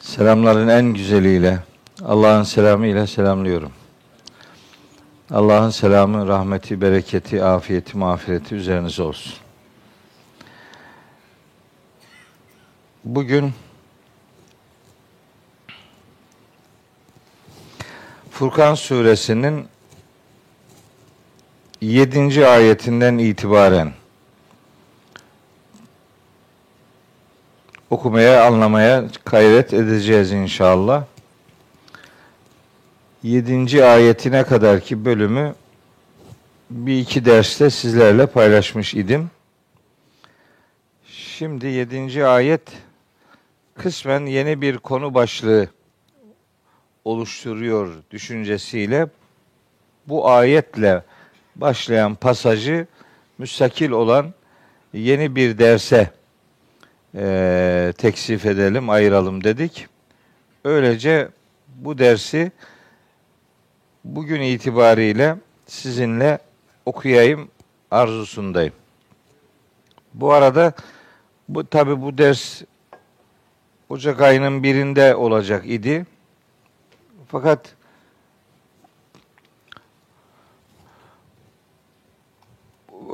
Selamların en güzeliyle, Allah'ın selamı ile selamlıyorum. Allah'ın selamı, rahmeti, bereketi, afiyeti, mağfireti üzerinize olsun. Bugün Furkan suresinin 7. ayetinden itibaren okumaya, anlamaya gayret edeceğiz inşallah. 7. ayetine kadar ki bölümü bir iki derste sizlerle paylaşmış idim. Şimdi 7. ayet kısmen yeni bir konu başlığı oluşturuyor düşüncesiyle bu ayetle başlayan pasajı müstakil olan yeni bir derse e, teksif edelim, ayıralım dedik. Öylece bu dersi bugün itibariyle sizinle okuyayım arzusundayım. Bu arada bu tabi bu ders Ocak ayının birinde olacak idi. Fakat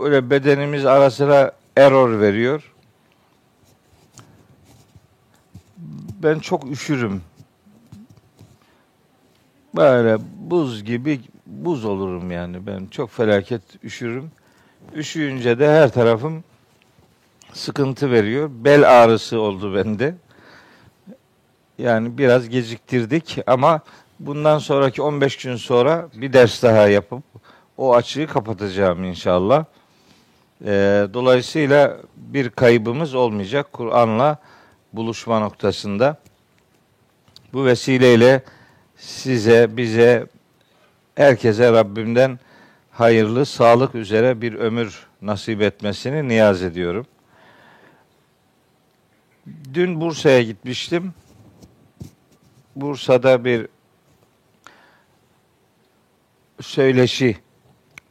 öyle bedenimiz ara sıra error veriyor. Ben çok üşürüm. Böyle buz gibi buz olurum yani ben çok felaket üşürüm. Üşüyünce de her tarafım sıkıntı veriyor. Bel ağrısı oldu bende. Yani biraz geciktirdik ama bundan sonraki 15 gün sonra bir ders daha yapıp o açığı kapatacağım inşallah. Ee, dolayısıyla bir kaybımız olmayacak Kur'an'la buluşma noktasında. Bu vesileyle size, bize, herkese Rabbimden hayırlı, sağlık üzere bir ömür nasip etmesini niyaz ediyorum. Dün Bursa'ya gitmiştim. Bursa'da bir söyleşi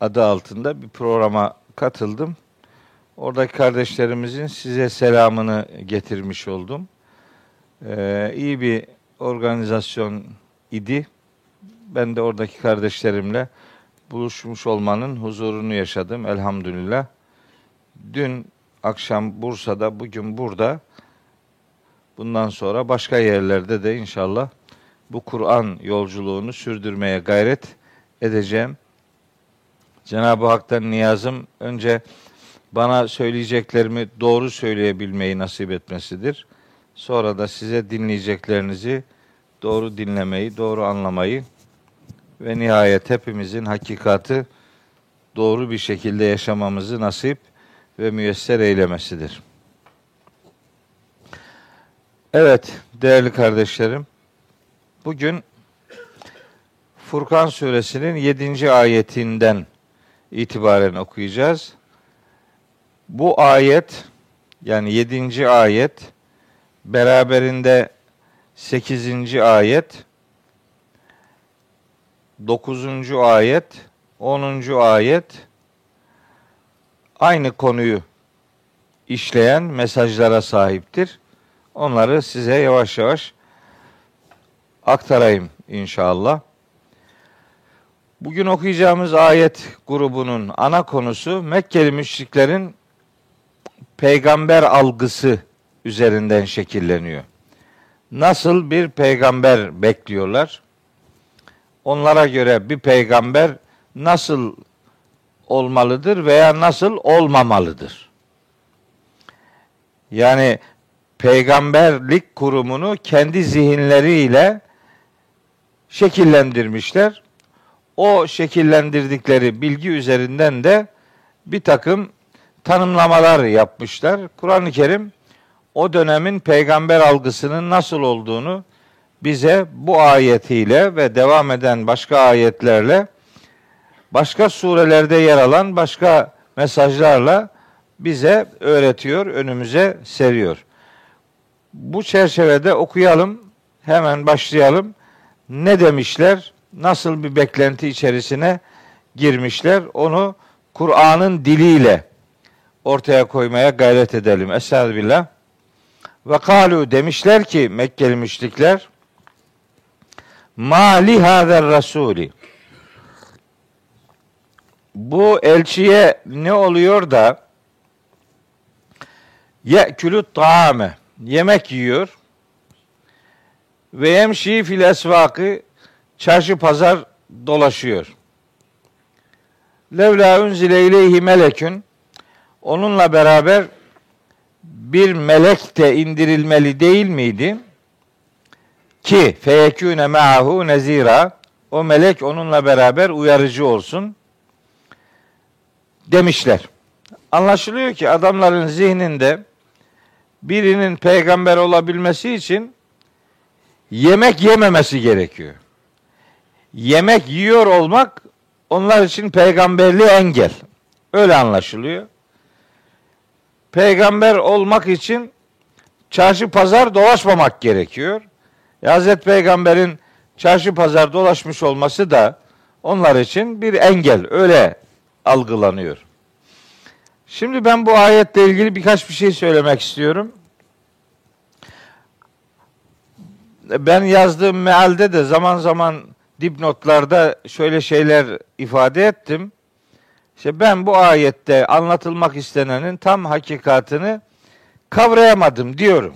adı altında bir programa katıldım. Oradaki kardeşlerimizin size selamını getirmiş oldum. Ee, iyi bir organizasyon idi. Ben de oradaki kardeşlerimle buluşmuş olmanın huzurunu yaşadım elhamdülillah. Dün akşam Bursa'da, bugün burada. Bundan sonra başka yerlerde de inşallah bu Kur'an yolculuğunu sürdürmeye gayret edeceğim. Cenab-ı Hak'tan niyazım önce bana söyleyeceklerimi doğru söyleyebilmeyi nasip etmesidir. Sonra da size dinleyeceklerinizi doğru dinlemeyi, doğru anlamayı ve nihayet hepimizin hakikatı doğru bir şekilde yaşamamızı nasip ve müyesser eylemesidir. Evet değerli kardeşlerim, bugün Furkan suresinin 7. ayetinden itibaren okuyacağız. Bu ayet yani 7. ayet beraberinde 8. ayet 9. ayet 10. ayet aynı konuyu işleyen mesajlara sahiptir. Onları size yavaş yavaş aktarayım inşallah. Bugün okuyacağımız ayet grubunun ana konusu Mekkeli müşriklerin peygamber algısı üzerinden şekilleniyor. Nasıl bir peygamber bekliyorlar? Onlara göre bir peygamber nasıl olmalıdır veya nasıl olmamalıdır? Yani peygamberlik kurumunu kendi zihinleriyle şekillendirmişler. O şekillendirdikleri bilgi üzerinden de bir takım tanımlamalar yapmışlar. Kur'an-ı Kerim o dönemin peygamber algısının nasıl olduğunu bize bu ayetiyle ve devam eden başka ayetlerle başka surelerde yer alan başka mesajlarla bize öğretiyor, önümüze seriyor. Bu çerçevede okuyalım, hemen başlayalım. Ne demişler? Nasıl bir beklenti içerisine girmişler? Onu Kur'an'ın diliyle ortaya koymaya gayret edelim. Estağfirullah. Ve kalu demişler ki Mekkeli müşrikler Ma li hazer rasuli Bu elçiye ne oluyor da ye'külü taame yemek yiyor ve yemşi fil esvakı çarşı pazar dolaşıyor. Levla unzile ileyhi melekün onunla beraber bir melek de indirilmeli değil miydi? Ki feyekûne me'ahu nezira o melek onunla beraber uyarıcı olsun demişler. Anlaşılıyor ki adamların zihninde birinin peygamber olabilmesi için yemek yememesi gerekiyor. Yemek yiyor olmak onlar için peygamberliği engel. Öyle anlaşılıyor. Peygamber olmak için çarşı pazar dolaşmamak gerekiyor. E, Hazreti Peygamber'in çarşı pazar dolaşmış olması da onlar için bir engel. Öyle algılanıyor. Şimdi ben bu ayetle ilgili birkaç bir şey söylemek istiyorum. Ben yazdığım mealde de zaman zaman dipnotlarda şöyle şeyler ifade ettim. İşte ben bu ayette anlatılmak istenenin tam hakikatını kavrayamadım diyorum.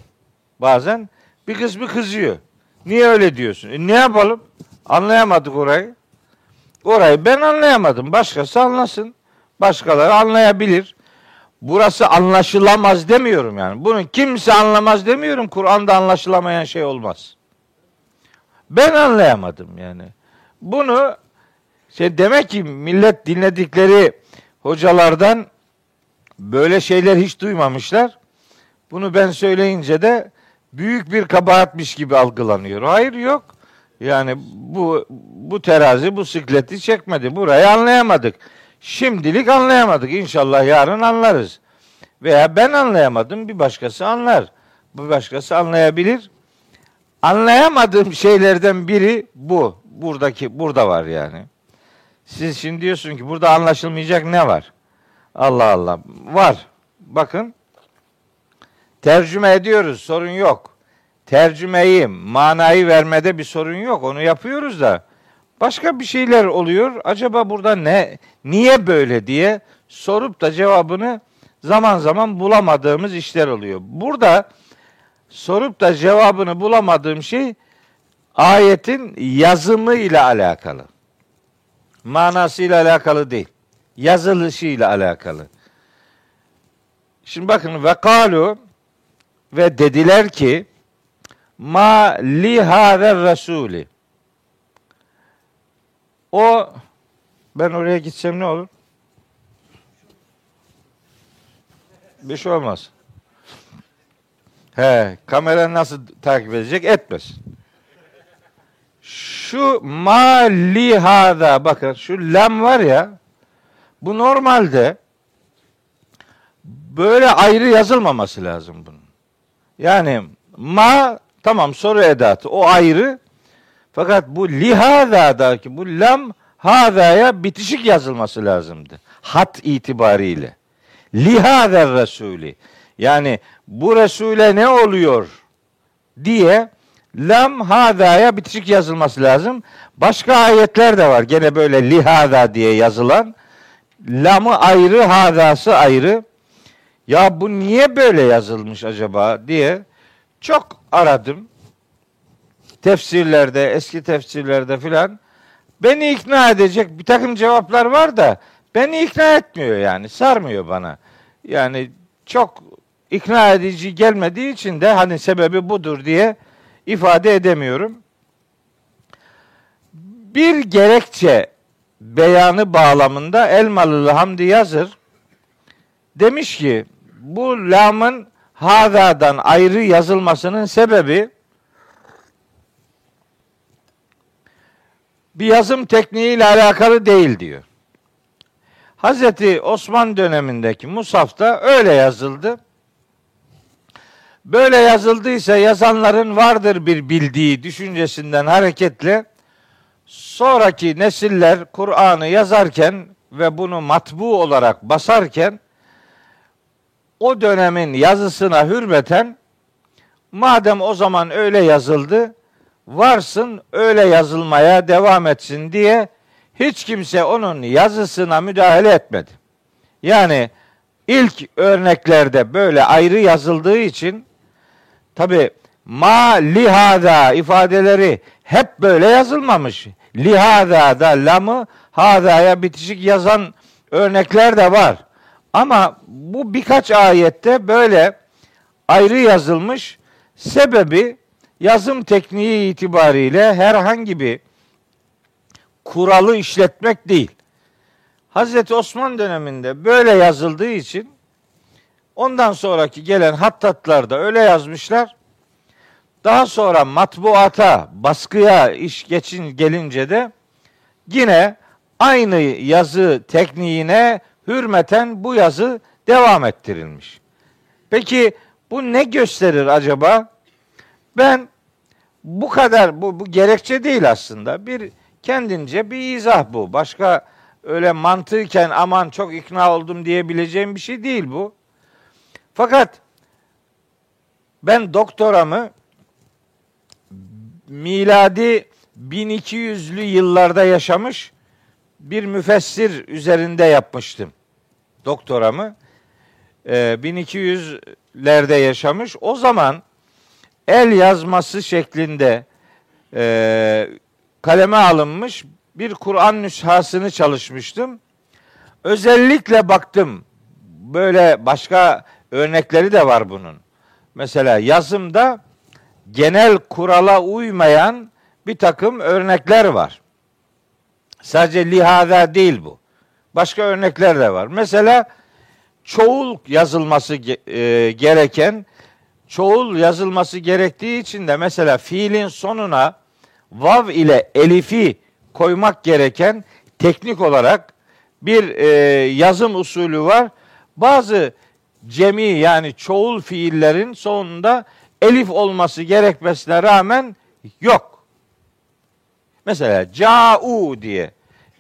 Bazen bir kısmı kızıyor. Niye öyle diyorsun? E ne yapalım? Anlayamadık orayı. Orayı ben anlayamadım. Başkası anlasın. Başkaları anlayabilir. Burası anlaşılamaz demiyorum yani. Bunu kimse anlamaz demiyorum. Kur'an'da anlaşılamayan şey olmaz. Ben anlayamadım yani. Bunu şey demek ki millet dinledikleri hocalardan böyle şeyler hiç duymamışlar. Bunu ben söyleyince de büyük bir kabahatmiş gibi algılanıyor. Hayır yok. Yani bu bu terazi bu sikleti çekmedi. Burayı anlayamadık. Şimdilik anlayamadık. İnşallah yarın anlarız. Veya ben anlayamadım bir başkası anlar. Bir başkası anlayabilir. Anlayamadığım şeylerden biri bu. Buradaki burada var yani. Siz şimdi diyorsun ki burada anlaşılmayacak ne var? Allah Allah. Var. Bakın. Tercüme ediyoruz. Sorun yok. Tercümeyi, manayı vermede bir sorun yok. Onu yapıyoruz da. Başka bir şeyler oluyor. Acaba burada ne, niye böyle diye sorup da cevabını zaman zaman bulamadığımız işler oluyor. Burada sorup da cevabını bulamadığım şey ayetin yazımı ile alakalı. Manasıyla alakalı değil. Yazılışıyla alakalı. Şimdi bakın ve kalu ve dediler ki ma li haver rasuli o ben oraya gitsem ne olur? Bir şey olmaz. He, kamera nasıl takip edecek? Etmez. Şu mali hada bakın şu lam var ya bu normalde böyle ayrı yazılmaması lazım bunun. Yani ma tamam soru edatı o ayrı fakat bu lihada'daki bu lam hada'ya bitişik yazılması lazımdı. Hat itibariyle. Lihader Resulü. Yani bu Resul'e ne oluyor diye lam hadaya bitişik yazılması lazım. Başka ayetler de var. Gene böyle lihada diye yazılan. Lamı ayrı, hadası ayrı. Ya bu niye böyle yazılmış acaba diye çok aradım. Tefsirlerde, eski tefsirlerde filan beni ikna edecek bir takım cevaplar var da beni ikna etmiyor yani. Sarmıyor bana. Yani çok ikna edici gelmediği için de hani sebebi budur diye ifade edemiyorum. Bir gerekçe beyanı bağlamında Elmalılı Hamdi Yazır demiş ki bu lamın hadadan ayrı yazılmasının sebebi bir yazım tekniğiyle alakalı değil diyor. Hazreti Osman dönemindeki Musaf'ta öyle yazıldı. Böyle yazıldıysa yazanların vardır bir bildiği düşüncesinden hareketle sonraki nesiller Kur'an'ı yazarken ve bunu matbu olarak basarken o dönemin yazısına hürmeten madem o zaman öyle yazıldı, varsın öyle yazılmaya devam etsin diye hiç kimse onun yazısına müdahale etmedi. Yani ilk örneklerde böyle ayrı yazıldığı için tabi ma lihada ifadeleri hep böyle yazılmamış. Lihada da lamı hadaya bitişik yazan örnekler de var. Ama bu birkaç ayette böyle ayrı yazılmış. Sebebi yazım tekniği itibariyle herhangi bir kuralı işletmek değil. Hazreti Osman döneminde böyle yazıldığı için ondan sonraki gelen hattatlar da öyle yazmışlar. Daha sonra matbuata, baskıya iş geçin gelince de yine aynı yazı tekniğine hürmeten bu yazı devam ettirilmiş. Peki bu ne gösterir acaba? Ben bu kadar bu, bu gerekçe değil aslında. Bir kendince bir izah bu. Başka öyle mantıken aman çok ikna oldum diyebileceğim bir şey değil bu. Fakat ben doktoramı miladi 1200'lü yıllarda yaşamış bir müfessir üzerinde yapmıştım doktoramı. 1200'lerde ee, yaşamış. O zaman el yazması şeklinde e, kaleme alınmış bir Kur'an nüshasını çalışmıştım. Özellikle baktım. Böyle başka örnekleri de var bunun. Mesela yazımda genel kurala uymayan bir takım örnekler var. Sadece lihada değil bu. Başka örnekler de var. Mesela çoğul yazılması e, gereken çoğul yazılması gerektiği için de mesela fiilin sonuna vav ile elifi koymak gereken teknik olarak bir e, yazım usulü var. Bazı cemi yani çoğul fiillerin sonunda elif olması gerekmesine rağmen yok. Mesela ca'u diye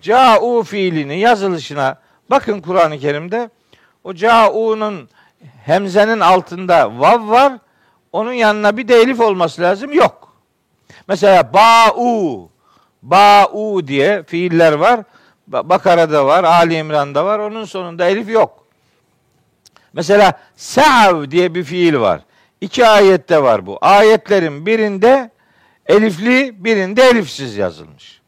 ca'u fiilinin yazılışına bakın Kur'an-ı Kerim'de o ca'u'nun hemzenin altında vav var. Onun yanına bir de elif olması lazım. Yok. Mesela ba'u ba'u diye fiiller var. Bakara'da var, Ali İmran'da var. Onun sonunda elif yok. Mesela sa'v diye bir fiil var. İki ayette var bu. Ayetlerin birinde elifli, birinde elifsiz yazılmış.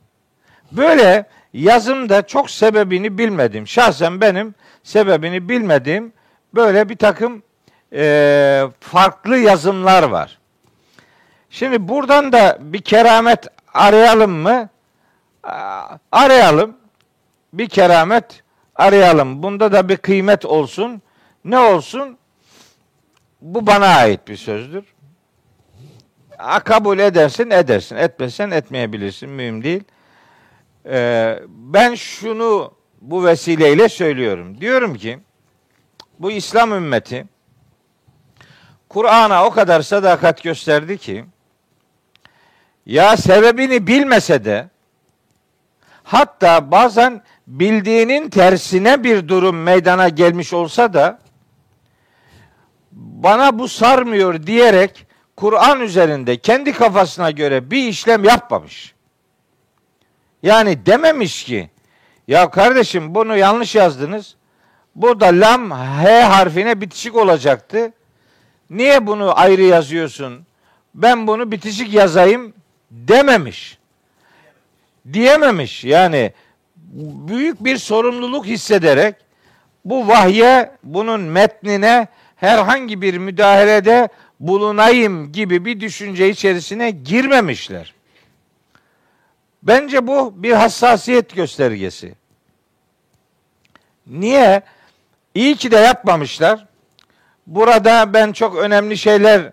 Böyle yazımda çok sebebini bilmedim. Şahsen benim sebebini bilmediğim böyle bir takım e, farklı yazımlar var. Şimdi buradan da bir keramet arayalım mı? Arayalım. Bir keramet arayalım. Bunda da bir kıymet olsun. Ne olsun? Bu bana ait bir sözdür. A, kabul edersin, edersin. Etmesen etmeyebilirsin. Mühim değil. Ee, ben şunu bu vesileyle söylüyorum. Diyorum ki bu İslam ümmeti Kur'an'a o kadar sadakat gösterdi ki ya sebebini bilmese de hatta bazen bildiğinin tersine bir durum meydana gelmiş olsa da bana bu sarmıyor diyerek Kur'an üzerinde kendi kafasına göre bir işlem yapmamış. Yani dememiş ki ya kardeşim bunu yanlış yazdınız. Burada lam h harfine bitişik olacaktı. Niye bunu ayrı yazıyorsun? Ben bunu bitişik yazayım dememiş. Diyememiş. Yani büyük bir sorumluluk hissederek bu vahye, bunun metnine herhangi bir müdahalede bulunayım gibi bir düşünce içerisine girmemişler. Bence bu bir hassasiyet göstergesi. Niye? İyi ki de yapmamışlar. Burada ben çok önemli şeyler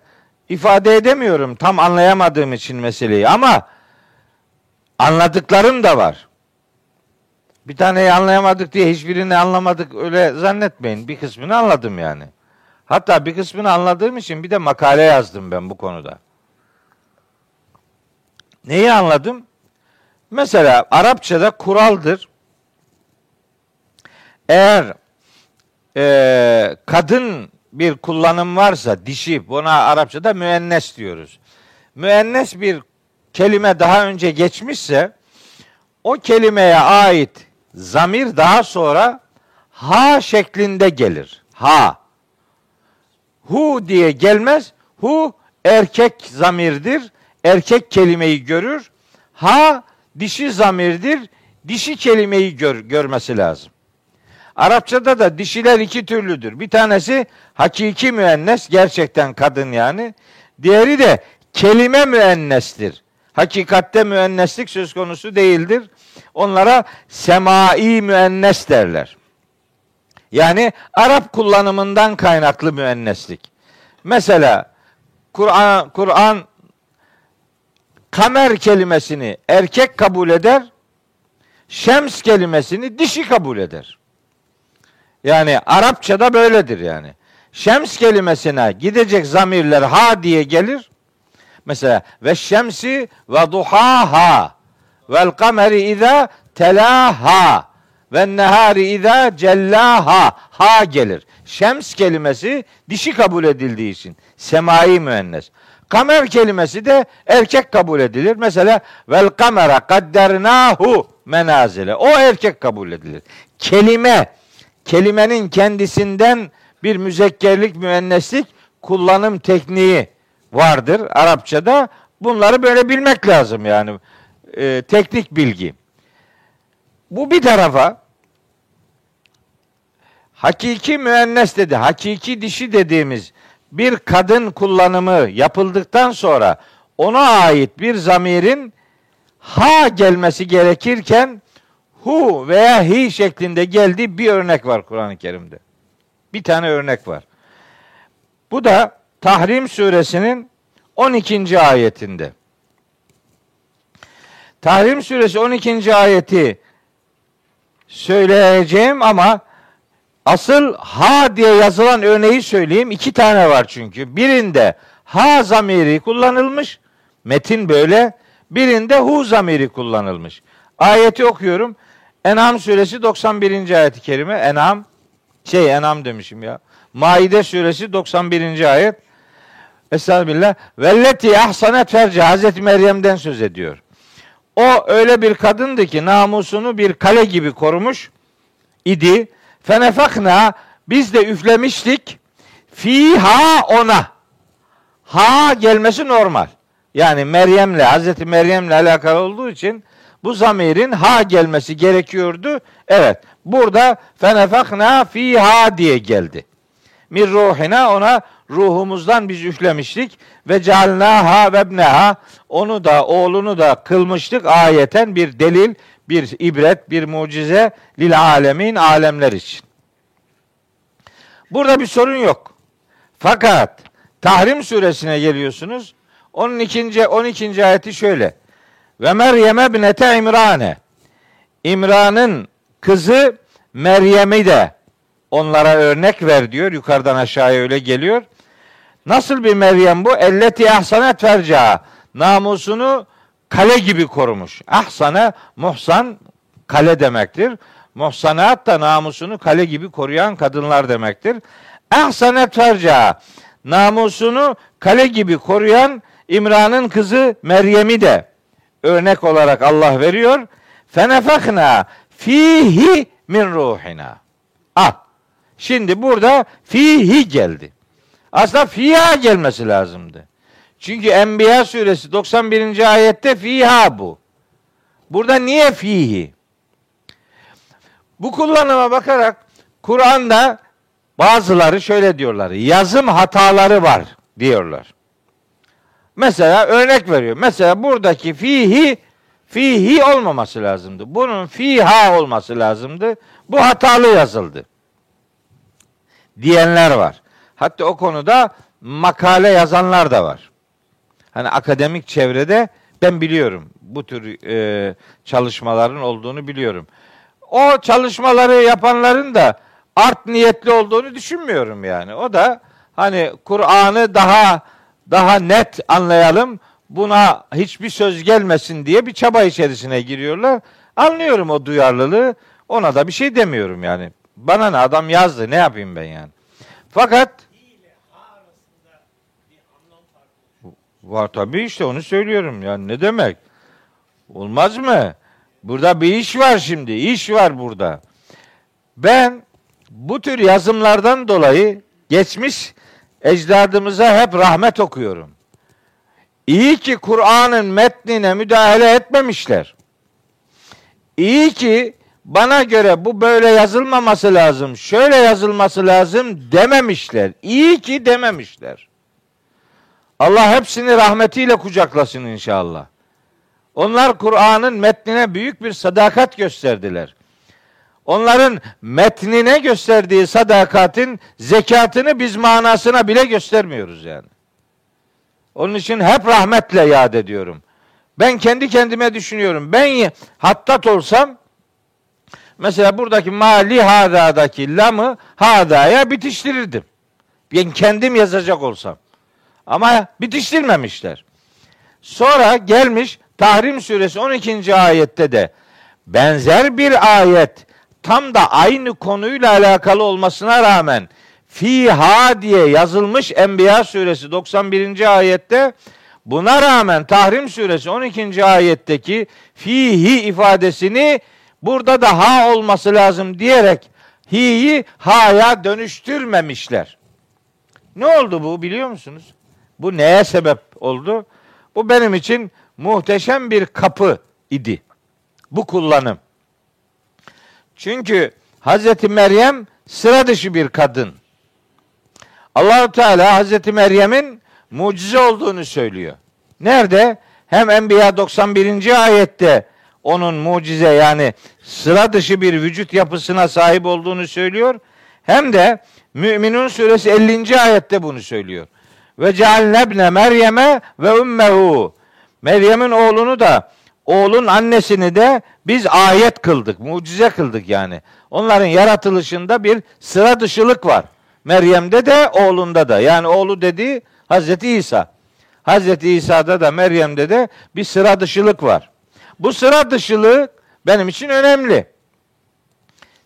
ifade edemiyorum tam anlayamadığım için meseleyi ama anladıklarım da var. Bir taneyi anlayamadık diye hiçbirini anlamadık öyle zannetmeyin. Bir kısmını anladım yani. Hatta bir kısmını anladığım için bir de makale yazdım ben bu konuda. Neyi anladım? Mesela Arapçada kuraldır. Eğer e, kadın bir kullanım varsa dişi buna Arapçada müennes diyoruz. Müennes bir kelime daha önce geçmişse o kelimeye ait zamir daha sonra ha şeklinde gelir. Ha. Hu diye gelmez. Hu erkek zamirdir. Erkek kelimeyi görür. Ha dişi zamirdir. Dişi kelimeyi gör, görmesi lazım. Arapçada da dişiler iki türlüdür. Bir tanesi hakiki müennes, gerçekten kadın yani. Diğeri de kelime müennestir. Hakikatte müenneslik söz konusu değildir. Onlara semai müennes derler. Yani Arap kullanımından kaynaklı müenneslik. Mesela Kur'an Kur'an kamer kelimesini erkek kabul eder, şems kelimesini dişi kabul eder. Yani Arapçada böyledir yani. Şems kelimesine gidecek zamirler ha diye gelir. Mesela ve şemsi ve duhaha vel kameri iza telaha ve nehari iza cellaha ha gelir. Şems kelimesi dişi kabul edildiği için semai müennes. Kamer kelimesi de erkek kabul edilir. Mesela vel kamera kaddernahu menazile. O erkek kabul edilir. Kelime kelimenin kendisinden bir müzekkerlik, müenneslik kullanım tekniği vardır Arapçada. Bunları böyle bilmek lazım yani. E, teknik bilgi. Bu bir tarafa hakiki müennes dedi, hakiki dişi dediğimiz bir kadın kullanımı yapıldıktan sonra ona ait bir zamirin ha gelmesi gerekirken hu veya hi şeklinde geldiği bir örnek var Kur'an-ı Kerim'de. Bir tane örnek var. Bu da Tahrim suresinin 12. ayetinde. Tahrim suresi 12. ayeti söyleyeceğim ama asıl ha diye yazılan örneği söyleyeyim. İki tane var çünkü. Birinde ha zamiri kullanılmış. Metin böyle. Birinde hu zamiri kullanılmış. Ayeti okuyorum. En'am suresi 91. ayeti kerime. En'am şey En'am demişim ya. Maide suresi 91. ayet. Estağfirullah. Velleti ahsanet ferce Hazreti Meryem'den söz ediyor. O öyle bir kadındı ki namusunu bir kale gibi korumuş idi. Fenefakna biz de üflemiştik. Fiha ona. Ha gelmesi normal. Yani Meryem'le Hazreti Meryem'le alakalı olduğu için bu zamirin ha gelmesi gerekiyordu. Evet. Burada fenefakna fiha diye geldi. Mir ruhina ona ruhumuzdan biz üflemiştik ve cealnaha ve ibneha onu da oğlunu da kılmıştık ayeten bir delil, bir ibret, bir mucize lil alemin alemler için. Burada bir sorun yok. Fakat Tahrim suresine geliyorsunuz. Onun ikinci 12. ayeti şöyle. Ve Meryem ebnete İmrane. İmran'ın kızı Meryem'i de onlara örnek ver diyor. Yukarıdan aşağıya öyle geliyor. Nasıl bir Meryem bu? Elleti ahsanet ferca. Namusunu kale gibi korumuş. Ahsane, muhsan kale demektir. Muhsanat da namusunu kale gibi koruyan kadınlar demektir. Ahsanet ferca. Namusunu kale gibi koruyan İmran'ın kızı Meryem'i de örnek olarak Allah veriyor. Fenefakna fihi min ruhina. Ah. Şimdi burada fihi geldi. Aslında fiha gelmesi lazımdı. Çünkü Enbiya suresi 91. ayette fiha bu. Burada niye fihi? Bu kullanıma bakarak Kur'an'da bazıları şöyle diyorlar. Yazım hataları var diyorlar. Mesela örnek veriyor. Mesela buradaki fihi fihi olmaması lazımdı. Bunun fiha olması lazımdı. Bu hatalı yazıldı. Diyenler var. Hatta o konuda makale yazanlar da var. Hani akademik çevrede ben biliyorum bu tür e, çalışmaların olduğunu biliyorum. O çalışmaları yapanların da art niyetli olduğunu düşünmüyorum yani. O da hani Kur'an'ı daha daha net anlayalım, buna hiçbir söz gelmesin diye bir çaba içerisine giriyorlar. Anlıyorum o duyarlılığı. Ona da bir şey demiyorum yani. Bana ne adam yazdı ne yapayım ben yani. Fakat Var tabii işte onu söylüyorum. Yani ne demek? Olmaz mı? Burada bir iş var şimdi. İş var burada. Ben bu tür yazımlardan dolayı geçmiş ecdadımıza hep rahmet okuyorum. İyi ki Kur'an'ın metnine müdahale etmemişler. İyi ki bana göre bu böyle yazılmaması lazım, şöyle yazılması lazım dememişler. İyi ki dememişler. Allah hepsini rahmetiyle kucaklasın inşallah. Onlar Kur'an'ın metnine büyük bir sadakat gösterdiler. Onların metnine gösterdiği sadakatin zekatını biz manasına bile göstermiyoruz yani. Onun için hep rahmetle yad ediyorum. Ben kendi kendime düşünüyorum. Ben hattat olsam mesela buradaki mali hadadaki lamı hadaya bitiştirirdim. Ben kendim yazacak olsam. Ama bitiştirmemişler. Sonra gelmiş Tahrim suresi 12. ayette de benzer bir ayet tam da aynı konuyla alakalı olmasına rağmen fiha diye yazılmış Enbiya suresi 91. ayette buna rağmen Tahrim suresi 12. ayetteki fihi ifadesini burada da ha olması lazım diyerek hi'yi ha'ya dönüştürmemişler. Ne oldu bu biliyor musunuz? Bu neye sebep oldu? Bu benim için muhteşem bir kapı idi. Bu kullanım. Çünkü Hazreti Meryem sıra dışı bir kadın. Allahu Teala Hazreti Meryem'in mucize olduğunu söylüyor. Nerede? Hem Enbiya 91. ayette onun mucize yani sıra dışı bir vücut yapısına sahip olduğunu söylüyor. Hem de Müminun suresi 50. ayette bunu söylüyor. Ve cealnebne Meryem'e ve ummehu. Meryem'in oğlunu da oğlun annesini de biz ayet kıldık, mucize kıldık yani. Onların yaratılışında bir sıra dışılık var. Meryem'de de oğlunda da. Yani oğlu dediği Hazreti İsa. Hazreti İsa'da da Meryem'de de bir sıra dışılık var. Bu sıra dışılık benim için önemli.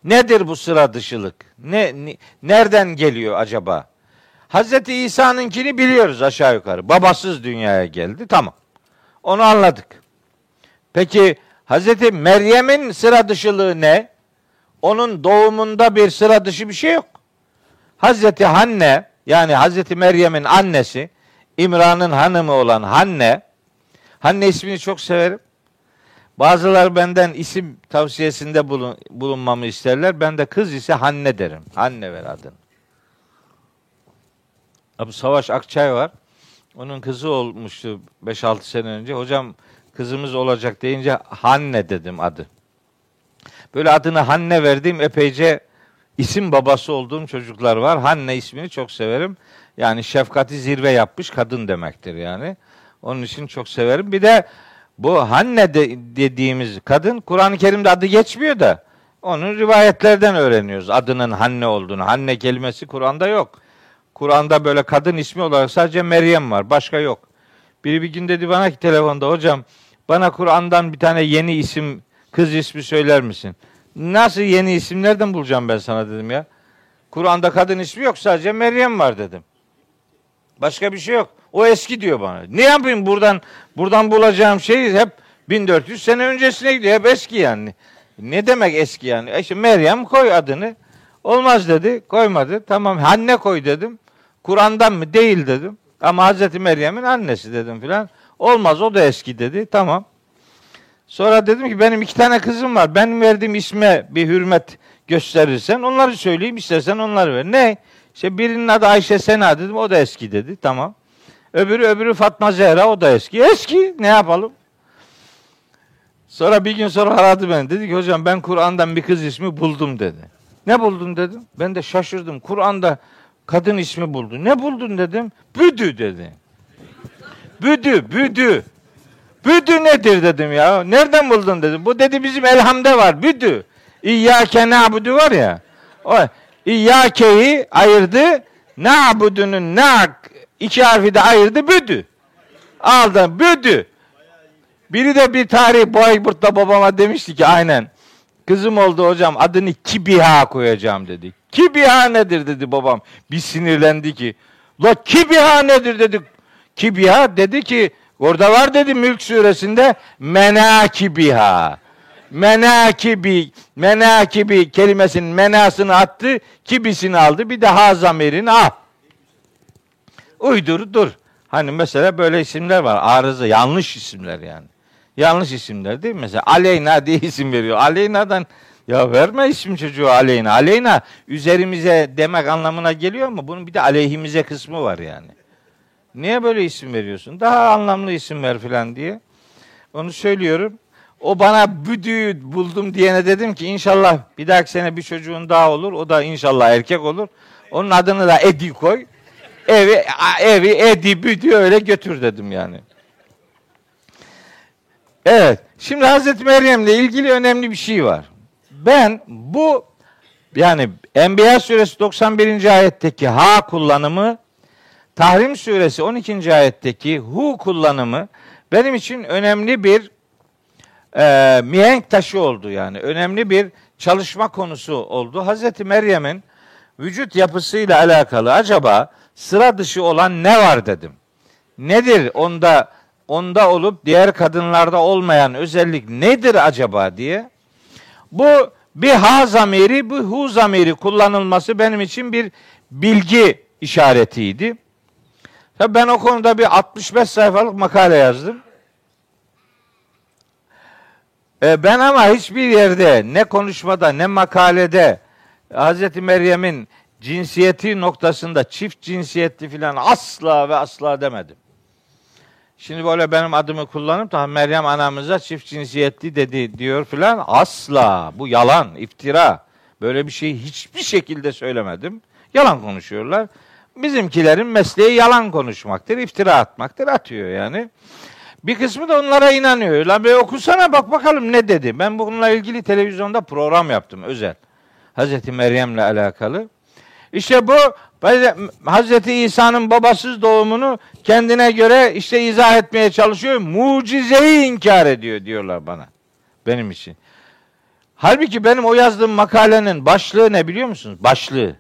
Nedir bu sıra dışılık? Ne, ne nereden geliyor acaba? Hazreti İsa'nınkini biliyoruz aşağı yukarı. Babasız dünyaya geldi. Tamam. Onu anladık. Peki Hazreti Meryem'in sıra dışılığı ne? Onun doğumunda bir sıra dışı bir şey yok. Hazreti Hanne yani Hazreti Meryem'in annesi İmran'ın hanımı olan Hanne Hanne ismini çok severim. Bazılar benden isim tavsiyesinde bulun, bulunmamı isterler. Ben de kız ise Hanne derim. Hanne ver adını. Abu Savaş Akçay var. Onun kızı olmuştu 5-6 sene önce. Hocam kızımız olacak deyince Hanne dedim adı. Böyle adını Hanne verdiğim epeyce isim babası olduğum çocuklar var. Hanne ismini çok severim. Yani şefkati zirve yapmış kadın demektir yani. Onun için çok severim. Bir de bu Hanne de dediğimiz kadın Kur'an-ı Kerim'de adı geçmiyor da onun rivayetlerden öğreniyoruz adının Hanne olduğunu. Hanne kelimesi Kur'an'da yok. Kur'an'da böyle kadın ismi olarak sadece Meryem var. Başka yok. Biri bir gün dedi bana ki telefonda hocam bana Kur'an'dan bir tane yeni isim kız ismi söyler misin? Nasıl yeni isim nereden bulacağım ben sana dedim ya. Kur'an'da kadın ismi yok sadece Meryem var dedim. Başka bir şey yok. O eski diyor bana. Ne yapayım buradan buradan bulacağım şey hep 1400 sene öncesine gidiyor. Hep eski yani. Ne demek eski yani? E Meryem koy adını. Olmaz dedi. Koymadı. Tamam Hanne koy dedim. Kur'an'dan mı? Değil dedim. Ama Hazreti Meryem'in annesi dedim filan. Olmaz o da eski dedi. Tamam. Sonra dedim ki benim iki tane kızım var. Ben verdiğim isme bir hürmet gösterirsen onları söyleyeyim istersen onları ver. Ne? İşte birinin adı Ayşe Sena dedim. O da eski dedi. Tamam. Öbürü öbürü Fatma Zehra o da eski. Eski ne yapalım? Sonra bir gün sonra aradı beni. Dedi ki hocam ben Kur'an'dan bir kız ismi buldum dedi. Ne buldun dedim. Ben de şaşırdım. Kur'an'da kadın ismi buldu. Ne buldun dedim. Büdü dedi. Büdü, büdü. Büdü nedir dedim ya. Nereden buldun dedim. Bu dedi bizim elhamde var. Büdü. İyyâke na'budu var ya. O İyyâke'yi ayırdı. Na'budu'nun na iki harfi de ayırdı. Büdü. Aldı. Büdü. Biri de bir tarih Boyburt'ta babama demişti ki aynen. Kızım oldu hocam adını Kibiha koyacağım dedi. Kibiha nedir dedi babam. Bir sinirlendi ki. La Kibiha nedir dedi. kibiha dedi ki orada var dedi Mülk suresinde menakibiha. Menakibi, menakibi kelimesinin menasını attı, kibisini aldı. Bir de ha zamirini al. Uydur dur. Hani mesela böyle isimler var. Arıza, yanlış isimler yani. Yanlış isimler değil mi? Mesela Aleyna diye isim veriyor. Aleyna'dan ya verme isim çocuğu Aleyna. Aleyna üzerimize demek anlamına geliyor mu? Bunun bir de aleyhimize kısmı var yani. Niye böyle isim veriyorsun? Daha anlamlı isim ver filan diye. Onu söylüyorum. O bana büdüğü buldum diyene dedim ki inşallah bir dahaki sene bir çocuğun daha olur. O da inşallah erkek olur. Onun adını da Edi koy. Evi, evi Edi büdü öyle götür dedim yani. Evet. Şimdi Hazreti Meryem'le ilgili önemli bir şey var. Ben bu yani Enbiya suresi 91. ayetteki ha kullanımı Tahrim suresi 12. ayetteki hu kullanımı benim için önemli bir e, mihenk taşı oldu yani. Önemli bir çalışma konusu oldu. Hazreti Meryem'in vücut yapısıyla alakalı acaba sıra dışı olan ne var dedim. Nedir onda onda olup diğer kadınlarda olmayan özellik nedir acaba diye. Bu bir ha zamiri, bu hu zamiri kullanılması benim için bir bilgi işaretiydi. Tabii ben o konuda bir 65 sayfalık makale yazdım. E ben ama hiçbir yerde ne konuşmada ne makalede Hz. Meryem'in cinsiyeti noktasında çift cinsiyetli filan asla ve asla demedim. Şimdi böyle benim adımı kullanıp da Meryem anamıza çift cinsiyetli dedi diyor filan asla bu yalan, iftira. Böyle bir şeyi hiçbir şekilde söylemedim. Yalan konuşuyorlar. Bizimkilerin mesleği yalan konuşmaktır, iftira atmaktır. Atıyor yani. Bir kısmı da onlara inanıyor. La bir okusana bak bakalım ne dedi. Ben bununla ilgili televizyonda program yaptım özel. Hazreti Meryem'le alakalı. İşte bu Hazreti İsa'nın babasız doğumunu kendine göre işte izah etmeye çalışıyor. Mucizeyi inkar ediyor diyorlar bana. Benim için. Halbuki benim o yazdığım makalenin başlığı ne biliyor musunuz? Başlığı.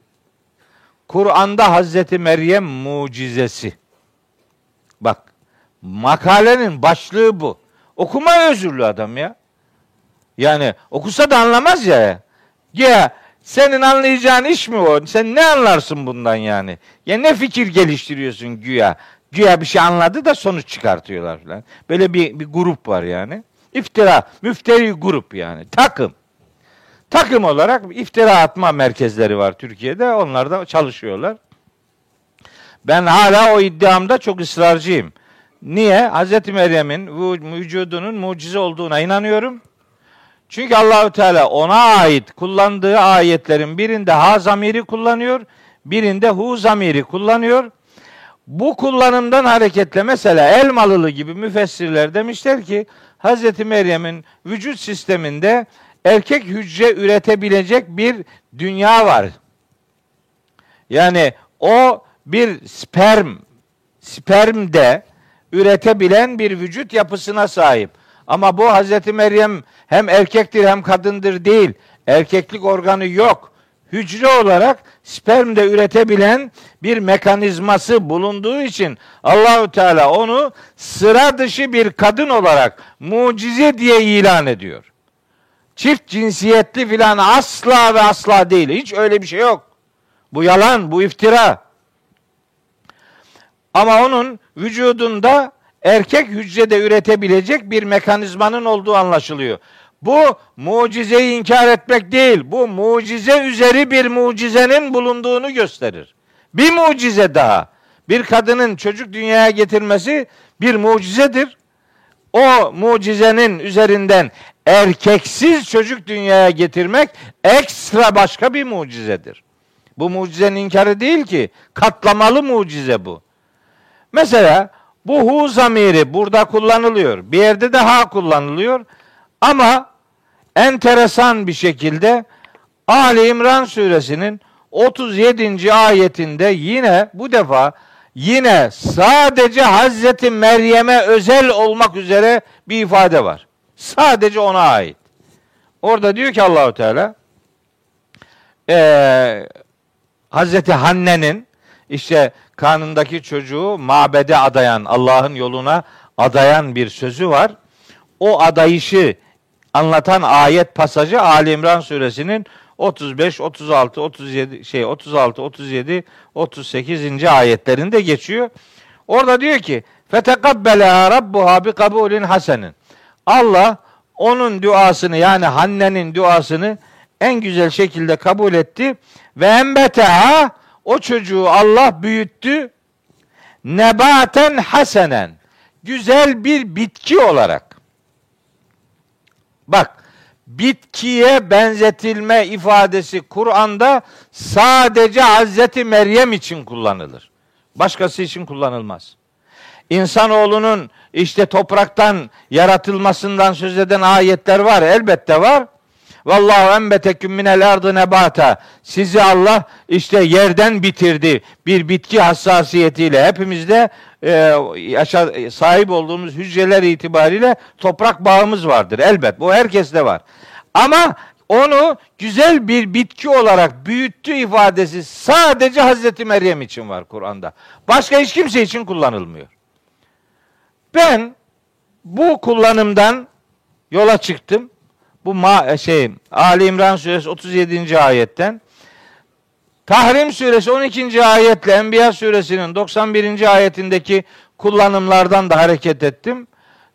Kur'an'da Hazreti Meryem mucizesi. Bak makalenin başlığı bu. Okuma özürlü adam ya. Yani okusa da anlamaz ya. Ya senin anlayacağın iş mi o? Sen ne anlarsın bundan yani? Ya ne fikir geliştiriyorsun güya? Güya bir şey anladı da sonuç çıkartıyorlar falan. Böyle bir, bir grup var yani. İftira, müfteri grup yani. Takım. Takım olarak iftira atma merkezleri var Türkiye'de. Onlar da çalışıyorlar. Ben hala o iddiamda çok ısrarcıyım. Niye? Hz. Meryem'in vücudunun mucize olduğuna inanıyorum. Çünkü Allahü Teala ona ait kullandığı ayetlerin birinde ha zamiri kullanıyor, birinde hu zamiri kullanıyor. Bu kullanımdan hareketle mesela Elmalılı gibi müfessirler demişler ki Hz. Meryem'in vücut sisteminde erkek hücre üretebilecek bir dünya var. Yani o bir sperm, spermde üretebilen bir vücut yapısına sahip. Ama bu Hazreti Meryem hem erkektir hem kadındır değil. Erkeklik organı yok. Hücre olarak sperm de üretebilen bir mekanizması bulunduğu için Allahü Teala onu sıra dışı bir kadın olarak mucize diye ilan ediyor. Çift cinsiyetli filan asla ve asla değil. Hiç öyle bir şey yok. Bu yalan, bu iftira. Ama onun vücudunda erkek hücrede üretebilecek bir mekanizmanın olduğu anlaşılıyor. Bu mucizeyi inkar etmek değil. Bu mucize üzeri bir mucizenin bulunduğunu gösterir. Bir mucize daha. Bir kadının çocuk dünyaya getirmesi bir mucizedir. O mucizenin üzerinden erkeksiz çocuk dünyaya getirmek ekstra başka bir mucizedir. Bu mucizenin inkarı değil ki. Katlamalı mucize bu. Mesela bu hu zamiri burada kullanılıyor. Bir yerde de ha kullanılıyor. Ama enteresan bir şekilde Ali İmran suresinin 37. ayetinde yine bu defa yine sadece Hazreti Meryem'e özel olmak üzere bir ifade var. Sadece ona ait. Orada diyor ki Allahu Teala e, Hazreti Hanne'nin işte karnındaki çocuğu mabede adayan, Allah'ın yoluna adayan bir sözü var. O adayışı anlatan ayet pasajı Ali İmran suresinin 35, 36, 37 şey 36, 37, 38. ayetlerinde geçiyor. Orada diyor ki Fetekabbela rabbuha bi kabulin hasenin. Allah onun duasını yani Hanne'nin duasını en güzel şekilde kabul etti ve embeteha o çocuğu Allah büyüttü nebaten hasenen güzel bir bitki olarak. Bak bitkiye benzetilme ifadesi Kur'an'da sadece Hazreti Meryem için kullanılır. Başkası için kullanılmaz. İnsanoğlunun işte topraktan yaratılmasından söz eden ayetler var. Elbette var. Vallahu enbeteküm minel ardı nebata. Sizi Allah işte yerden bitirdi. Bir bitki hassasiyetiyle hepimizde e, yaşa, sahip olduğumuz hücreler itibariyle toprak bağımız vardır. Elbet bu herkeste var. Ama onu güzel bir bitki olarak büyüttü ifadesi sadece Hazreti Meryem için var Kur'an'da. Başka hiç kimse için kullanılmıyor. Ben bu kullanımdan yola çıktım. Bu ma şey Ali İmran suresi 37. ayetten Tahrim suresi 12. ayetle Enbiya suresinin 91. ayetindeki kullanımlardan da hareket ettim.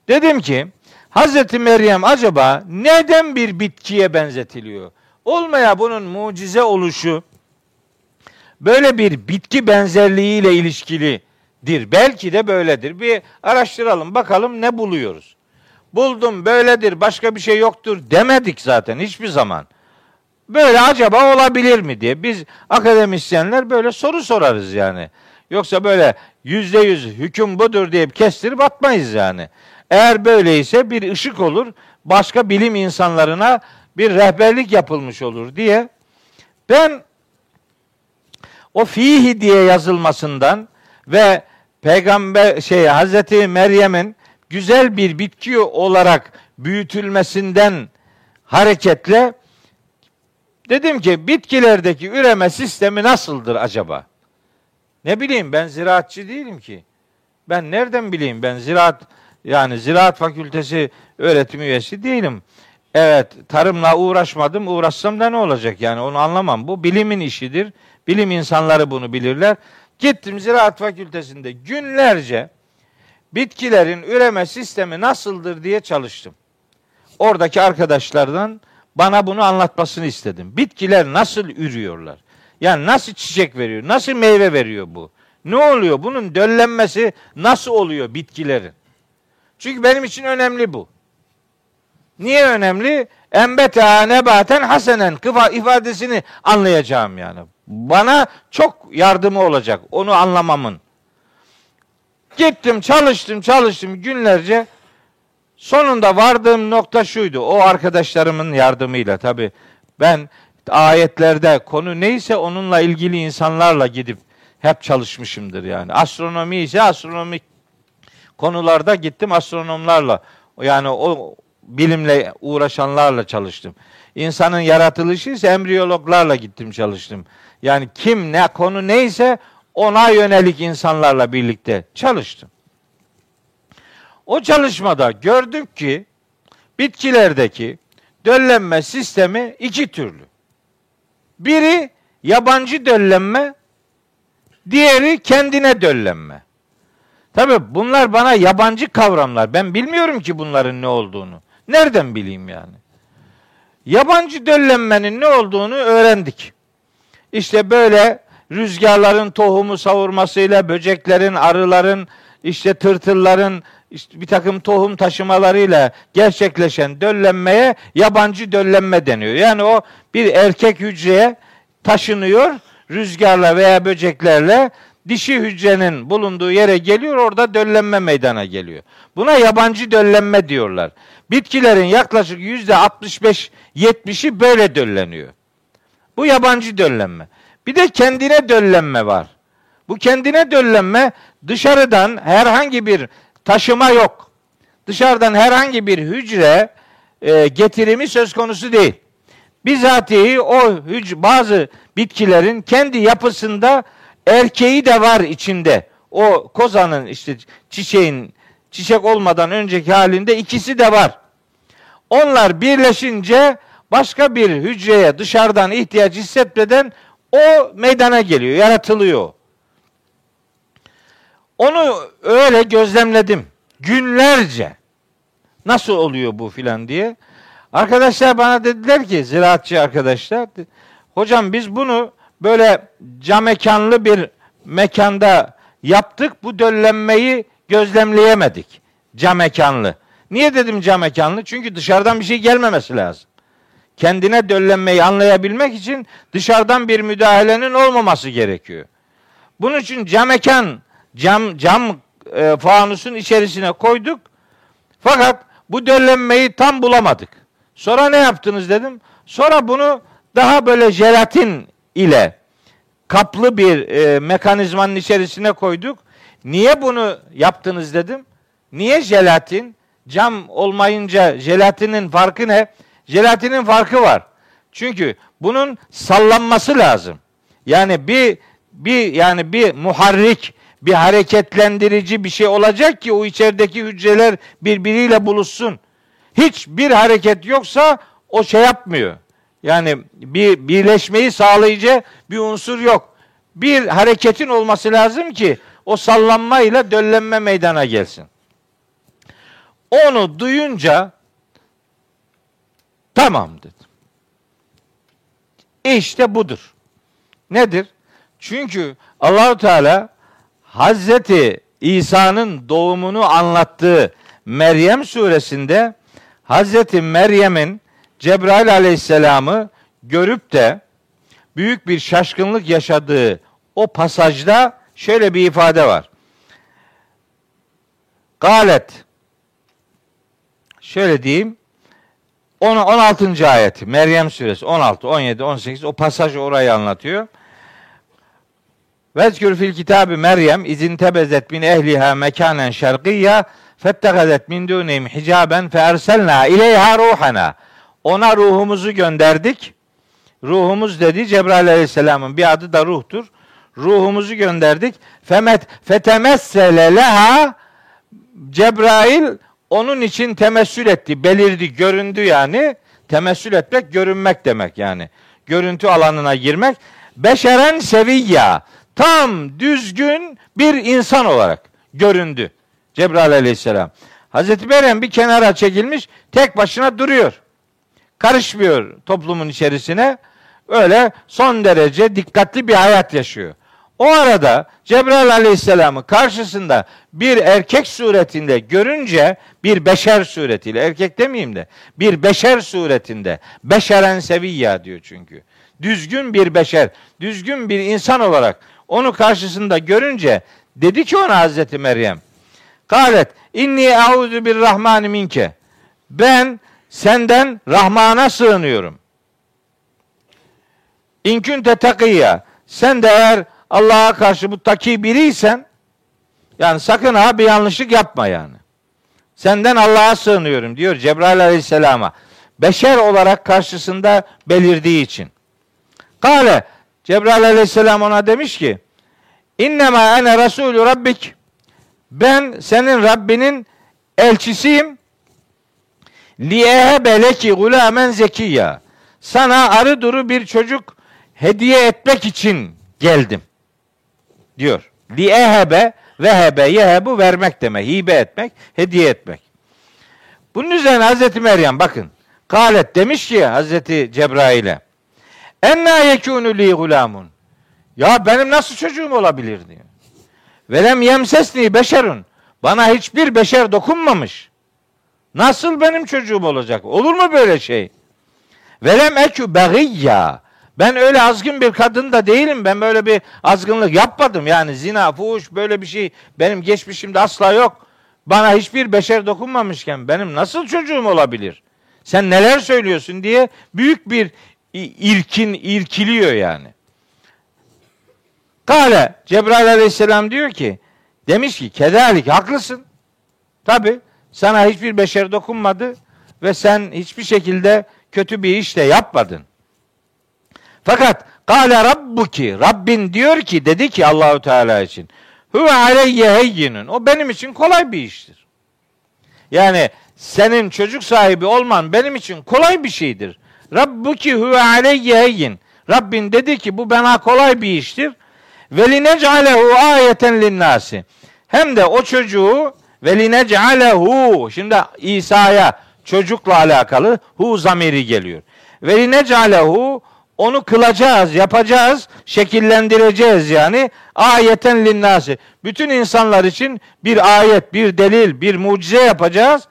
Dedim ki Hazreti Meryem acaba neden bir bitkiye benzetiliyor? Olmaya bunun mucize oluşu böyle bir bitki benzerliğiyle ilişkilidir. Belki de böyledir. Bir araştıralım bakalım ne buluyoruz. Buldum böyledir başka bir şey yoktur demedik zaten hiçbir zaman. Böyle acaba olabilir mi diye biz akademisyenler böyle soru sorarız yani. Yoksa böyle yüzde yüz hüküm budur diye kestirip atmayız yani. Eğer böyleyse bir ışık olur, başka bilim insanlarına bir rehberlik yapılmış olur diye ben o fihi diye yazılmasından ve peygamber şey Hazreti Meryem'in güzel bir bitki olarak büyütülmesinden hareketle dedim ki bitkilerdeki üreme sistemi nasıldır acaba? Ne bileyim ben ziraatçı değilim ki. Ben nereden bileyim ben ziraat yani ziraat fakültesi öğretim üyesi değilim. Evet tarımla uğraşmadım uğraşsam da ne olacak yani onu anlamam. Bu bilimin işidir. Bilim insanları bunu bilirler. Gittim ziraat fakültesinde günlerce bitkilerin üreme sistemi nasıldır diye çalıştım. Oradaki arkadaşlardan bana bunu anlatmasını istedim. Bitkiler nasıl ürüyorlar? Yani nasıl çiçek veriyor? Nasıl meyve veriyor bu? Ne oluyor? Bunun döllenmesi nasıl oluyor bitkilerin? Çünkü benim için önemli bu. Niye önemli? Embeta nebaten hasenen kıfa ifadesini anlayacağım yani. Bana çok yardımı olacak onu anlamamın. Gittim çalıştım çalıştım günlerce. Sonunda vardığım nokta şuydu. O arkadaşlarımın yardımıyla tabi ben ayetlerde konu neyse onunla ilgili insanlarla gidip hep çalışmışımdır yani. Astronomi ise astronomik konularda gittim astronomlarla yani o bilimle uğraşanlarla çalıştım. İnsanın yaratılışı ise embriyologlarla gittim çalıştım. Yani kim ne konu neyse ona yönelik insanlarla birlikte çalıştım. O çalışmada gördük ki bitkilerdeki döllenme sistemi iki türlü. Biri yabancı döllenme, diğeri kendine döllenme. Tabi bunlar bana yabancı kavramlar. Ben bilmiyorum ki bunların ne olduğunu. Nereden bileyim yani? Yabancı döllenmenin ne olduğunu öğrendik. İşte böyle rüzgarların tohumu savurmasıyla, böceklerin, arıların, işte tırtılların işte bir takım tohum taşımalarıyla gerçekleşen döllenmeye yabancı döllenme deniyor. Yani o bir erkek hücreye taşınıyor rüzgarla veya böceklerle dişi hücrenin bulunduğu yere geliyor orada döllenme meydana geliyor. Buna yabancı döllenme diyorlar. Bitkilerin yaklaşık yüzde 65-70'i böyle dölleniyor. Bu yabancı döllenme. Bir de kendine döllenme var. Bu kendine döllenme dışarıdan herhangi bir taşıma yok. Dışarıdan herhangi bir hücre e, getirimi söz konusu değil. Bizatihi o hüc bazı bitkilerin kendi yapısında erkeği de var içinde. O kozanın işte çiçeğin çiçek olmadan önceki halinde ikisi de var. Onlar birleşince başka bir hücreye dışarıdan ihtiyaç hissetmeden o meydana geliyor, yaratılıyor. Onu öyle gözlemledim. Günlerce. Nasıl oluyor bu filan diye. Arkadaşlar bana dediler ki ziraatçı arkadaşlar hocam biz bunu böyle cam mekanlı bir mekanda yaptık. Bu döllenmeyi gözlemleyemedik. Cam mekanlı. Niye dedim cam mekanlı? Çünkü dışarıdan bir şey gelmemesi lazım. Kendine döllenmeyi anlayabilmek için dışarıdan bir müdahalenin olmaması gerekiyor. Bunun için cam mekan, cam, cam e, fanusun içerisine koyduk. Fakat bu döllenmeyi tam bulamadık. Sonra ne yaptınız dedim. Sonra bunu daha böyle jelatin ile kaplı bir e, mekanizmanın içerisine koyduk. Niye bunu yaptınız dedim. Niye jelatin? Cam olmayınca jelatinin farkı ne? Jelatinin farkı var. Çünkü bunun sallanması lazım. Yani bir bir yani bir muharrik, bir hareketlendirici bir şey olacak ki o içerideki hücreler birbiriyle buluşsun. Hiç bir hareket yoksa o şey yapmıyor. Yani bir birleşmeyi sağlayıcı bir unsur yok. Bir hareketin olması lazım ki o sallanmayla döllenme meydana gelsin. Onu duyunca tamam dedim. İşte budur. Nedir? Çünkü Allahu Teala Hazreti İsa'nın doğumunu anlattığı Meryem suresinde Hazreti Meryem'in Cebrail aleyhisselamı görüp de büyük bir şaşkınlık yaşadığı o pasajda şöyle bir ifade var. Galet şöyle diyeyim 10, 16. ayeti Meryem suresi 16, 17, 18 o pasaj orayı anlatıyor. Vezkür fil kitabı Meryem izin tebezet min ehliha mekanen şerqiyya fettegadet min dunihim hicaben fe erselna ileyha ruhana. Ona ruhumuzu gönderdik. Ruhumuz dedi Cebrail aleyhisselamın bir adı da ruhtur. Ruhumuzu gönderdik. Femet fetemessele leha Cebrail onun için temessül etti, belirdi, göründü yani. Temessül etmek, görünmek demek yani. Görüntü alanına girmek. Beşeren seviyya, tam düzgün bir insan olarak göründü. Cebrail aleyhisselam. Hazreti Meryem bir kenara çekilmiş, tek başına duruyor. Karışmıyor toplumun içerisine. Öyle son derece dikkatli bir hayat yaşıyor. O arada Cebrail Aleyhisselam'ı karşısında bir erkek suretinde görünce bir beşer suretiyle erkek demeyeyim de bir beşer suretinde beşeren seviyya diyor çünkü. Düzgün bir beşer, düzgün bir insan olarak onu karşısında görünce dedi ki ona Hazreti Meryem Kalet inni euzu bir rahmani minke ben senden Rahman'a sığınıyorum. İnkünte takiyya sen de eğer Allah'a karşı bu taki biriysen yani sakın ha bir yanlışlık yapma yani. Senden Allah'a sığınıyorum diyor Cebrail aleyhisselama. Beşer olarak karşısında belirdiği için. Kale Cebrail aleyhisselam ona demiş ki İnnemâ ene Resulü Rabbik ben senin Rabbinin elçisiyim. Liyehebe leki gulamen zekiyya. Sana arı duru bir çocuk hediye etmek için geldim diyor. Li ehebe vehebe yehebu vermek demek. Hibe etmek, hediye etmek. Bunun üzerine Hazreti Meryem bakın. Kalet demiş ki Hazreti Cebrail'e. Enna yekûnü li gulamun. Ya benim nasıl çocuğum olabilir diyor. Velem yemsesni beşerun. Bana hiçbir beşer dokunmamış. Nasıl benim çocuğum olacak? Olur mu böyle şey? Velem ekü begiyya. Ben öyle azgın bir kadın da değilim. Ben böyle bir azgınlık yapmadım. Yani zina, fuhuş böyle bir şey benim geçmişimde asla yok. Bana hiçbir beşer dokunmamışken benim nasıl çocuğum olabilir? Sen neler söylüyorsun diye büyük bir irkin, irkiliyor yani. Kale Cebrail aleyhisselam diyor ki demiş ki kederlik haklısın. Tabi sana hiçbir beşer dokunmadı ve sen hiçbir şekilde kötü bir iş de yapmadın. Fakat Kale rabbuki. Rabbin diyor ki dedi ki Allahu Teala için. Huve aleyye heyyinun. O benim için kolay bir iştir. Yani senin çocuk sahibi olman benim için kolay bir şeydir. Rabbuki huve aleyye heyyin. Rabbin dedi ki bu bana kolay bir iştir. Ve linec'alehu ayeten linnâsi. Hem de o çocuğu ve linec'alehu. Şimdi İsa'ya çocukla alakalı hu zamiri geliyor. Ve linec'alehu onu kılacağız, yapacağız, şekillendireceğiz yani. Ayeten linnâsi. Bütün insanlar için bir ayet, bir delil, bir mucize yapacağız.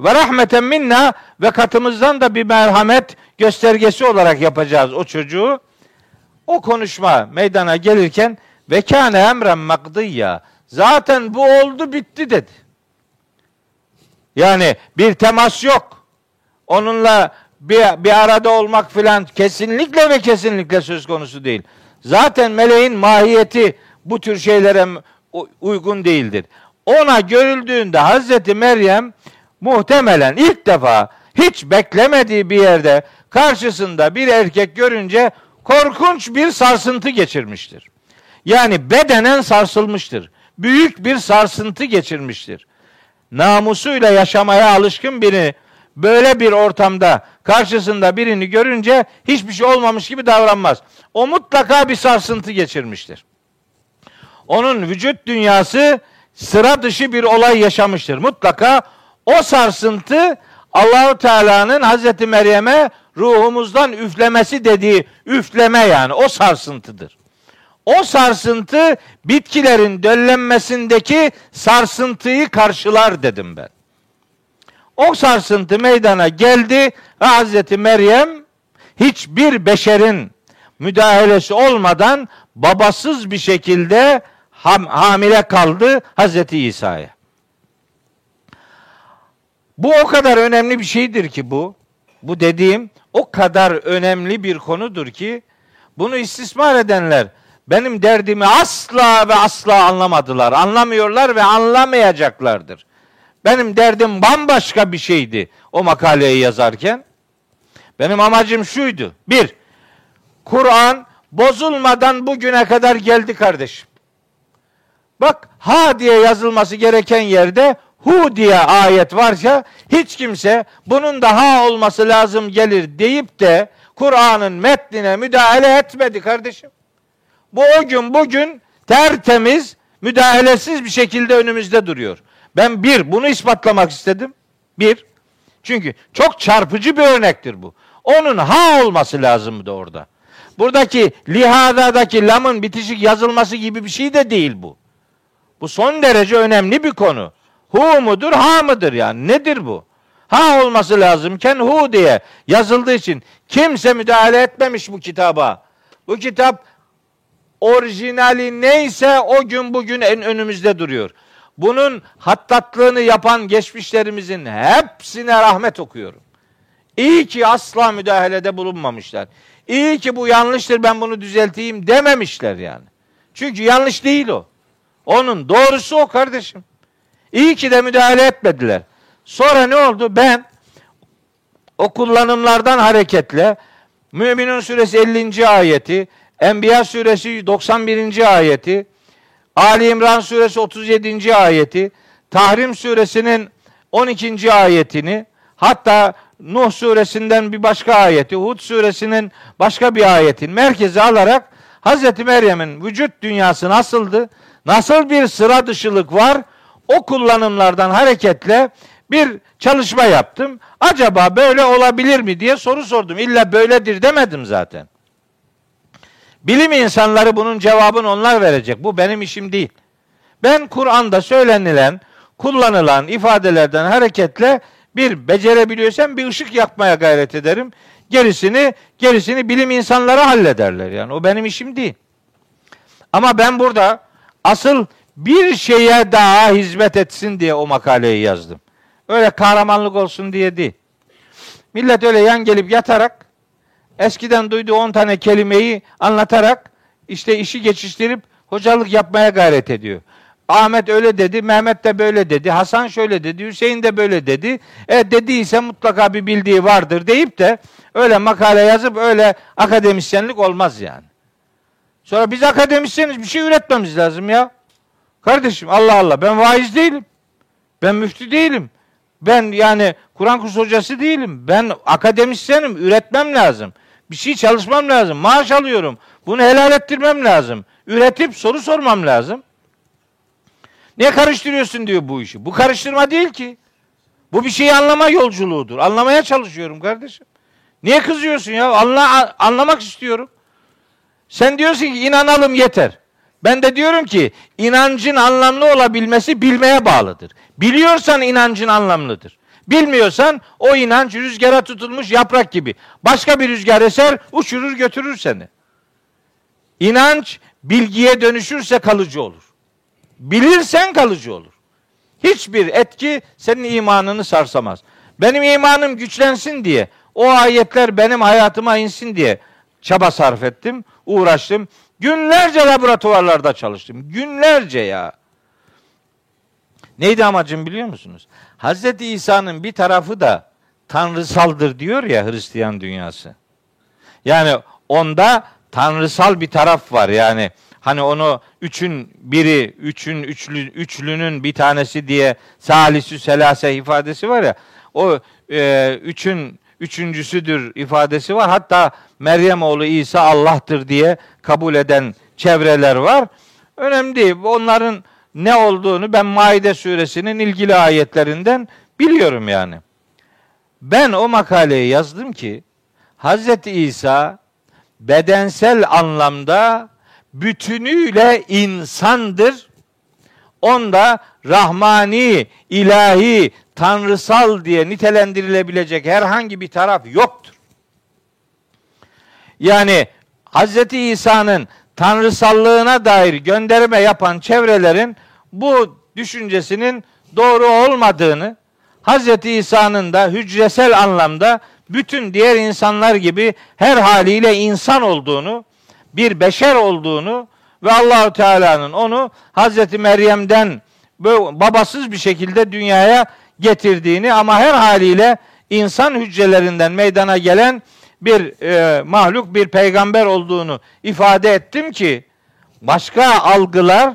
Ve rahmeten minna ve katımızdan da bir merhamet göstergesi olarak yapacağız o çocuğu. O konuşma meydana gelirken ve kâne emren makdiyya. Zaten bu oldu bitti dedi. Yani bir temas yok. Onunla bir, bir arada olmak filan kesinlikle ve kesinlikle söz konusu değil. Zaten meleğin mahiyeti bu tür şeylere uygun değildir. Ona görüldüğünde Hazreti Meryem muhtemelen ilk defa hiç beklemediği bir yerde karşısında bir erkek görünce korkunç bir sarsıntı geçirmiştir. Yani bedenen sarsılmıştır. Büyük bir sarsıntı geçirmiştir. Namusuyla yaşamaya alışkın biri böyle bir ortamda karşısında birini görünce hiçbir şey olmamış gibi davranmaz. O mutlaka bir sarsıntı geçirmiştir. Onun vücut dünyası sıra dışı bir olay yaşamıştır. Mutlaka o sarsıntı Allahu Teala'nın Hazreti Meryem'e ruhumuzdan üflemesi dediği üfleme yani o sarsıntıdır. O sarsıntı bitkilerin döllenmesindeki sarsıntıyı karşılar dedim ben. O sarsıntı meydana geldi ve Hazreti Meryem hiçbir beşerin müdahalesi olmadan babasız bir şekilde ham, hamile kaldı Hazreti İsa'ya. Bu o kadar önemli bir şeydir ki bu. Bu dediğim o kadar önemli bir konudur ki bunu istismar edenler benim derdimi asla ve asla anlamadılar. Anlamıyorlar ve anlamayacaklardır. Benim derdim bambaşka bir şeydi o makaleyi yazarken. Benim amacım şuydu. Bir, Kur'an bozulmadan bugüne kadar geldi kardeşim. Bak ha diye yazılması gereken yerde hu diye ayet varsa hiç kimse bunun da ha olması lazım gelir deyip de Kur'an'ın metnine müdahale etmedi kardeşim. Bu o gün bugün tertemiz, müdahalesiz bir şekilde önümüzde duruyor. Ben bir, bunu ispatlamak istedim. Bir, çünkü çok çarpıcı bir örnektir bu. Onun ha olması lazımdı orada. Buradaki lihadadaki lamın bitişik yazılması gibi bir şey de değil bu. Bu son derece önemli bir konu. Hu mudur, ha mıdır yani? Nedir bu? Ha olması lazımken hu diye yazıldığı için kimse müdahale etmemiş bu kitaba. Bu kitap orijinali neyse o gün bugün en önümüzde duruyor. Bunun hattatlığını yapan geçmişlerimizin hepsine rahmet okuyorum. İyi ki asla müdahalede bulunmamışlar. İyi ki bu yanlıştır ben bunu düzelteyim dememişler yani. Çünkü yanlış değil o. Onun doğrusu o kardeşim. İyi ki de müdahale etmediler. Sonra ne oldu? Ben o kullanımlardan hareketle Müminun suresi 50. ayeti, Enbiya suresi 91. ayeti, Ali İmran suresi 37. ayeti, Tahrim suresinin 12. ayetini, hatta Nuh suresinden bir başka ayeti, Hud suresinin başka bir ayetin merkeze alarak Hz. Meryem'in vücut dünyası nasıldı? Nasıl bir sıra dışılık var? O kullanımlardan hareketle bir çalışma yaptım. Acaba böyle olabilir mi diye soru sordum. İlla böyledir demedim zaten. Bilim insanları bunun cevabını onlar verecek. Bu benim işim değil. Ben Kur'an'da söylenilen, kullanılan ifadelerden hareketle bir becerebiliyorsam bir ışık yakmaya gayret ederim. Gerisini gerisini bilim insanları hallederler yani. O benim işim değil. Ama ben burada asıl bir şeye daha hizmet etsin diye o makaleyi yazdım. Öyle kahramanlık olsun diye değil. Millet öyle yan gelip yatarak eskiden duyduğu 10 tane kelimeyi anlatarak işte işi geçiştirip hocalık yapmaya gayret ediyor. Ahmet öyle dedi, Mehmet de böyle dedi, Hasan şöyle dedi, Hüseyin de böyle dedi. E dediyse mutlaka bir bildiği vardır deyip de öyle makale yazıp öyle akademisyenlik olmaz yani. Sonra biz akademisyeniz bir şey üretmemiz lazım ya. Kardeşim Allah Allah ben vaiz değilim. Ben müftü değilim. Ben yani Kur'an kursu hocası değilim. Ben akademisyenim. Üretmem lazım. Bir şey çalışmam lazım. Maaş alıyorum. Bunu helal ettirmem lazım. Üretip soru sormam lazım. Niye karıştırıyorsun diyor bu işi. Bu karıştırma değil ki. Bu bir şeyi anlama yolculuğudur. Anlamaya çalışıyorum kardeşim. Niye kızıyorsun ya? Anla, anlamak istiyorum. Sen diyorsun ki inanalım yeter. Ben de diyorum ki inancın anlamlı olabilmesi bilmeye bağlıdır. Biliyorsan inancın anlamlıdır. Bilmiyorsan o inanç rüzgara tutulmuş yaprak gibi. Başka bir rüzgar eser uçurur götürür seni. İnanç bilgiye dönüşürse kalıcı olur. Bilirsen kalıcı olur. Hiçbir etki senin imanını sarsamaz. Benim imanım güçlensin diye, o ayetler benim hayatıma insin diye çaba sarf ettim, uğraştım. Günlerce laboratuvarlarda çalıştım. Günlerce ya. Neydi amacım biliyor musunuz? Hazreti İsa'nın bir tarafı da tanrısaldır diyor ya Hristiyan dünyası. Yani onda tanrısal bir taraf var. Yani hani onu üçün biri, üçün üçlü, üçlünün bir tanesi diye salisü selase ifadesi var ya. O e, üçün üçüncüsüdür ifadesi var. Hatta Meryem oğlu İsa Allah'tır diye kabul eden çevreler var. Önemli değil. Onların ne olduğunu ben Maide suresinin ilgili ayetlerinden biliyorum yani. Ben o makaleyi yazdım ki Hazreti İsa bedensel anlamda bütünüyle insandır. Onda rahmani, ilahi, tanrısal diye nitelendirilebilecek herhangi bir taraf yoktur. Yani Hazreti İsa'nın tanrısallığına dair gönderme yapan çevrelerin bu düşüncesinin doğru olmadığını, Hazreti İsa'nın da hücresel anlamda bütün diğer insanlar gibi her haliyle insan olduğunu, bir beşer olduğunu ve Allahu Teala'nın onu Hazreti Meryem'den babasız bir şekilde dünyaya getirdiğini ama her haliyle insan hücrelerinden meydana gelen bir e, mahluk, bir peygamber olduğunu ifade ettim ki başka algılar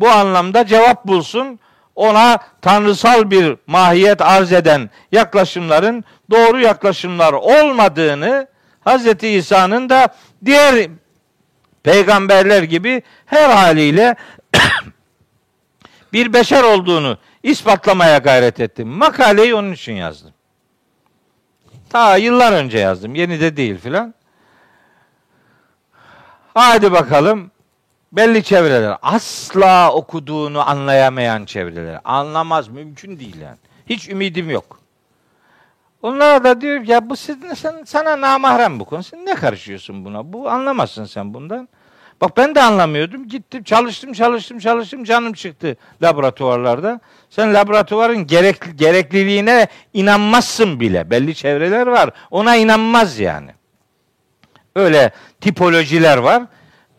bu anlamda cevap bulsun. Ona tanrısal bir mahiyet arz eden yaklaşımların doğru yaklaşımlar olmadığını Hz. İsa'nın da diğer peygamberler gibi her haliyle bir beşer olduğunu ispatlamaya gayret ettim. Makaleyi onun için yazdım. Ta yıllar önce yazdım. Yeni de değil filan. Hadi bakalım. Belli çevreler asla okuduğunu anlayamayan çevreler. Anlamaz mümkün değil yani. Hiç ümidim yok. Onlara da diyor ya bu sizin, sen, sana namahrem bu konu. Sen ne karışıyorsun buna? Bu anlamazsın sen bundan. Bak ben de anlamıyordum. Gittim çalıştım çalıştım çalıştım canım çıktı laboratuvarlarda. Sen laboratuvarın gerek, gerekliliğine inanmazsın bile. Belli çevreler var. Ona inanmaz yani. Öyle tipolojiler var.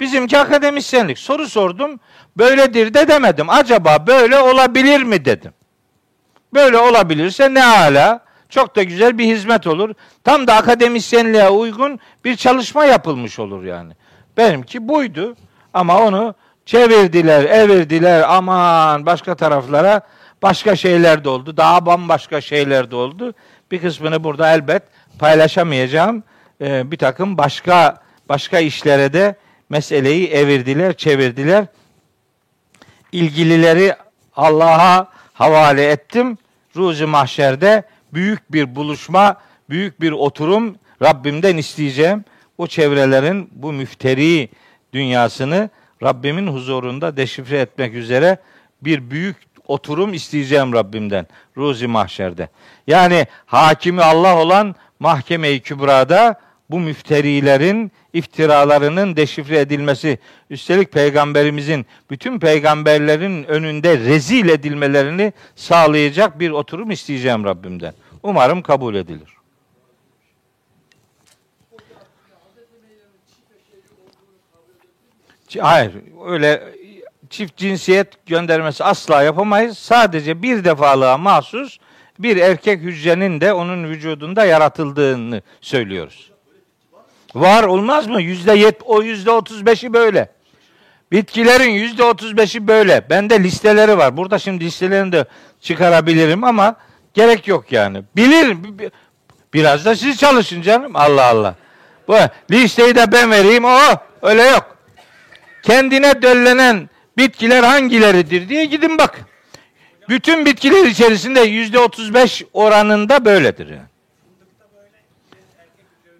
Bizimki akademisyenlik. Soru sordum. Böyledir de demedim. Acaba böyle olabilir mi dedim. Böyle olabilirse ne ala. Çok da güzel bir hizmet olur. Tam da akademisyenliğe uygun bir çalışma yapılmış olur yani. Benimki buydu ama onu çevirdiler, evirdiler aman başka taraflara başka şeyler de oldu. Daha bambaşka şeyler de oldu. Bir kısmını burada elbet paylaşamayacağım. Ee, bir takım başka başka işlere de meseleyi evirdiler, çevirdiler. İlgilileri Allah'a havale ettim. Ruzi mahşerde büyük bir buluşma, büyük bir oturum Rabbimden isteyeceğim o çevrelerin bu müfteri dünyasını Rabbimin huzurunda deşifre etmek üzere bir büyük oturum isteyeceğim Rabbimden ruzi mahşerde. Yani hakimi Allah olan mahkeme-i kübrada bu müfterilerin iftiralarının deşifre edilmesi, üstelik peygamberimizin bütün peygamberlerin önünde rezil edilmelerini sağlayacak bir oturum isteyeceğim Rabbimden. Umarım kabul edilir. Hayır öyle çift cinsiyet göndermesi asla yapamayız. Sadece bir defalığa mahsus bir erkek hücrenin de onun vücudunda yaratıldığını söylüyoruz. Var olmaz mı? Yüzde yet, o yüzde otuz beşi böyle. Bitkilerin yüzde otuz beşi böyle. Bende listeleri var. Burada şimdi listelerini de çıkarabilirim ama gerek yok yani. Bilir. Biraz da siz çalışın canım. Allah Allah. Bu listeyi de ben vereyim. O öyle yok. Kendine döllenen bitkiler hangileridir diye gidin bak. Bütün bitkiler içerisinde yüzde otuz beş oranında böyledir yani.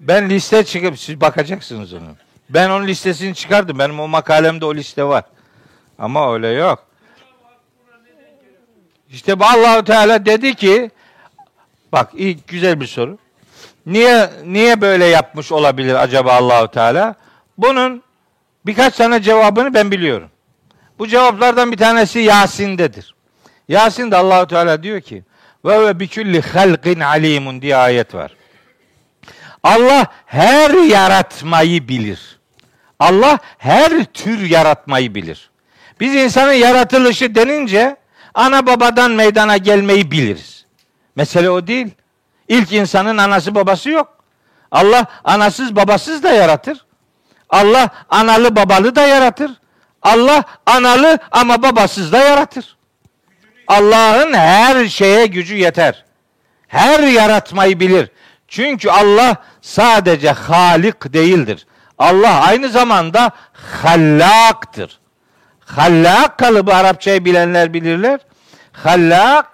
Ben liste çıkıp siz bakacaksınız onu. Ben onun listesini çıkardım. Benim o makalemde o liste var. Ama öyle yok. İşte Allahu Teala dedi ki bak ilk güzel bir soru. Niye niye böyle yapmış olabilir acaba Allahu Teala? Bunun birkaç tane cevabını ben biliyorum. Bu cevaplardan bir tanesi Yasin'dedir. Yasin'de Allahu Teala diyor ki ve ve bikulli halqin alimun diye ayet var. Allah her yaratmayı bilir. Allah her tür yaratmayı bilir. Biz insanın yaratılışı denince ana babadan meydana gelmeyi biliriz. Mesele o değil. İlk insanın anası babası yok. Allah anasız babasız da yaratır. Allah analı babalı da yaratır. Allah analı ama babasız da yaratır. Allah'ın her şeye gücü yeter. Her yaratmayı bilir. Çünkü Allah sadece Halik değildir. Allah aynı zamanda Hallaktır. Hallak kalıbı Arapçayı bilenler bilirler. Hallak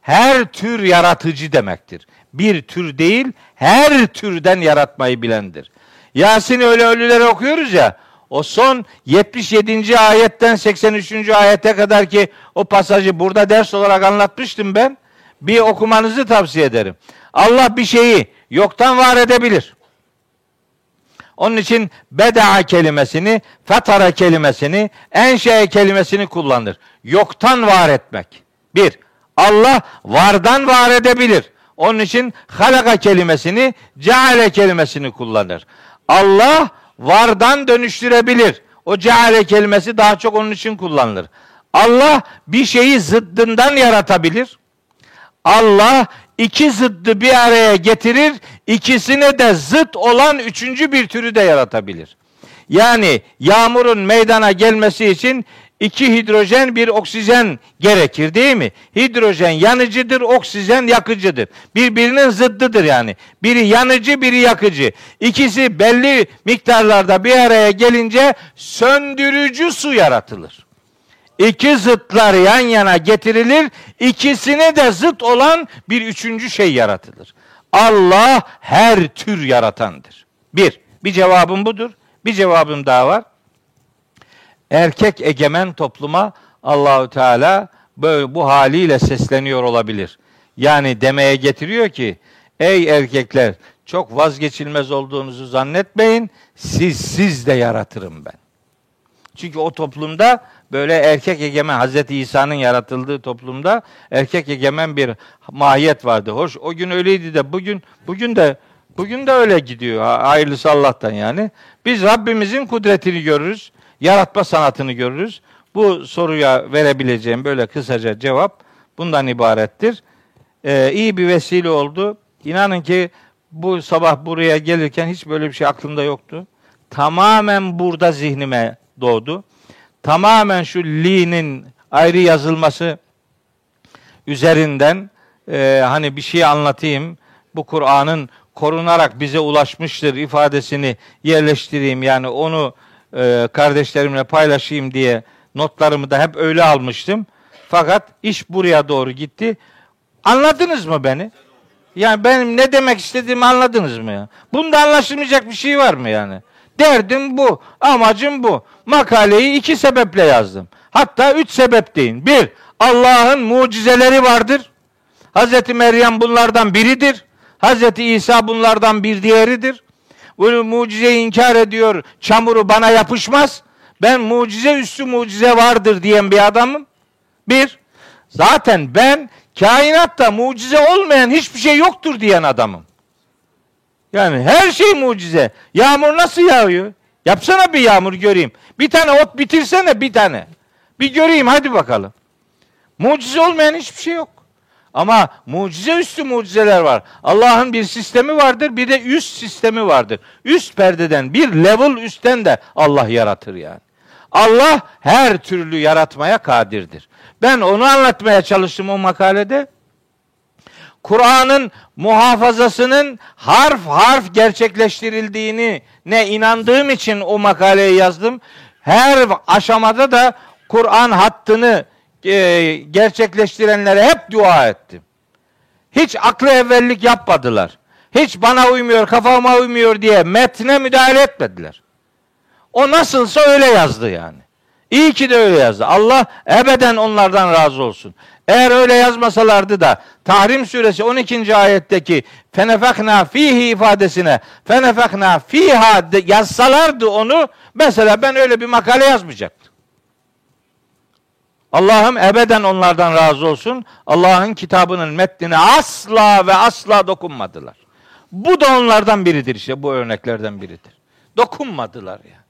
her tür yaratıcı demektir. Bir tür değil, her türden yaratmayı bilendir. Yasin öyle ölüleri okuyoruz ya. O son 77. ayetten 83. ayete kadar ki o pasajı burada ders olarak anlatmıştım ben. Bir okumanızı tavsiye ederim. Allah bir şeyi yoktan var edebilir. Onun için beda kelimesini, fetara kelimesini, enşe kelimesini kullanır. Yoktan var etmek. Bir, Allah vardan var edebilir. Onun için halaka kelimesini, ceale kelimesini kullanır. Allah vardan dönüştürebilir. O ceale kelimesi daha çok onun için kullanılır. Allah bir şeyi zıddından yaratabilir. Allah iki zıddı bir araya getirir, ikisine de zıt olan üçüncü bir türü de yaratabilir. Yani yağmurun meydana gelmesi için iki hidrojen bir oksijen gerekir değil mi? Hidrojen yanıcıdır, oksijen yakıcıdır. Birbirinin zıddıdır yani. Biri yanıcı, biri yakıcı. İkisi belli miktarlarda bir araya gelince söndürücü su yaratılır. İki zıtlar yan yana getirilir, ikisine de zıt olan bir üçüncü şey yaratılır. Allah her tür yaratandır. Bir, bir cevabım budur. Bir cevabım daha var erkek egemen topluma Allahü Teala böyle bu haliyle sesleniyor olabilir. Yani demeye getiriyor ki ey erkekler çok vazgeçilmez olduğunuzu zannetmeyin. Siz siz de yaratırım ben. Çünkü o toplumda böyle erkek egemen Hazreti İsa'nın yaratıldığı toplumda erkek egemen bir mahiyet vardı. Hoş o gün öyleydi de bugün bugün de bugün de öyle gidiyor. Hayırlısı Allah'tan yani. Biz Rabbimizin kudretini görürüz yaratma sanatını görürüz. Bu soruya verebileceğim böyle kısaca cevap bundan ibarettir. Ee, iyi bir vesile oldu. İnanın ki bu sabah buraya gelirken hiç böyle bir şey aklımda yoktu. Tamamen burada zihnime doğdu. Tamamen şu li'nin ayrı yazılması üzerinden e, hani bir şey anlatayım. Bu Kur'an'ın korunarak bize ulaşmıştır ifadesini yerleştireyim. Yani onu e, kardeşlerimle paylaşayım diye notlarımı da hep öyle almıştım. Fakat iş buraya doğru gitti. Anladınız mı beni? Yani benim ne demek istediğimi anladınız mı ya? Bunda anlaşılmayacak bir şey var mı yani? Derdim bu, amacım bu. Makaleyi iki sebeple yazdım. Hatta üç sebep deyin. Bir, Allah'ın mucizeleri vardır. Hazreti Meryem bunlardan biridir. Hazreti İsa bunlardan bir diğeridir. Bunu mucizeyi inkar ediyor. Çamuru bana yapışmaz. Ben mucize üstü mucize vardır diyen bir adamım. Bir, zaten ben kainatta mucize olmayan hiçbir şey yoktur diyen adamım. Yani her şey mucize. Yağmur nasıl yağıyor? Yapsana bir yağmur göreyim. Bir tane ot bitirsene bir tane. Bir göreyim hadi bakalım. Mucize olmayan hiçbir şey yok. Ama mucize üstü mucizeler var. Allah'ın bir sistemi vardır, bir de üst sistemi vardır. Üst perdeden, bir level üstten de Allah yaratır yani. Allah her türlü yaratmaya kadirdir. Ben onu anlatmaya çalıştım o makalede. Kur'an'ın muhafazasının harf harf gerçekleştirildiğini ne inandığım için o makaleyi yazdım. Her aşamada da Kur'an hattını e, gerçekleştirenlere hep dua ettim. Hiç aklı evvellik yapmadılar. Hiç bana uymuyor, kafama uymuyor diye metne müdahale etmediler. O nasılsa öyle yazdı yani. İyi ki de öyle yazdı. Allah ebeden onlardan razı olsun. Eğer öyle yazmasalardı da Tahrim suresi 12. ayetteki fenefekna fihi ifadesine fenefekna fiha yazsalardı onu mesela ben öyle bir makale yazmayacaktım. Allah'ım ebeden onlardan razı olsun. Allah'ın kitabının metnine asla ve asla dokunmadılar. Bu da onlardan biridir işte bu örneklerden biridir. Dokunmadılar yani.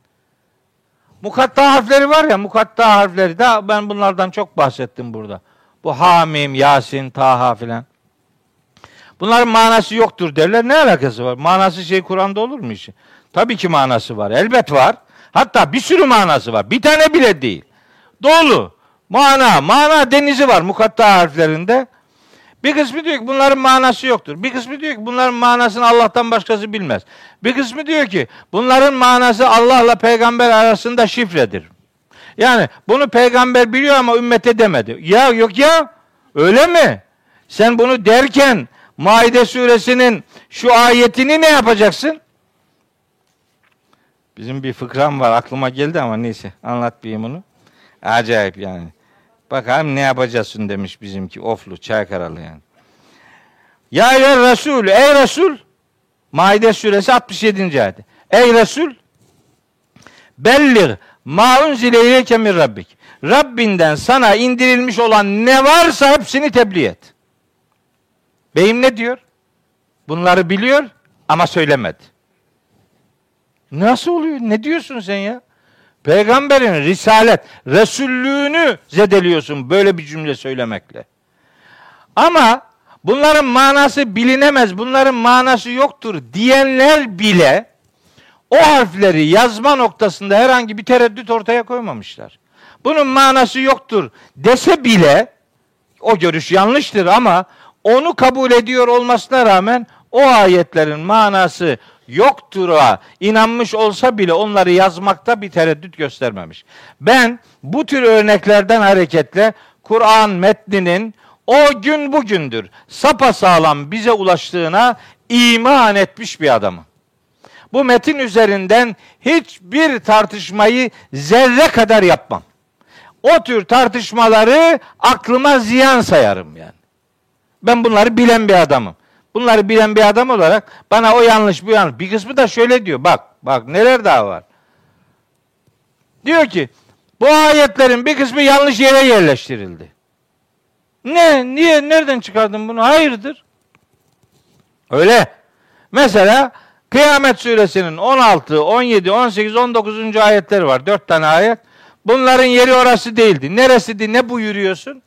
Mukatta harfleri var ya mukatta harfleri de ben bunlardan çok bahsettim burada. Bu Hamim, Yasin, Taha filan. Bunların manası yoktur derler. Ne alakası var? Manası şey Kur'an'da olur mu işi? Tabii ki manası var. Elbet var. Hatta bir sürü manası var. Bir tane bile değil. Dolu. Mana, mana denizi var mukatta harflerinde. Bir kısmı diyor ki bunların manası yoktur. Bir kısmı diyor ki bunların manasını Allah'tan başkası bilmez. Bir kısmı diyor ki bunların manası Allah'la peygamber arasında şifredir. Yani bunu peygamber biliyor ama ümmete demedi. Ya yok ya öyle mi? Sen bunu derken Maide suresinin şu ayetini ne yapacaksın? Bizim bir fıkram var aklıma geldi ama neyse anlatmayayım onu. Acayip yani. Bakalım ne yapacaksın demiş bizimki oflu Çaykaralı yani. Ya ey Resul, ey Resul. Maide suresi 67. ayet. Ey Resul bellir ma unzile ileyke min rabbik. Rabbinden sana indirilmiş olan ne varsa hepsini tebliğ et. Beyim ne diyor? Bunları biliyor ama söylemedi. Nasıl oluyor? Ne diyorsun sen ya? Peygamberin risalet, resullüğünü zedeliyorsun böyle bir cümle söylemekle. Ama bunların manası bilinemez, bunların manası yoktur diyenler bile o harfleri yazma noktasında herhangi bir tereddüt ortaya koymamışlar. Bunun manası yoktur dese bile o görüş yanlıştır ama onu kabul ediyor olmasına rağmen o ayetlerin manası yoktura inanmış olsa bile onları yazmakta bir tereddüt göstermemiş. Ben bu tür örneklerden hareketle Kur'an metninin o gün bugündür sapa sağlam bize ulaştığına iman etmiş bir adamım. Bu metin üzerinden hiçbir tartışmayı zerre kadar yapmam. O tür tartışmaları aklıma ziyan sayarım yani. Ben bunları bilen bir adamım. Bunları bilen bir adam olarak bana o yanlış bu yanlış. Bir kısmı da şöyle diyor. Bak bak neler daha var. Diyor ki bu ayetlerin bir kısmı yanlış yere yerleştirildi. Ne? Niye? Nereden çıkardın bunu? Hayırdır? Öyle. Mesela Kıyamet suresinin 16, 17, 18, 19. ayetleri var. Dört tane ayet. Bunların yeri orası değildi. Neresiydi? Ne buyuruyorsun?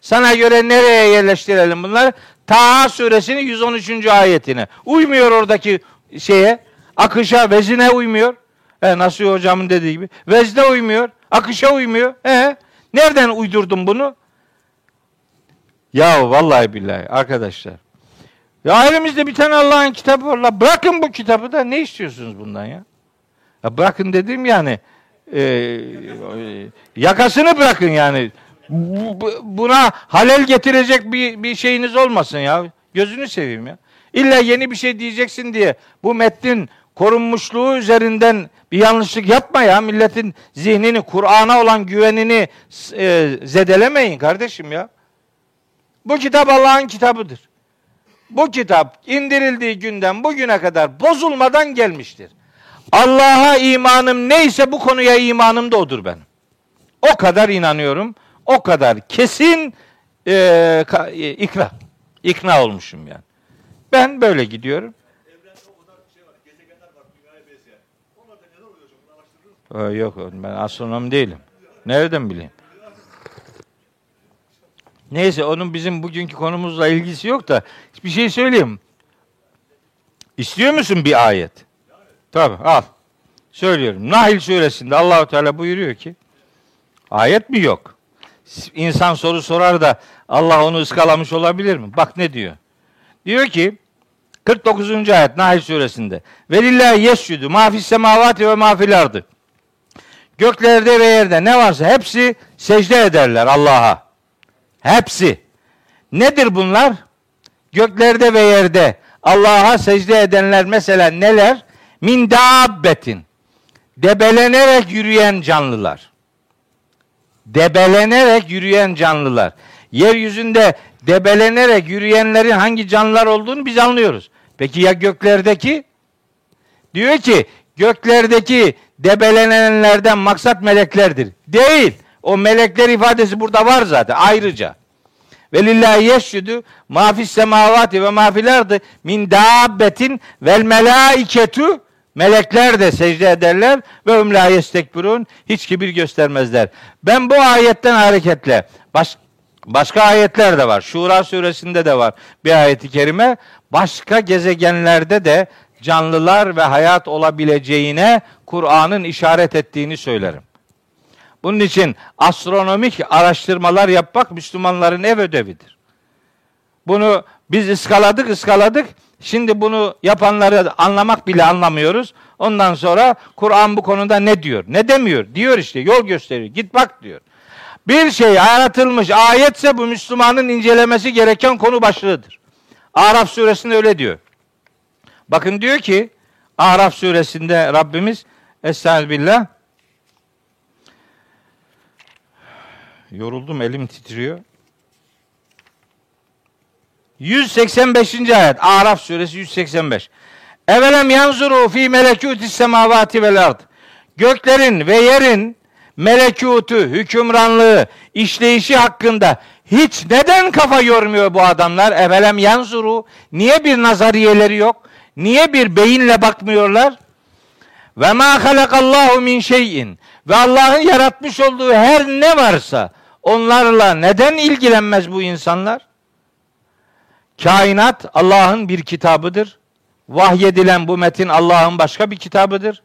Sana göre nereye yerleştirelim bunları? Taha suresinin 113. ayetine. Uymuyor oradaki şeye. Akışa, vezine uymuyor. E, Nasıl hocamın dediği gibi. Vezne uymuyor. Akışa uymuyor. E, nereden uydurdun bunu? Ya vallahi billahi arkadaşlar. Ya elimizde bir tane Allah'ın kitabı var. La bırakın bu kitabı da ne istiyorsunuz bundan ya? ya bırakın dedim yani e, yakasını bırakın yani buna halel getirecek bir, bir şeyiniz olmasın ya. Gözünü seveyim ya. İlla yeni bir şey diyeceksin diye bu metnin korunmuşluğu üzerinden bir yanlışlık yapma ya. Milletin zihnini, Kur'an'a olan güvenini e, zedelemeyin kardeşim ya. Bu kitap Allah'ın kitabıdır. Bu kitap indirildiği günden bugüne kadar bozulmadan gelmiştir. Allah'a imanım neyse bu konuya imanım da odur benim. O kadar inanıyorum o kadar kesin e, ka, e, ikna ikna olmuşum yani. Ben böyle gidiyorum. Yok ben astronom değilim. Nereden bileyim? Neyse onun bizim bugünkü konumuzla ilgisi yok da bir şey söyleyeyim. İstiyor musun bir ayet? Tabi al. Söylüyorum. Nahil suresinde Allahu Teala buyuruyor ki ayet mi yok? İnsan soru sorar da Allah onu ıskalamış olabilir mi? Bak ne diyor. Diyor ki 49. ayet Nahl suresinde. Velillahi yescudu ma fis semavati ve ma fil. Göklerde ve yerde ne varsa hepsi secde ederler Allah'a. Hepsi. Nedir bunlar? Göklerde ve yerde Allah'a secde edenler mesela neler? Min dabbetin. Debelenerek yürüyen canlılar. Debelenerek yürüyen canlılar. Yeryüzünde debelenerek yürüyenlerin hangi canlılar olduğunu biz anlıyoruz. Peki ya göklerdeki? Diyor ki göklerdeki debelenenlerden maksat meleklerdir. Değil. O melekler ifadesi burada var zaten ayrıca. Ve lillahi yeşşüdü ma fis semavati ve ma fil min dabbetin vel melaiketu melekler de secde ederler ve hum la hiç kibir göstermezler. Ben bu ayetten hareketle baş, başka ayetler de var. Şura suresinde de var bir ayeti kerime. Başka gezegenlerde de canlılar ve hayat olabileceğine Kur'an'ın işaret ettiğini söylerim. Bunun için astronomik araştırmalar yapmak Müslümanların ev ödevidir. Bunu biz ıskaladık ıskaladık. Şimdi bunu yapanları anlamak bile anlamıyoruz. Ondan sonra Kur'an bu konuda ne diyor? Ne demiyor? Diyor işte yol gösteriyor. Git bak diyor. Bir şey yaratılmış ayetse bu Müslümanın incelemesi gereken konu başlığıdır. Araf suresinde öyle diyor. Bakın diyor ki Araf suresinde Rabbimiz Estağfirullah Yoruldum elim titriyor. 185. ayet Araf suresi 185. Evelem yanzuru fi melekutis semavati vel ard. Göklerin ve yerin melekutu, hükümranlığı, işleyişi hakkında hiç neden kafa yormuyor bu adamlar? Evelem yanzuru. Niye bir nazariyeleri yok? Niye bir beyinle bakmıyorlar? Ve ma halakallahu min şeyin. Ve Allah'ın yaratmış olduğu her ne varsa onlarla neden ilgilenmez bu insanlar? Kainat Allah'ın bir kitabıdır. Vahyedilen bu metin Allah'ın başka bir kitabıdır.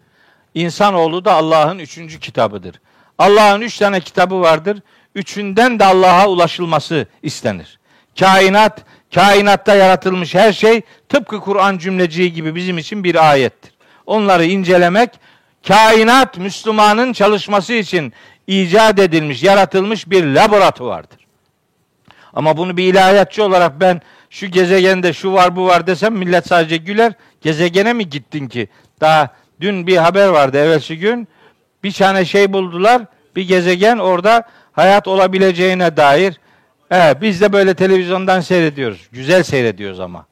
İnsanoğlu da Allah'ın üçüncü kitabıdır. Allah'ın üç tane kitabı vardır. Üçünden de Allah'a ulaşılması istenir. Kainat, kainatta yaratılmış her şey tıpkı Kur'an cümleciği gibi bizim için bir ayettir. Onları incelemek, kainat Müslümanın çalışması için icat edilmiş, yaratılmış bir laboratuvardır. Ama bunu bir ilahiyatçı olarak ben şu gezegende şu var bu var desem millet sadece güler. Gezegene mi gittin ki? Daha dün bir haber vardı evvelsi gün. Bir tane şey buldular. Bir gezegen orada hayat olabileceğine dair. Evet, biz de böyle televizyondan seyrediyoruz. Güzel seyrediyoruz ama.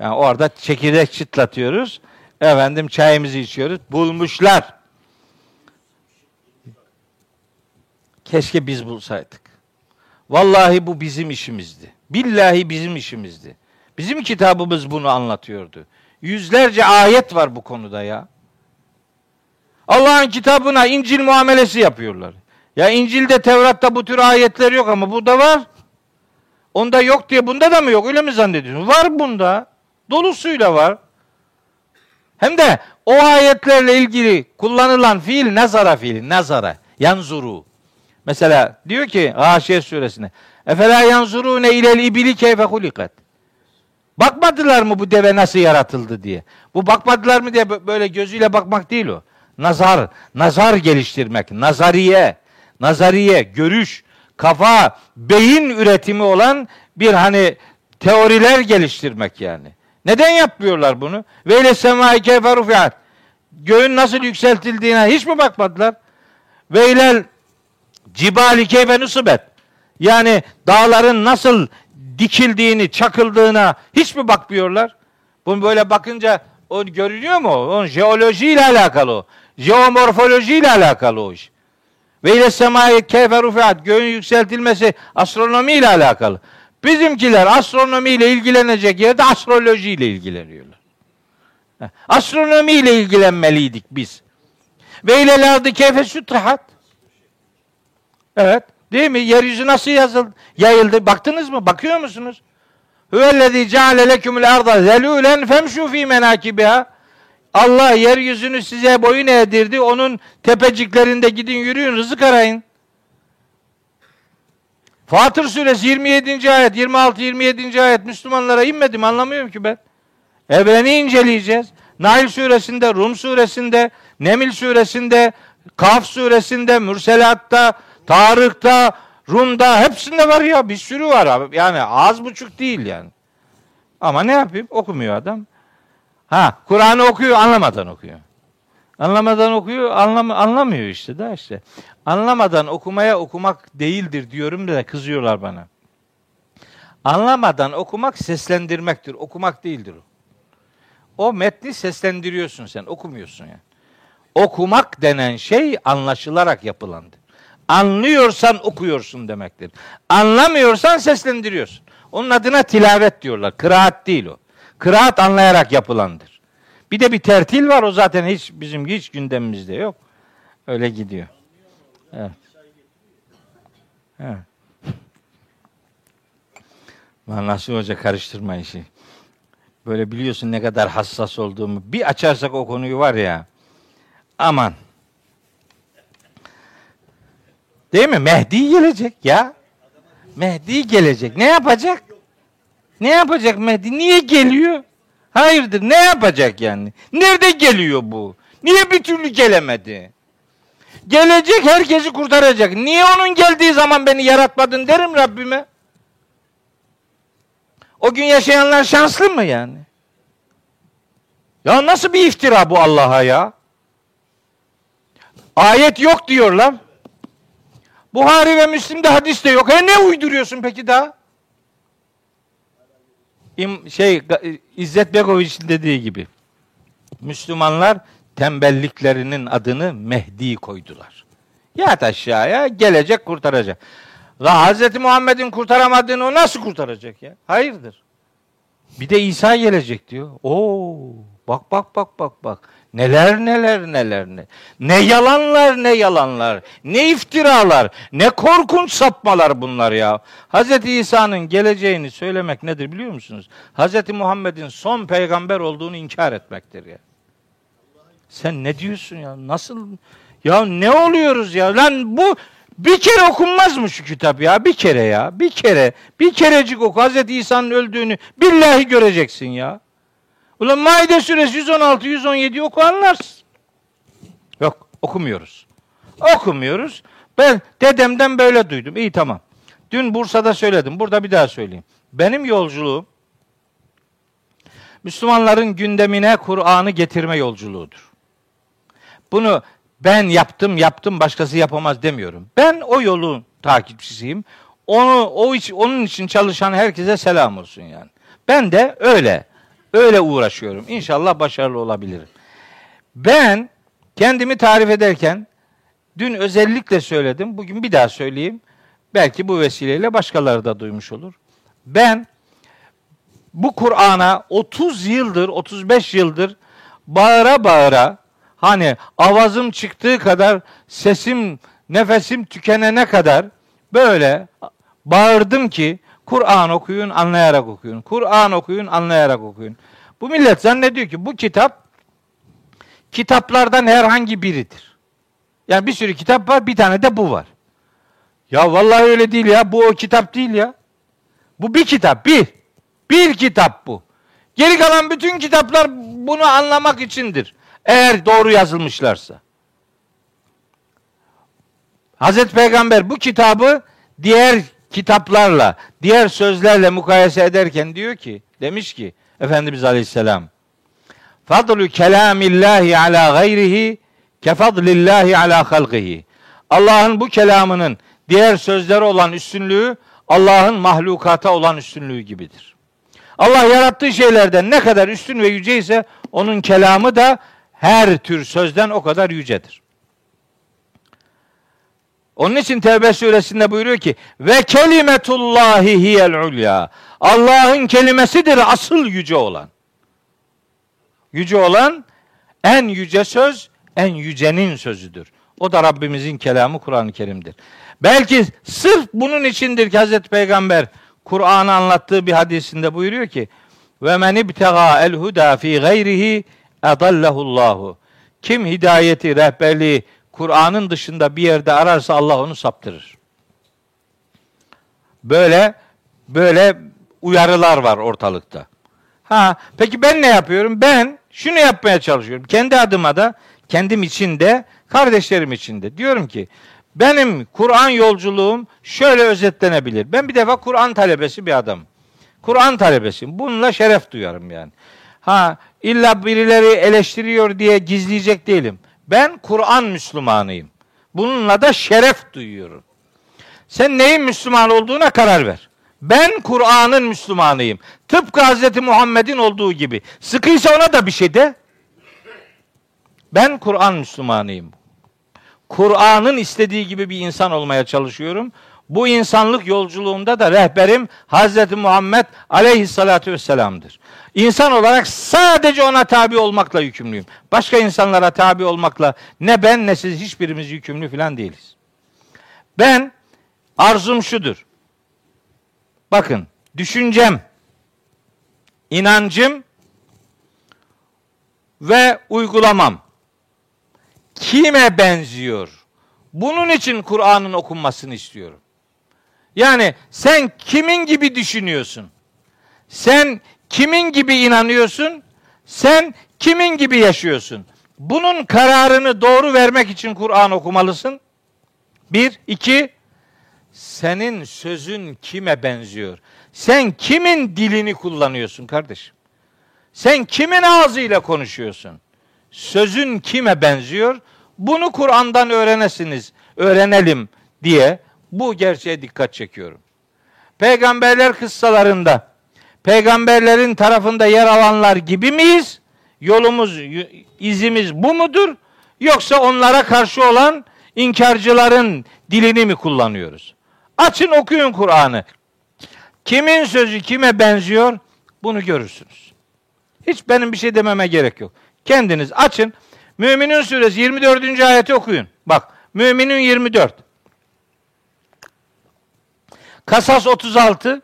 Yani orada çekirdek çıtlatıyoruz. Efendim çayımızı içiyoruz. Bulmuşlar. Keşke biz bulsaydık. Vallahi bu bizim işimizdi. Billahi bizim işimizdi. Bizim kitabımız bunu anlatıyordu. Yüzlerce ayet var bu konuda ya. Allah'ın kitabına İncil muamelesi yapıyorlar. Ya İncil'de, Tevrat'ta bu tür ayetler yok ama burada var. Onda yok diye bunda da mı yok? Öyle mi zannediyorsun? Var bunda. Dolusuyla var. Hem de o ayetlerle ilgili kullanılan fiil nazara fiili. Nazara. Yanzuru. Mesela diyor ki Haşiye suresine. Efela yanzurune ilel ibili keyfe hulikat. Bakmadılar mı bu deve nasıl yaratıldı diye. Bu bakmadılar mı diye böyle gözüyle bakmak değil o. Nazar, nazar geliştirmek, nazariye, nazariye, görüş, kafa, beyin üretimi olan bir hani teoriler geliştirmek yani. Neden yapmıyorlar bunu? Ve ile semai keyfe. Göğün nasıl yükseltildiğine hiç mi bakmadılar? Ve ilel cibali keyfe nusubet. Yani dağların nasıl dikildiğini, çakıldığına hiç mi bakmıyorlar? Bunu böyle bakınca o görünüyor mu? O jeolojiyle alakalı o. Jeomorfolojiyle alakalı o iş. Ve ile semaya keyfe rufiat, göğün yükseltilmesi astronomiyle alakalı. Bizimkiler astronomiyle ilgilenecek yerde astrolojiyle ilgileniyorlar. Astronomiyle ilgilenmeliydik biz. Ve ile lardı keyfe sütrahat. Evet. Değil mi? Yeryüzü nasıl yazıldı, yayıldı? Baktınız mı? Bakıyor musunuz? Hüvellezî ceale lekümül arda zelûlen femşû fî menâkibiha. Allah yeryüzünü size boyun eğdirdi. Onun tepeciklerinde gidin yürüyün, rızık arayın. Fatır suresi 27. ayet, 26 27. ayet Müslümanlara inmedi mi anlamıyorum ki ben. Evreni inceleyeceğiz. Nail suresinde, Rum suresinde, Nemil suresinde, Kaf suresinde, Mürselatta, Tarık'ta, Rum'da hepsinde var ya bir sürü var abi. Yani az buçuk değil yani. Ama ne yapayım? Okumuyor adam. Ha, Kur'an'ı okuyor, anlamadan okuyor. Anlamadan okuyor, anlam anlamıyor işte da işte. Anlamadan okumaya okumak değildir diyorum da kızıyorlar bana. Anlamadan okumak seslendirmektir. Okumak değildir o. O metni seslendiriyorsun sen, okumuyorsun yani. Okumak denen şey anlaşılarak yapılandır. Anlıyorsan okuyorsun demektir. Anlamıyorsan seslendiriyorsun. Onun adına tilavet diyorlar. Kıraat değil o. Kıraat anlayarak yapılandır. Bir de bir tertil var o zaten hiç bizim hiç gündemimizde yok. Öyle gidiyor. Evet. Evet. Nasıl Hoca karıştırma işi. Böyle biliyorsun ne kadar hassas olduğumu. Bir açarsak o konuyu var ya. Aman. Değil mi? Mehdi gelecek ya. Mehdi gelecek. Ne yapacak? Ne yapacak Mehdi? Niye geliyor? Hayırdır? Ne yapacak yani? Nerede geliyor bu? Niye bir türlü gelemedi? Gelecek herkesi kurtaracak. Niye onun geldiği zaman beni yaratmadın derim Rabbime. O gün yaşayanlar şanslı mı yani? Ya nasıl bir iftira bu Allah'a ya? Ayet yok diyorlar. Buhari ve Müslim'de hadis de yok. E ne uyduruyorsun peki daha? İm, şey İzzet Begoviç'in dediği gibi. Müslümanlar tembelliklerinin adını Mehdi koydular. Yat aşağıya gelecek kurtaracak. La Hz. Muhammed'in kurtaramadığını o nasıl kurtaracak ya? Hayırdır? Bir de İsa gelecek diyor. Oo, bak bak bak bak bak. Neler neler neler ne. Ne yalanlar ne yalanlar. Ne iftiralar. Ne korkunç sapmalar bunlar ya. Hz. İsa'nın geleceğini söylemek nedir biliyor musunuz? Hz. Muhammed'in son peygamber olduğunu inkar etmektir ya. Sen ne diyorsun ya? Nasıl? Ya ne oluyoruz ya? Lan bu bir kere okunmaz mı şu kitap ya? Bir kere ya. Bir kere. Bir kerecik oku. Hz. İsa'nın öldüğünü billahi göreceksin ya. Ulan Maide suresi 116 117 oku anlarsın. Yok okumuyoruz. Okumuyoruz. Ben dedemden böyle duydum. İyi tamam. Dün Bursa'da söyledim. Burada bir daha söyleyeyim. Benim yolculuğum Müslümanların gündemine Kur'an'ı getirme yolculuğudur. Bunu ben yaptım yaptım başkası yapamaz demiyorum. Ben o yolun takipçisiyim. Onu o onun için çalışan herkese selam olsun yani. Ben de öyle öyle uğraşıyorum. İnşallah başarılı olabilirim. Ben kendimi tarif ederken dün özellikle söyledim. Bugün bir daha söyleyeyim. Belki bu vesileyle başkaları da duymuş olur. Ben bu Kur'an'a 30 yıldır, 35 yıldır bağıra bağıra Hani avazım çıktığı kadar sesim, nefesim tükenene kadar böyle bağırdım ki Kur'an okuyun, anlayarak okuyun. Kur'an okuyun, anlayarak okuyun. Bu millet zannediyor ki bu kitap kitaplardan herhangi biridir. Yani bir sürü kitap var, bir tane de bu var. Ya vallahi öyle değil ya. Bu o kitap değil ya. Bu bir kitap, bir. Bir kitap bu. Geri kalan bütün kitaplar bunu anlamak içindir. Eğer doğru yazılmışlarsa. Hazreti Peygamber bu kitabı diğer kitaplarla, diğer sözlerle mukayese ederken diyor ki, demiş ki Efendimiz Aleyhisselam Fadlu kelamillahi ala gayrihi kefadlillahi ala halqihi. Allah'ın bu kelamının diğer sözlere olan üstünlüğü Allah'ın mahlukata olan üstünlüğü gibidir. Allah yarattığı şeylerden ne kadar üstün ve yüce ise onun kelamı da her tür sözden o kadar yücedir. Onun için Tevbe suresinde buyuruyor ki ve kelimetullahi hiyel ulya. Allah'ın kelimesidir asıl yüce olan. Yüce olan en yüce söz en yücenin sözüdür. O da Rabbimizin kelamı Kur'an-ı Kerim'dir. Belki sırf bunun içindir ki Hazreti Peygamber Kur'an'ı anlattığı bir hadisinde buyuruyor ki ve men ibtega el huda fi gayrihi adallahullahu. Kim hidayeti, rehberliği Kur'an'ın dışında bir yerde ararsa Allah onu saptırır. Böyle böyle uyarılar var ortalıkta. Ha, peki ben ne yapıyorum? Ben şunu yapmaya çalışıyorum. Kendi adıma da, kendim için de, kardeşlerim için de. Diyorum ki benim Kur'an yolculuğum şöyle özetlenebilir. Ben bir defa Kur'an talebesi bir adam. Kur'an talebesiyim. Bununla şeref duyarım yani. Ha illa birileri eleştiriyor diye gizleyecek değilim. Ben Kur'an Müslümanıyım. Bununla da şeref duyuyorum. Sen neyin Müslüman olduğuna karar ver. Ben Kur'an'ın Müslümanıyım. Tıpkı Hz. Muhammed'in olduğu gibi. Sıkıysa ona da bir şey de. Ben Kur'an Müslümanıyım. Kur'an'ın istediği gibi bir insan olmaya çalışıyorum. Bu insanlık yolculuğunda da rehberim Hz. Muhammed aleyhissalatü vesselam'dır. İnsan olarak sadece ona tabi olmakla yükümlüyüm. Başka insanlara tabi olmakla ne ben ne siz hiçbirimiz yükümlü falan değiliz. Ben arzum şudur. Bakın düşüncem, inancım ve uygulamam kime benziyor? Bunun için Kur'an'ın okunmasını istiyorum. Yani sen kimin gibi düşünüyorsun? Sen kimin gibi inanıyorsun? Sen kimin gibi yaşıyorsun? Bunun kararını doğru vermek için Kur'an okumalısın. Bir, iki, senin sözün kime benziyor? Sen kimin dilini kullanıyorsun kardeşim? Sen kimin ağzıyla konuşuyorsun? Sözün kime benziyor? Bunu Kur'an'dan öğrenesiniz, öğrenelim diye bu gerçeğe dikkat çekiyorum. Peygamberler kıssalarında peygamberlerin tarafında yer alanlar gibi miyiz? Yolumuz, izimiz bu mudur? Yoksa onlara karşı olan inkarcıların dilini mi kullanıyoruz? Açın okuyun Kur'an'ı. Kimin sözü kime benziyor? Bunu görürsünüz. Hiç benim bir şey dememe gerek yok. Kendiniz açın. Müminin suresi 24. ayeti okuyun. Bak Müminin 24. Kasas 36.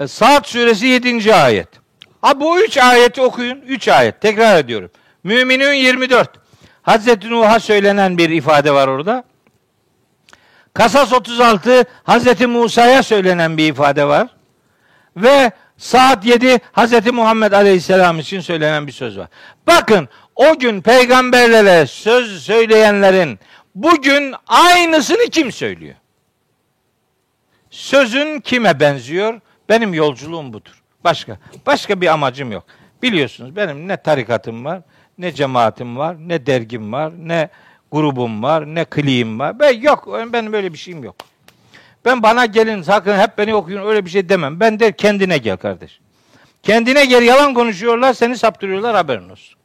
E, Saat suresi 7. ayet. Ha bu üç ayeti okuyun. Üç ayet. Tekrar ediyorum. Müminin 24. Hazreti Nuh'a söylenen bir ifade var orada. Kasas 36 Hazreti Musa'ya söylenen bir ifade var. Ve saat 7 Hazreti Muhammed Aleyhisselam için söylenen bir söz var. Bakın o gün peygamberlere söz söyleyenlerin bugün aynısını kim söylüyor? Sözün kime benziyor? Benim yolculuğum budur. Başka başka bir amacım yok. Biliyorsunuz benim ne tarikatım var, ne cemaatim var, ne dergim var, ne grubum var, ne kliğim var. Ben yok, benim böyle bir şeyim yok. Ben bana gelin sakın hep beni okuyun öyle bir şey demem. Ben de kendine gel kardeş. Kendine gel yalan konuşuyorlar seni saptırıyorlar haberin olsun.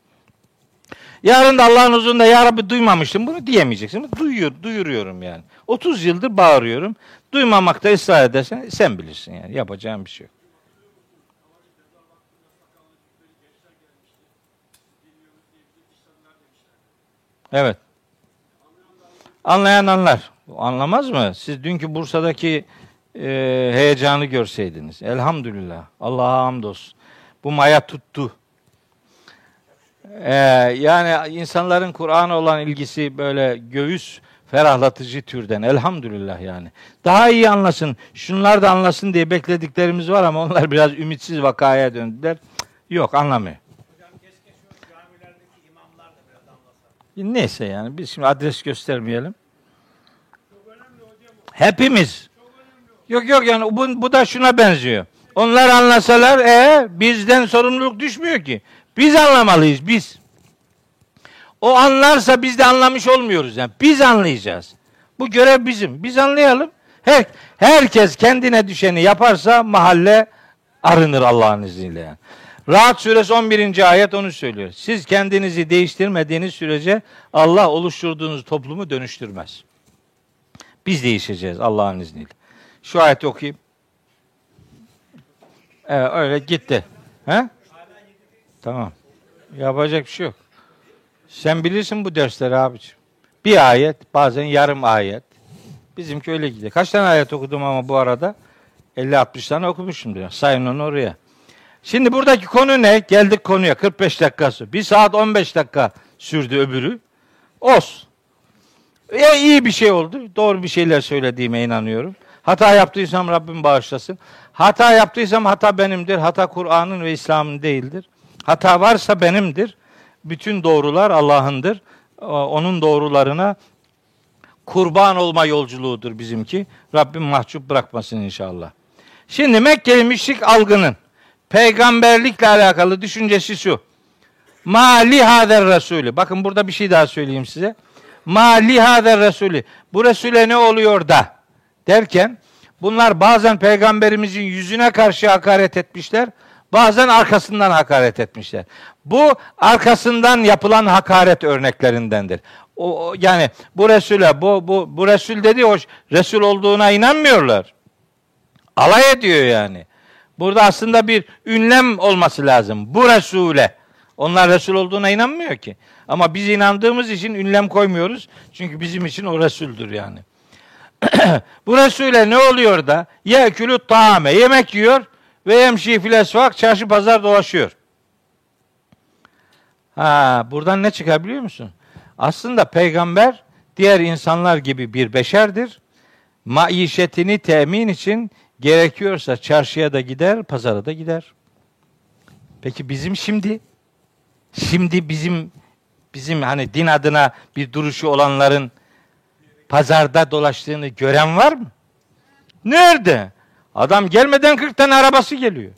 Yarın da Allah'ın huzurunda ya Rabbi duymamıştım bunu diyemeyeceksin. Duyuyor, duyuruyorum yani. 30 yıldır bağırıyorum. Duymamakta ısrar edersen sen bilirsin yani. Yapacağım bir şey yok. Evet. Anlayan anlar. Anlamaz mı? Siz dünkü Bursa'daki e, heyecanı görseydiniz. Elhamdülillah. Allah'a hamdolsun. Bu maya tuttu. Ee, yani insanların Kur'an'a olan ilgisi böyle göğüs ferahlatıcı türden. Elhamdülillah yani. Daha iyi anlasın, şunlar da anlasın diye beklediklerimiz var ama onlar biraz ümitsiz vakaya döndüler. Yok anlamıyor. Neyse yani biz şimdi adres göstermeyelim. Hepimiz. Yok yok yani bu, bu da şuna benziyor. Onlar anlasalar e bizden sorumluluk düşmüyor ki. Biz anlamalıyız biz. O anlarsa biz de anlamış olmuyoruz yani. Biz anlayacağız. Bu görev bizim. Biz anlayalım. Her, herkes kendine düşeni yaparsa mahalle arınır Allah'ın izniyle yani. Rahat suresi 11. ayet onu söylüyor. Siz kendinizi değiştirmediğiniz sürece Allah oluşturduğunuz toplumu dönüştürmez. Biz değişeceğiz Allah'ın izniyle. Şu ayeti okuyayım. Evet öyle gitti. He? Tamam. Yapacak bir şey yok. Sen bilirsin bu dersleri abiciğim. Bir ayet, bazen yarım ayet. Bizimki öyle gidiyor. Kaç tane ayet okudum ama bu arada? 50-60 tane okumuşum diyor. Sayın onu oraya. Şimdi buradaki konu ne? Geldik konuya. 45 dakikası. 1 saat 15 dakika sürdü öbürü. Olsun. Ya iyi bir şey oldu. Doğru bir şeyler söylediğime inanıyorum. Hata yaptıysam Rabbim bağışlasın. Hata yaptıysam hata benimdir. Hata Kur'an'ın ve İslam'ın değildir. Hata varsa benimdir. Bütün doğrular Allah'ındır. Onun doğrularına kurban olma yolculuğudur bizimki. Rabbim mahcup bırakmasın inşallah. Şimdi Mekkeli müşrik algının peygamberlikle alakalı düşüncesi şu. Ma lihader Resulü. Bakın burada bir şey daha söyleyeyim size. Ma lihader Resulü. Bu Resul'e ne oluyor da derken bunlar bazen peygamberimizin yüzüne karşı hakaret etmişler. Bazen arkasından hakaret etmişler. Bu arkasından yapılan hakaret örneklerindendir. O, o yani bu Resul'e bu bu bu Resul dedi hoş Resul olduğuna inanmıyorlar. Alay ediyor yani. Burada aslında bir ünlem olması lazım. Bu Resul'e. Onlar Resul olduğuna inanmıyor ki. Ama biz inandığımız için ünlem koymuyoruz. Çünkü bizim için o Resul'dür yani. bu Resul'e ne oluyor da? Yekülü taame. Yemek yiyor ve yemşi filesvak çarşı pazar dolaşıyor. Ha, buradan ne çıkar biliyor musun? Aslında peygamber diğer insanlar gibi bir beşerdir. Maişetini temin için gerekiyorsa çarşıya da gider, pazara da gider. Peki bizim şimdi şimdi bizim bizim hani din adına bir duruşu olanların pazarda dolaştığını gören var mı? Nerede? Adam gelmeden 40 tane arabası geliyor.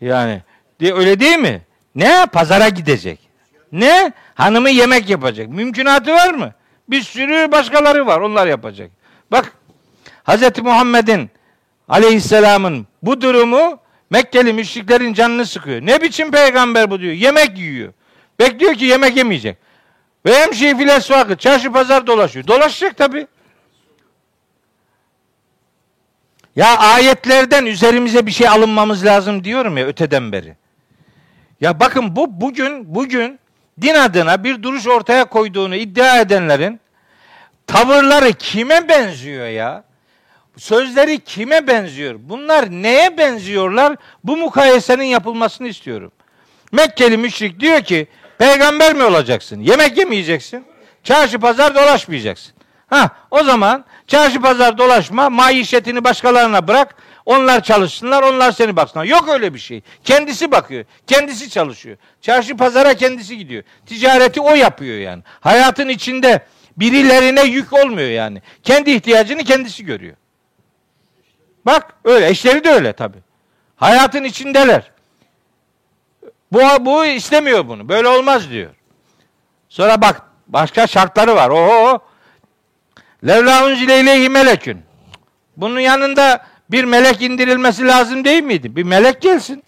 Yani öyle değil mi? Ne? Pazara gidecek. Ne? Hanımı yemek yapacak. Mümkünatı var mı? Bir sürü başkaları var. Onlar yapacak. Bak Hz. Muhammed'in aleyhisselamın bu durumu Mekkeli müşriklerin canını sıkıyor. Ne biçim peygamber bu diyor. Yemek yiyor. Bekliyor ki yemek yemeyecek. Ve hemşi filesvakı çarşı pazar dolaşıyor. Dolaşacak tabi. Ya ayetlerden üzerimize bir şey alınmamız lazım diyorum ya öteden beri. Ya bakın bu bugün bugün din adına bir duruş ortaya koyduğunu iddia edenlerin tavırları kime benziyor ya? Sözleri kime benziyor? Bunlar neye benziyorlar? Bu mukayesenin yapılmasını istiyorum. Mekkeli müşrik diyor ki peygamber mi olacaksın? Yemek yemeyeceksin. Çarşı pazar dolaşmayacaksın. Ha o zaman çarşı pazar dolaşma, maişetini başkalarına bırak. Onlar çalışsınlar, onlar seni baksınlar. Yok öyle bir şey. Kendisi bakıyor. Kendisi çalışıyor. Çarşı pazara kendisi gidiyor. Ticareti o yapıyor yani. Hayatın içinde birilerine yük olmuyor yani. Kendi ihtiyacını kendisi görüyor. Bak öyle. Eşleri de öyle tabi. Hayatın içindeler. Bu, bu istemiyor bunu. Böyle olmaz diyor. Sonra bak başka şartları var. Oho. Levla unzile ileyhi melekün. Bunun yanında bir melek indirilmesi lazım değil miydi? Bir melek gelsin.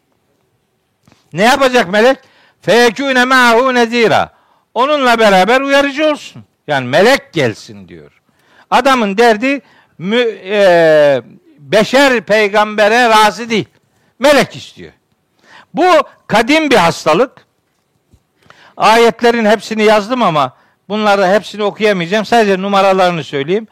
Ne yapacak melek? Feyekûne ma'hu nezira. Onunla beraber uyarıcı olsun. Yani melek gelsin diyor. Adamın derdi mü, e, beşer peygambere razı değil. Melek istiyor. Bu kadim bir hastalık. Ayetlerin hepsini yazdım ama bunları hepsini okuyamayacağım. Sadece numaralarını söyleyeyim.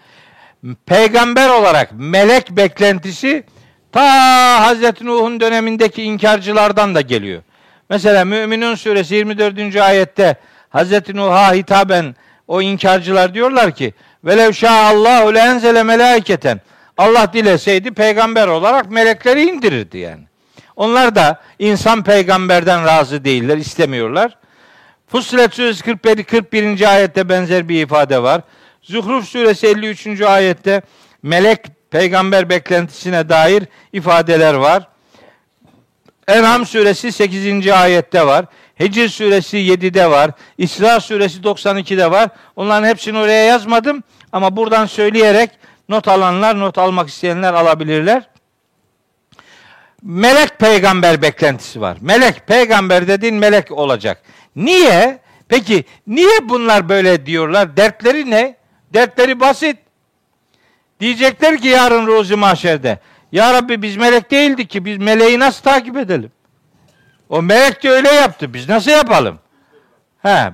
Peygamber olarak melek beklentisi ta Hazreti Nuh'un dönemindeki inkarcılardan da geliyor. Mesela Müminun suresi 24. ayette Hazreti Nuh'a hitaben o inkarcılar diyorlar ki velev şa'allahu le enzele melaiketen Allah dileseydi peygamber olarak melekleri indirirdi yani. Onlar da insan peygamberden razı değiller, istemiyorlar. Fussilet suresi 41. 41. ayette benzer bir ifade var. Zuhruf suresi 53. ayette melek peygamber beklentisine dair ifadeler var. En'am suresi 8. ayette var. Hicr suresi 7'de var. İsra suresi 92'de var. Onların hepsini oraya yazmadım ama buradan söyleyerek not alanlar, not almak isteyenler alabilirler. Melek peygamber beklentisi var. Melek peygamber dediğin melek olacak. Niye? Peki niye bunlar böyle diyorlar? Dertleri ne? Dertleri basit. Diyecekler ki yarın ruzi mahşerde. Ya Rabbi biz melek değildik ki biz meleği nasıl takip edelim? O melek de öyle yaptı. Biz nasıl yapalım? He,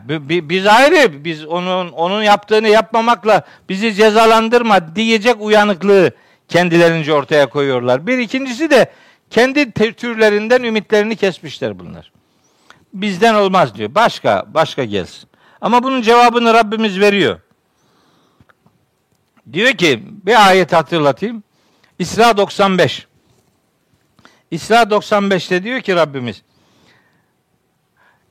biz ayrı, biz onun onun yaptığını yapmamakla bizi cezalandırma diyecek uyanıklığı kendilerince ortaya koyuyorlar. Bir ikincisi de kendi türlerinden ümitlerini kesmişler bunlar. Bizden olmaz diyor. Başka, başka gelsin. Ama bunun cevabını Rabbimiz veriyor. Diyor ki bir ayet hatırlatayım. İsra 95. İsra 95'te diyor ki Rabbimiz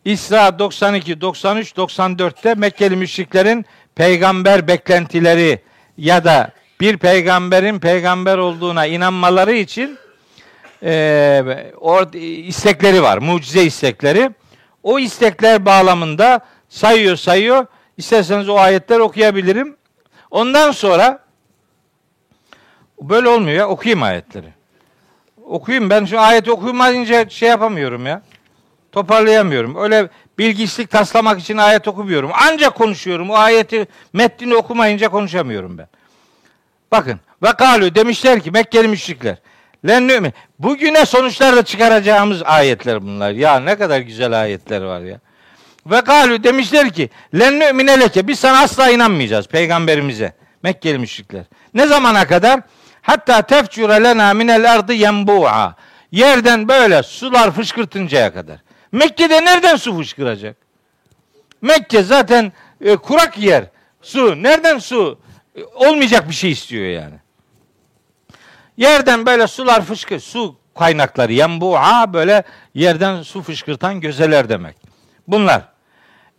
İsra 92, 93, 94'te Mekkeli müşriklerin peygamber beklentileri ya da bir peygamberin peygamber olduğuna inanmaları için e, or, istekleri var. Mucize istekleri. O istekler bağlamında sayıyor sayıyor. İsterseniz o ayetler okuyabilirim. Ondan sonra böyle olmuyor ya okuyayım ayetleri. Okuyayım ben şu ayeti okumayınca şey yapamıyorum ya. Toparlayamıyorum. Öyle bilgisizlik taslamak için ayet okumuyorum. Ancak konuşuyorum. O ayeti metnini okumayınca konuşamıyorum ben. Bakın. Ve kalü demişler ki Mekkeli müşrikler. Len Bugüne sonuçlar çıkaracağımız ayetler bunlar. Ya ne kadar güzel ayetler var ya. Ve kalü demişler ki len nü'mine leke biz sana asla inanmayacağız peygamberimize. Mekkeli müşrikler. Ne zamana kadar? Hatta tefcure lena minel ardı yenbu'a. Yerden böyle sular fışkırtıncaya kadar. Mekke'de nereden su fışkıracak? Mekke zaten e, kurak yer. Su. Nereden su? E, olmayacak bir şey istiyor yani. Yerden böyle sular fışkır, su kaynakları yenbu'a böyle yerden su fışkırtan gözeler demek. Bunlar.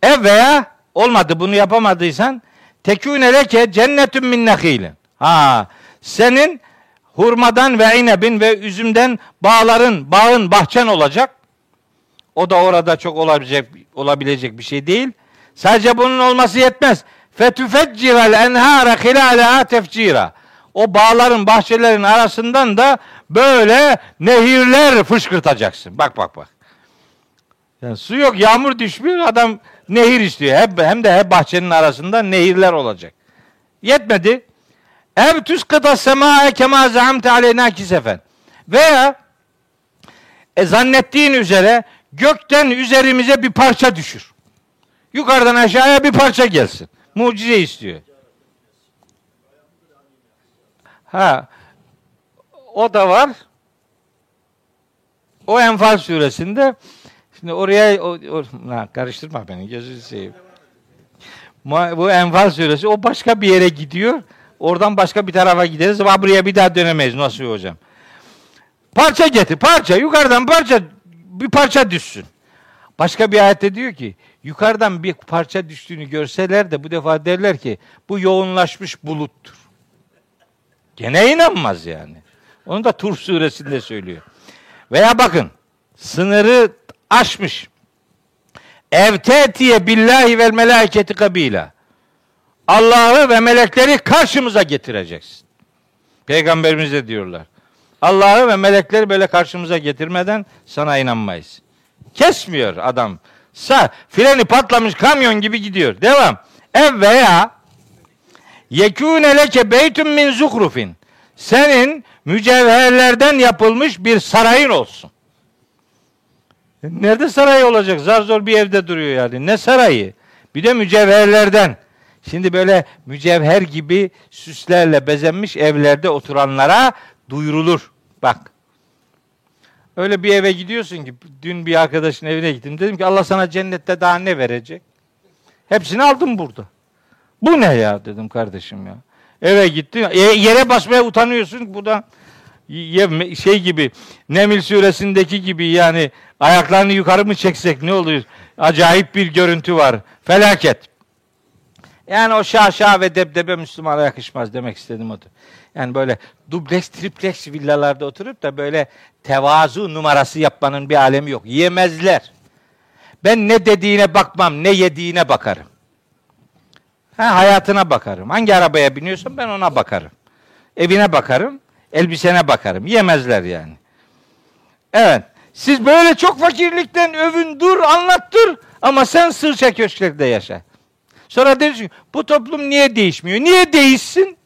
Ev veya olmadı bunu yapamadıysan tekûne leke cennetun min nehilin. Ha senin hurmadan ve inebin ve üzümden bağların, bağın, bahçen olacak. O da orada çok olabilecek olabilecek bir şey değil. Sadece bunun olması yetmez. Fetüfeccirel enhâre hilâleha tefcira. O bağların, bahçelerin arasından da böyle nehirler fışkırtacaksın. Bak bak bak. Yani su yok, yağmur düşmüyor, adam nehir istiyor. Hep, hem de hep bahçenin arasında nehirler olacak. Yetmedi. Ev tüskıta semâe kemâ zahamte aleyna kisefen. Veya e, zannettiğin üzere gökten üzerimize bir parça düşür. Yukarıdan aşağıya bir parça gelsin. Mucize istiyor. Ha. O da var. O Enfal suresinde şimdi oraya o, o ha, karıştırma beni gözünü seveyim. Bu Enfal suresi o başka bir yere gidiyor. Oradan başka bir tarafa gideriz ama buraya bir daha dönemeyiz. Nasıl hocam? Parça getir. Parça. Yukarıdan parça bir parça düşsün. Başka bir ayette diyor ki yukarıdan bir parça düştüğünü görseler de bu defa derler ki bu yoğunlaşmış buluttur. Gene inanmaz yani. Onu da Tur suresinde söylüyor. Veya bakın sınırı aşmış. Evtetiye billahi vel meleketi kabila. Allah'ı ve melekleri karşımıza getireceksin. Peygamberimiz de diyorlar. Allah'ı ve melekleri böyle karşımıza getirmeden sana inanmayız. Kesmiyor adam. Sa freni patlamış kamyon gibi gidiyor. Devam. Ev veya yekûne leke beytun min zuhrufin. Senin mücevherlerden yapılmış bir sarayın olsun. Nerede saray olacak? Zar zor bir evde duruyor yani. Ne sarayı? Bir de mücevherlerden. Şimdi böyle mücevher gibi süslerle bezenmiş evlerde oturanlara duyurulur. Bak. Öyle bir eve gidiyorsun ki dün bir arkadaşın evine gittim. Dedim ki Allah sana cennette daha ne verecek? Hepsini aldım burada. Bu ne ya dedim kardeşim ya. Eve gittin. E, yere basmaya utanıyorsun. Bu da şey gibi Nemil suresindeki gibi yani ayaklarını yukarı mı çeksek ne oluyor? Acayip bir görüntü var. Felaket. Yani o şaşa ve debdebe Müslümana yakışmaz demek istedim odur. Yani böyle dubleks, tripleks villalarda oturup da böyle tevazu numarası yapmanın bir alemi yok. Yemezler. Ben ne dediğine bakmam, ne yediğine bakarım. Ha, hayatına bakarım. Hangi arabaya biniyorsan ben ona bakarım. Evine bakarım, elbisene bakarım. Yemezler yani. Evet. Siz böyle çok fakirlikten övün, dur, anlat, dur. Ama sen sırça köşklerde yaşa. Sonra dersin bu toplum niye değişmiyor? Niye değişsin?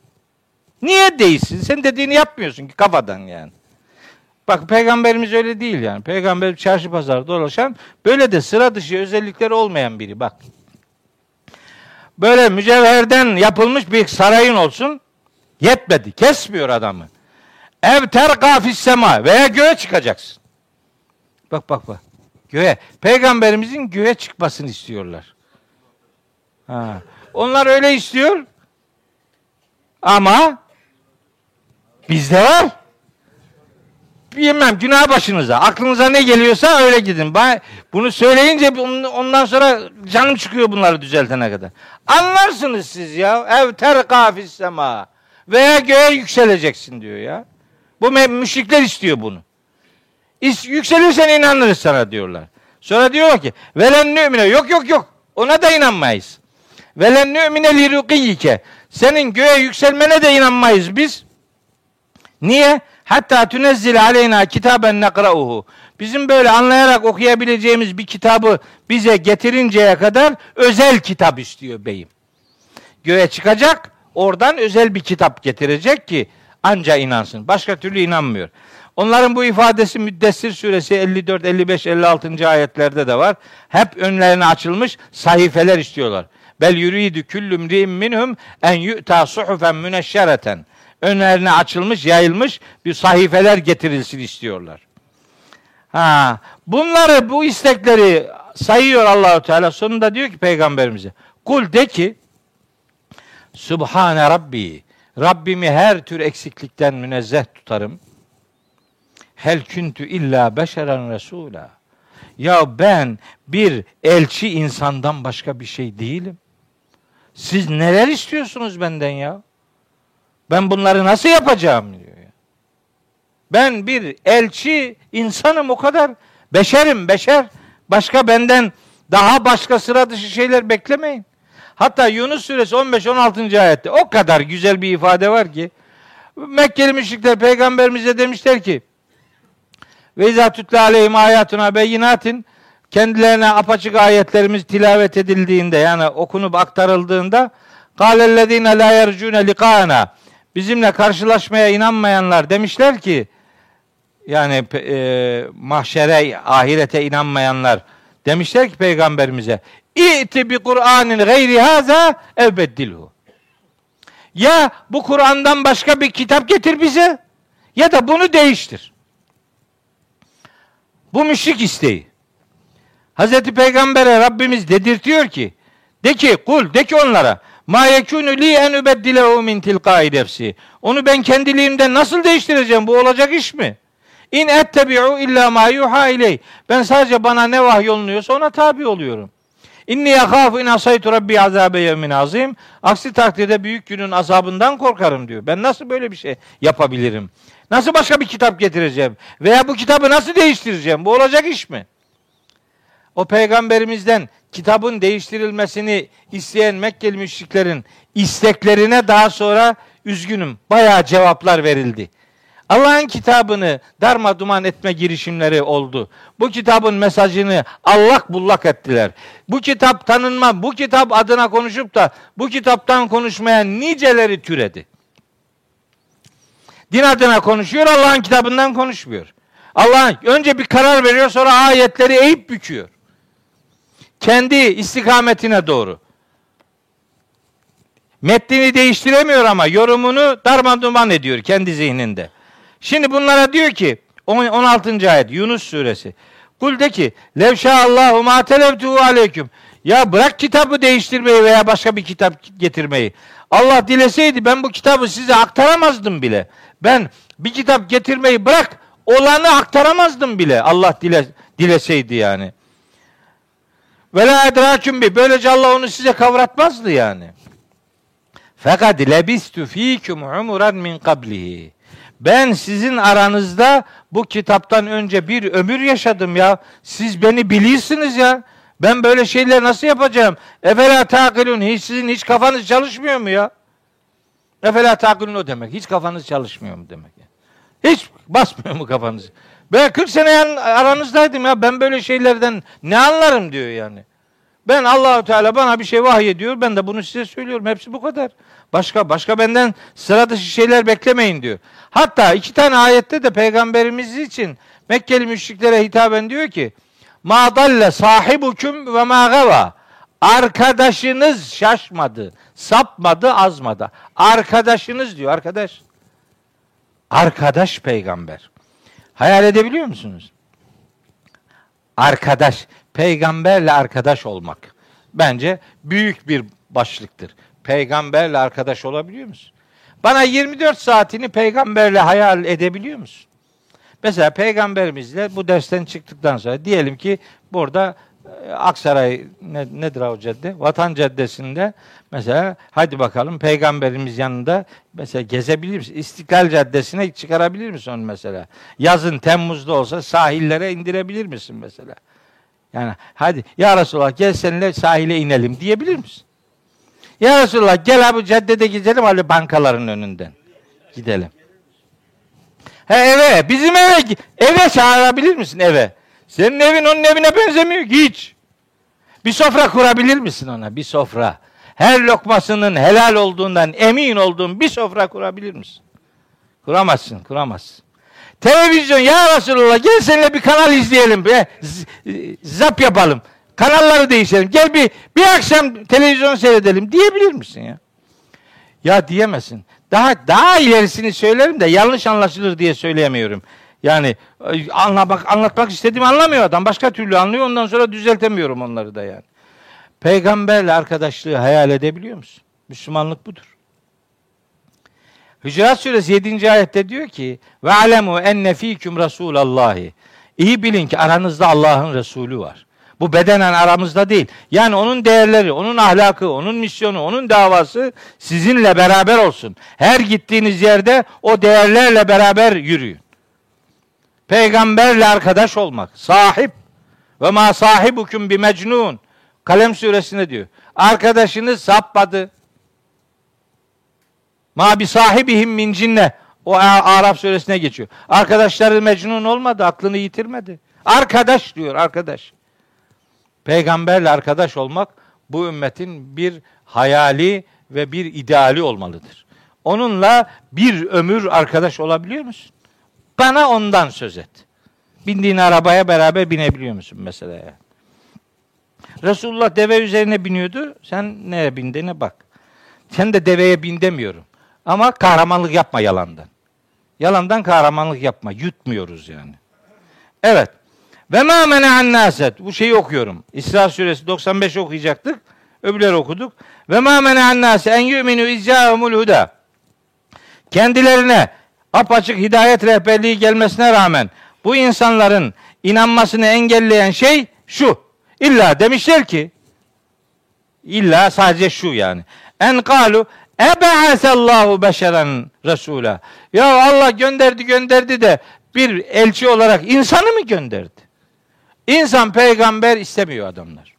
Niye değişsin? Sen dediğini yapmıyorsun ki kafadan yani. Bak peygamberimiz öyle değil yani. Peygamber çarşı pazar dolaşan böyle de sıra dışı özellikleri olmayan biri. Bak. Böyle mücevherden yapılmış bir sarayın olsun. Yetmedi. Kesmiyor adamı. Ev terka sema veya göğe çıkacaksın. Bak bak bak. Göğe. Peygamberimizin göğe çıkmasını istiyorlar. Ha. Onlar öyle istiyor. Ama bizde var. Bilmem günah başınıza. Aklınıza ne geliyorsa öyle gidin. Bunu söyleyince ondan sonra canım çıkıyor bunları düzeltene kadar. Anlarsınız siz ya. Ev terka sema veya göğe yükseleceksin diyor ya. Bu müşrikler istiyor bunu. Yükselirsen inanırız sana diyorlar. Sonra diyorlar ki velen nü'mine yok yok yok ona da inanmayız. Velen nü'mine li senin göğe yükselmene de inanmayız biz. Niye? Hatta tünezzil aleyna kitaben nekra'uhu. Bizim böyle anlayarak okuyabileceğimiz bir kitabı bize getirinceye kadar özel kitap istiyor beyim. Göğe çıkacak, oradan özel bir kitap getirecek ki anca inansın. Başka türlü inanmıyor. Onların bu ifadesi Müddessir suresi 54, 55, 56. ayetlerde de var. Hep önlerine açılmış sahifeler istiyorlar. Bel yuridu küllüm ri'im minhum en yu'ta suhufen müneşşereten. Önlerine açılmış, yayılmış bir sahifeler getirilsin istiyorlar. Ha, bunları, bu istekleri sayıyor Allahu Teala. Sonunda diyor ki peygamberimize, kul de ki Subhane Rabbi. Rabbimi her tür eksiklikten münezzeh tutarım. Hel küntü illa beşeren resula. Ya ben bir elçi insandan başka bir şey değilim. Siz neler istiyorsunuz benden ya? Ben bunları nasıl yapacağım diyor ya. Ben bir elçi insanım o kadar. Beşerim beşer. Başka benden daha başka sıra dışı şeyler beklemeyin. Hatta Yunus suresi 15-16. ayette o kadar güzel bir ifade var ki Mekkeli müşrikler peygamberimize demişler ki ve izâ tütle aleyhim ayatuna beyinatin kendilerine apaçık ayetlerimiz tilavet edildiğinde yani okunup aktarıldığında kâlellezîne lâ yercûne likâna bizimle karşılaşmaya inanmayanlar demişler ki yani e, mahşere, ahirete inanmayanlar demişler ki peygamberimize İ'ti bi Kur'anin gayri haza ev beddilhu. Ya bu Kur'an'dan başka bir kitap getir bize ya da bunu değiştir. Bu müşrik isteği. Hazreti Peygamber'e Rabbimiz dedirtiyor ki de ki kul de ki onlara ma yekunu li en ubeddilehu min tilqai nefsi. Onu ben kendiliğimden nasıl değiştireceğim? Bu olacak iş mi? İn ettebi'u illa ma yuha iley. Ben sadece bana ne vahyolunuyorsa ona tabi oluyorum. İnni yakhafu in asaytu rabbi azabe yevmin azim. Aksi takdirde büyük günün azabından korkarım diyor. Ben nasıl böyle bir şey yapabilirim? Nasıl başka bir kitap getireceğim? Veya bu kitabı nasıl değiştireceğim? Bu olacak iş mi? O peygamberimizden kitabın değiştirilmesini isteyen Mekkeli müşriklerin isteklerine daha sonra üzgünüm bayağı cevaplar verildi. Allah'ın kitabını darma duman etme girişimleri oldu. Bu kitabın mesajını allak bullak ettiler. Bu kitap tanınma, bu kitap adına konuşup da bu kitaptan konuşmayan niceleri türedi. Din adına konuşuyor, Allah'ın kitabından konuşmuyor. Allah önce bir karar veriyor, sonra ayetleri eğip büküyor. Kendi istikametine doğru. Metnini değiştiremiyor ama yorumunu darma duman ediyor kendi zihninde. Şimdi bunlara diyor ki 16. ayet Yunus suresi. Kul de ki levşaallahu ma televtuhu aleyküm. Ya bırak kitabı değiştirmeyi veya başka bir kitap getirmeyi. Allah dileseydi ben bu kitabı size aktaramazdım bile. Ben bir kitap getirmeyi bırak olanı aktaramazdım bile. Allah dile, dileseydi yani. Ve la edraküm bi. Böylece Allah onu size kavratmazdı yani. Fakat lebistu fikum umuran min kablihi. Ben sizin aranızda bu kitaptan önce bir ömür yaşadım ya. Siz beni bilirsiniz ya. Ben böyle şeyler nasıl yapacağım? Efela takilun. Hiç sizin hiç kafanız çalışmıyor mu ya? Efela takilun o demek. Hiç kafanız çalışmıyor mu demek. Hiç basmıyor mu kafanız? Ben 40 sene aranızdaydım ya. Ben böyle şeylerden ne anlarım diyor yani. Ben Allahu Teala bana bir şey vahyediyor. Ben de bunu size söylüyorum. Hepsi bu kadar. Başka başka benden sıra dışı şeyler beklemeyin diyor. Hatta iki tane ayette de peygamberimiz için Mekkeli müşriklere hitaben diyor ki Ma dalle sahibukum ve ma gava. Arkadaşınız şaşmadı, sapmadı, azmadı. Arkadaşınız diyor arkadaş. Arkadaş peygamber. Hayal edebiliyor musunuz? Arkadaş, peygamberle arkadaş olmak. Bence büyük bir başlıktır. Peygamberle arkadaş olabiliyor musun? Bana 24 saatini peygamberle hayal edebiliyor musun? Mesela peygamberimizle bu dersten çıktıktan sonra diyelim ki burada Aksaray ne, nedir o cadde? Vatan Caddesi'nde mesela hadi bakalım peygamberimiz yanında mesela gezebilir misin? İstiklal Caddesi'ne çıkarabilir misin onu mesela? Yazın Temmuz'da olsa sahillere indirebilir misin mesela? Yani hadi ya Resulallah gel seninle sahile inelim diyebilir misin? Ya Resulallah gel abi caddede gidelim hadi bankaların önünden. Gidelim. He eve, bizim eve, eve çağırabilir misin eve? Senin evin onun evine benzemiyor ki hiç. Bir sofra kurabilir misin ona? Bir sofra. Her lokmasının helal olduğundan emin olduğun bir sofra kurabilir misin? Kuramazsın, kuramazsın. Televizyon ya Resulallah gel seninle bir kanal izleyelim be. Zap yapalım. Kanalları değişelim. Gel bir bir akşam televizyon seyredelim diyebilir misin ya? Ya diyemezsin. Daha daha ilerisini söylerim de yanlış anlaşılır diye söyleyemiyorum. Yani anla bak anlatmak istediğimi anlamıyor adam. Başka türlü anlıyor. Ondan sonra düzeltemiyorum onları da yani. Peygamberle arkadaşlığı hayal edebiliyor musun? Müslümanlık budur. Hücurat suresi 7. ayette diyor ki ve alemu enne fîküm rasulallahi. İyi bilin ki aranızda Allah'ın Resulü var. Bu bedenen aramızda değil. Yani onun değerleri, onun ahlakı, onun misyonu, onun davası sizinle beraber olsun. Her gittiğiniz yerde o değerlerle beraber yürüyün. Peygamberle arkadaş olmak, sahip ve ma sahibukum bi mecnun. Kalem suresinde diyor. Arkadaşınız sapmadı. Ma bi sahibihim min cinne. O Arap suresine geçiyor. Arkadaşları mecnun olmadı, aklını yitirmedi. Arkadaş diyor, arkadaş. Peygamberle arkadaş olmak bu ümmetin bir hayali ve bir ideali olmalıdır. Onunla bir ömür arkadaş olabiliyor musun? Bana ondan söz et. Bindiğin arabaya beraber binebiliyor musun mesela? Yani? Resulullah deve üzerine biniyordu. Sen neye bindiğine bak. Sen de deveye bin demiyorum. Ama kahramanlık yapma yalandan. Yalandan kahramanlık yapma. Yutmuyoruz yani. Evet. Ve ma mene'an naset. Bu şeyi okuyorum. İsra suresi 95 okuyacaktık. Öbürleri okuduk. Ve ma mene'an naset en yu'minu izzâhumul huda. Kendilerine apaçık hidayet rehberliği gelmesine rağmen bu insanların inanmasını engelleyen şey şu. İlla demişler ki illa sadece şu yani. En kalu Ebe'asellahu beşeren Resul'a. Ya Allah gönderdi gönderdi de bir elçi olarak insanı mı gönderdi? İnsan peygamber istemiyor adamlar.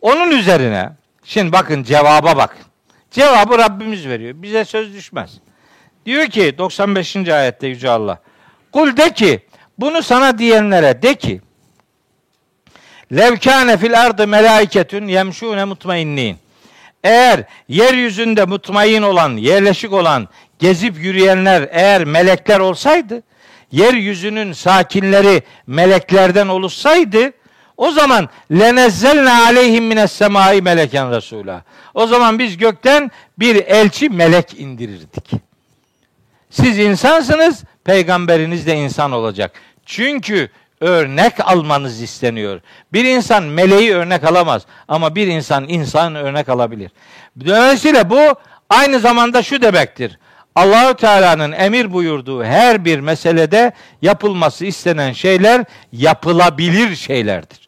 Onun üzerine şimdi bakın cevaba bakın. Cevabı Rabbimiz veriyor. Bize söz düşmez. Diyor ki 95. ayette Yüce Allah. Kul de ki bunu sana diyenlere de ki Levkâne fil ardı melaiketün yemşûne mutmainnin. Eğer yeryüzünde mutmain olan, yerleşik olan, gezip yürüyenler eğer melekler olsaydı yeryüzünün sakinleri meleklerden oluşsaydı o zaman lenezzelne aleyhim mines semai meleken resula. O zaman biz gökten bir elçi melek indirirdik. Siz insansınız, peygamberiniz de insan olacak. Çünkü örnek almanız isteniyor. Bir insan meleği örnek alamaz ama bir insan insan örnek alabilir. Dolayısıyla bu aynı zamanda şu demektir. Allahü Teala'nın emir buyurduğu her bir meselede yapılması istenen şeyler yapılabilir şeylerdir.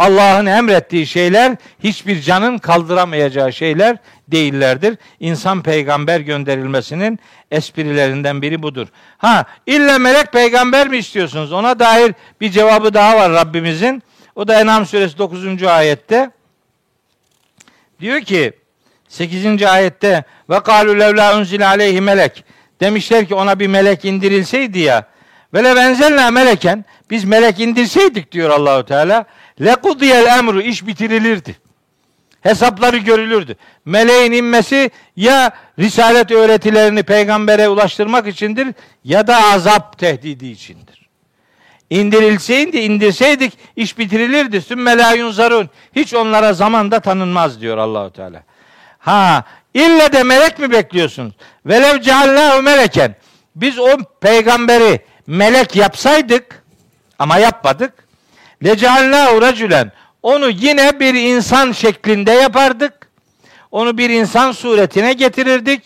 Allah'ın emrettiği şeyler hiçbir canın kaldıramayacağı şeyler değillerdir. İnsan peygamber gönderilmesinin esprilerinden biri budur. Ha illa melek peygamber mi istiyorsunuz? Ona dair bir cevabı daha var Rabbimizin. O da En'am suresi 9. ayette. Diyor ki 8. ayette ve kalu levla unzile aleyhi melek. Demişler ki ona bir melek indirilseydi ya. Ve le benzelna meleken biz melek indirseydik diyor Allahu Teala. Lekudiyel emru iş bitirilirdi. Hesapları görülürdü. Meleğin inmesi ya risalet öğretilerini peygambere ulaştırmak içindir ya da azap tehdidi içindir. İndirilseydi, indirseydik iş bitirilirdi. Sümme la yunzarun. Hiç onlara zamanda tanınmaz diyor Allahu Teala. Ha, ille de melek mi bekliyorsunuz? Velev ceallahu meleken. Biz o peygamberi melek yapsaydık ama yapmadık. Le ceallahu racülen. Onu yine bir insan şeklinde yapardık. Onu bir insan suretine getirirdik.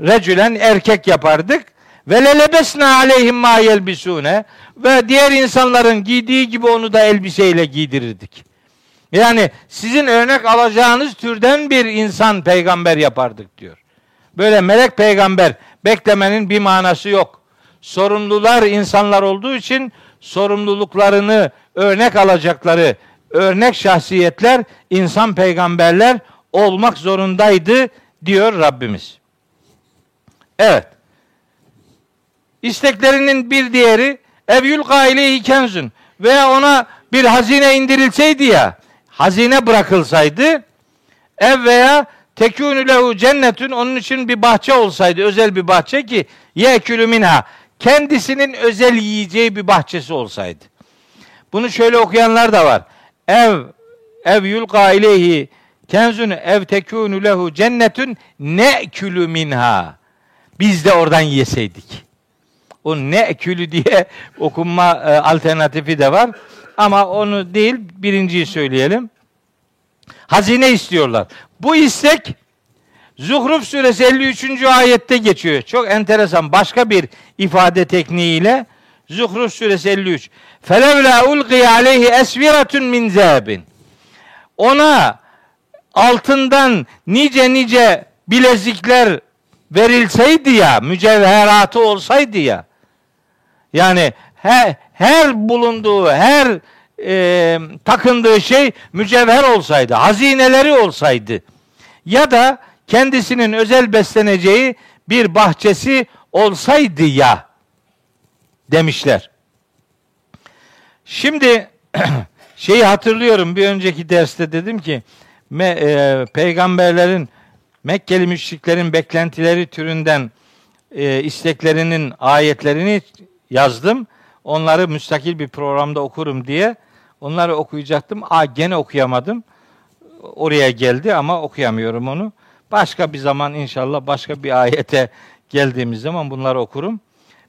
Recülen erkek yapardık. Ve lelebesna aleyhim ma yelbisune ve diğer insanların giydiği gibi onu da elbiseyle giydirirdik. Yani sizin örnek alacağınız türden bir insan peygamber yapardık diyor. Böyle melek peygamber beklemenin bir manası yok. Sorumlular insanlar olduğu için sorumluluklarını örnek alacakları örnek şahsiyetler insan peygamberler olmak zorundaydı diyor Rabbimiz. Evet. İsteklerinin bir diğeri evyül gaileyi kenzün veya ona bir hazine indirilseydi ya hazine bırakılsaydı ev veya tekûnü lehu cennetün onun için bir bahçe olsaydı özel bir bahçe ki yekülü minha kendisinin özel yiyeceği bir bahçesi olsaydı. Bunu şöyle okuyanlar da var. Ev ev yulqa ileyhi kenzun ev tekûnü lehu cennetün ne'külü minha. Biz de oradan yeseydik. O ne'külü diye okunma e, alternatifi de var. Ama onu değil birinciyi söyleyelim. Hazine istiyorlar. Bu istek Zuhruf suresi 53. ayette geçiyor. Çok enteresan başka bir ifade tekniğiyle Zuhruf suresi 53. Felevla ulqiye aleyhi esviratun min zebin. Ona altından nice nice bilezikler verilseydi ya, mücevheratı olsaydı ya. Yani her, her bulunduğu, her e, takındığı şey mücevher olsaydı, hazineleri olsaydı ya da kendisinin özel besleneceği bir bahçesi olsaydı ya demişler. Şimdi şeyi hatırlıyorum bir önceki derste dedim ki me, e, peygamberlerin Mekkeli müşriklerin beklentileri türünden e, isteklerinin ayetlerini yazdım. Onları müstakil bir programda okurum diye. Onları okuyacaktım. Aa gene okuyamadım. Oraya geldi ama okuyamıyorum onu. Başka bir zaman inşallah başka bir ayete geldiğimiz zaman bunları okurum.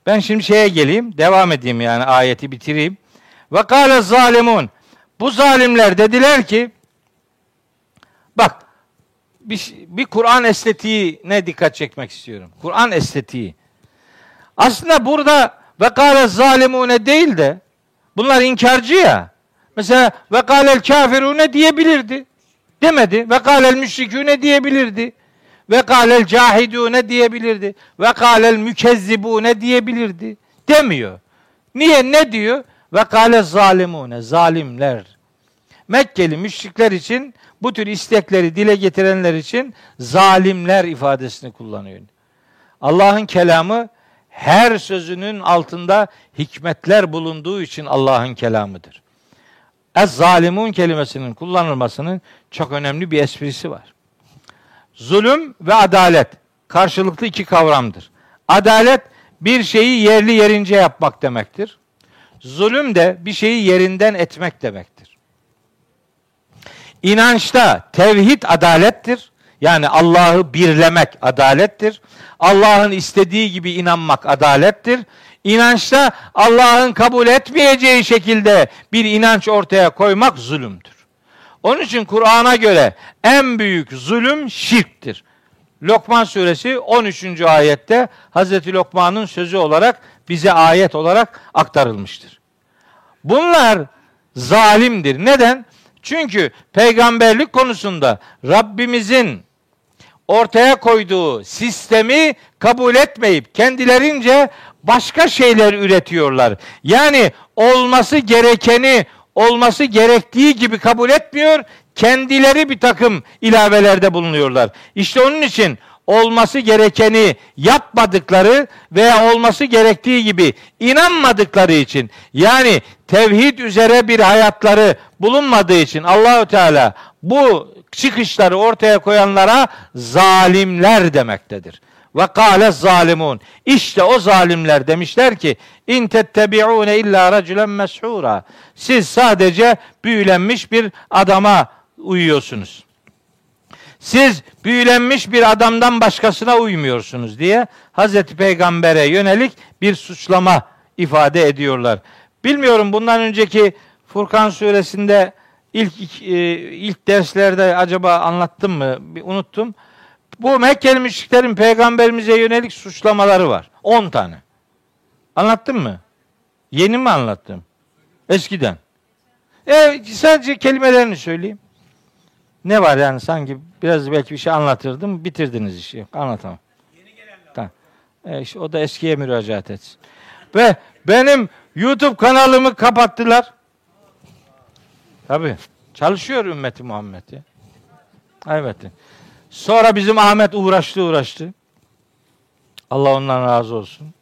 Ben şimdi şeye geleyim, devam edeyim yani ayeti bitireyim. Ve kâle zalimun. Bu zalimler dediler ki bak bir, bir Kur'an estetiğine dikkat çekmek istiyorum. Kur'an estetiği. Aslında burada ve kâle zalimune değil de bunlar inkarcı ya. Mesela ve kâlel kafirune diyebilirdi. Demedi. Ve kâlel müşrikûne diyebilirdi. Ve kâlel cahidûne diyebilirdi. Ve kâlel mükezzibûne diyebilirdi. Demiyor. Niye? Ne diyor? Ve kâle zalimune, zalimler. Mekkeli müşrikler için bu tür istekleri dile getirenler için zalimler ifadesini kullanıyor. Allah'ın kelamı her sözünün altında hikmetler bulunduğu için Allah'ın kelamıdır. Ez zalimun kelimesinin kullanılmasının çok önemli bir esprisi var. Zulüm ve adalet karşılıklı iki kavramdır. Adalet bir şeyi yerli yerince yapmak demektir. Zulüm de bir şeyi yerinden etmek demektir. İnançta tevhid adalettir. Yani Allah'ı birlemek adalettir. Allah'ın istediği gibi inanmak adalettir. İnançta Allah'ın kabul etmeyeceği şekilde bir inanç ortaya koymak zulümdür. Onun için Kur'an'a göre en büyük zulüm şirktir. Lokman suresi 13. ayette Hazreti Lokman'ın sözü olarak bize ayet olarak aktarılmıştır. Bunlar zalimdir. Neden? Çünkü peygamberlik konusunda Rabbimizin ortaya koyduğu sistemi kabul etmeyip kendilerince başka şeyler üretiyorlar. Yani olması gerekeni olması gerektiği gibi kabul etmiyor, kendileri bir takım ilavelerde bulunuyorlar. İşte onun için olması gerekeni yapmadıkları veya olması gerektiği gibi inanmadıkları için yani tevhid üzere bir hayatları bulunmadığı için Allahü Teala bu çıkışları ortaya koyanlara zalimler demektedir. Ve kâle zalimun. İşte o zalimler demişler ki in tettebi'une illa raculen meshura. Siz sadece büyülenmiş bir adama uyuyorsunuz. Siz büyülenmiş bir adamdan başkasına uymuyorsunuz diye Hazreti Peygamber'e yönelik bir suçlama ifade ediyorlar. Bilmiyorum bundan önceki Furkan suresinde ilk e, ilk derslerde acaba anlattım mı? Bir unuttum. Bu Mekkeli müşriklerin peygamberimize yönelik suçlamaları var. 10 tane. Anlattım mı? Yeni mi anlattım? Eskiden. E, sadece kelimelerini söyleyeyim. Ne var yani sanki biraz belki bir şey anlatırdım. Bitirdiniz işi. Anlatamam. Tamam. E işte o da eskiye müracaat etsin. Ve benim YouTube kanalımı kapattılar. Tabi. Çalışıyor ümmeti Muhammed ya. Evet. Sonra bizim Ahmet uğraştı uğraştı. Allah ondan razı olsun.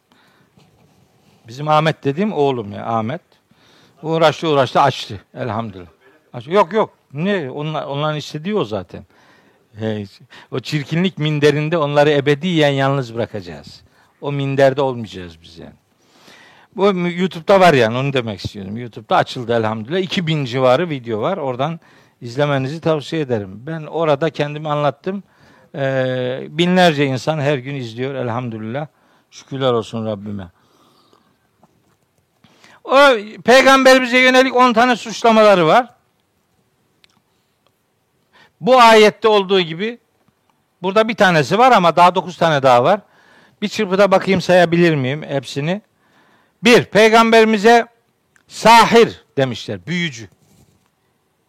Bizim Ahmet dediğim oğlum ya Ahmet. Uğraştı uğraştı açtı elhamdülillah. Açtı. Yok yok. Ne? Onlar, onların istediği o zaten. o çirkinlik minderinde onları ebediyen yalnız bırakacağız. O minderde olmayacağız biz yani. Bu YouTube'da var yani onu demek istiyorum. YouTube'da açıldı elhamdülillah. 2000 civarı video var. Oradan izlemenizi tavsiye ederim. Ben orada kendimi anlattım. Ee, binlerce insan her gün izliyor elhamdülillah. Şükürler olsun Rabbime. O peygamberimize yönelik 10 tane suçlamaları var. Bu ayette olduğu gibi burada bir tanesi var ama daha 9 tane daha var. Bir çırpıda bakayım sayabilir miyim hepsini? Bir, peygamberimize sahir demişler, büyücü.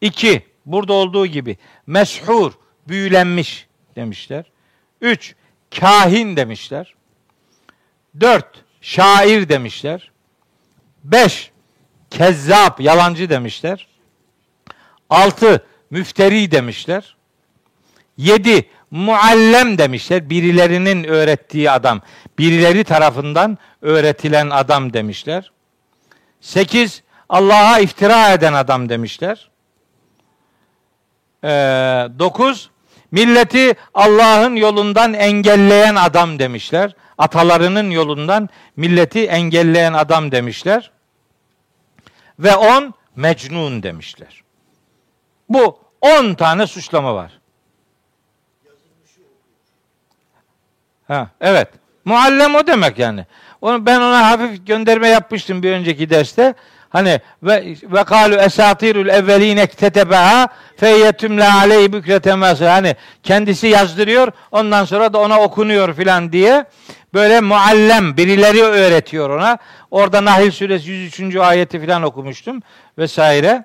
İki, burada olduğu gibi meshur, büyülenmiş demişler. Üç, kahin demişler. Dört, şair demişler. Beş, kezzap, yalancı demişler. Altı, müfteri demişler. Yedi, muallem demişler. Birilerinin öğrettiği adam. Birileri tarafından öğretilen adam demişler. Sekiz, Allah'a iftira eden adam demişler. Ee, dokuz, milleti Allah'ın yolundan engelleyen adam demişler. Atalarının yolundan milleti engelleyen adam demişler. Ve on, mecnun demişler. Bu on tane suçlama var. Ha, evet. Muallem o demek yani. Onu ben ona hafif gönderme yapmıştım bir önceki derste. Hani ve ve kalu esatirul evvelin ektetebeha feyyetümle aleyhi bükreten Hani kendisi yazdırıyor ondan sonra da ona okunuyor filan diye böyle muallem birileri öğretiyor ona. Orada Nahil suresi 103. ayeti filan okumuştum vesaire.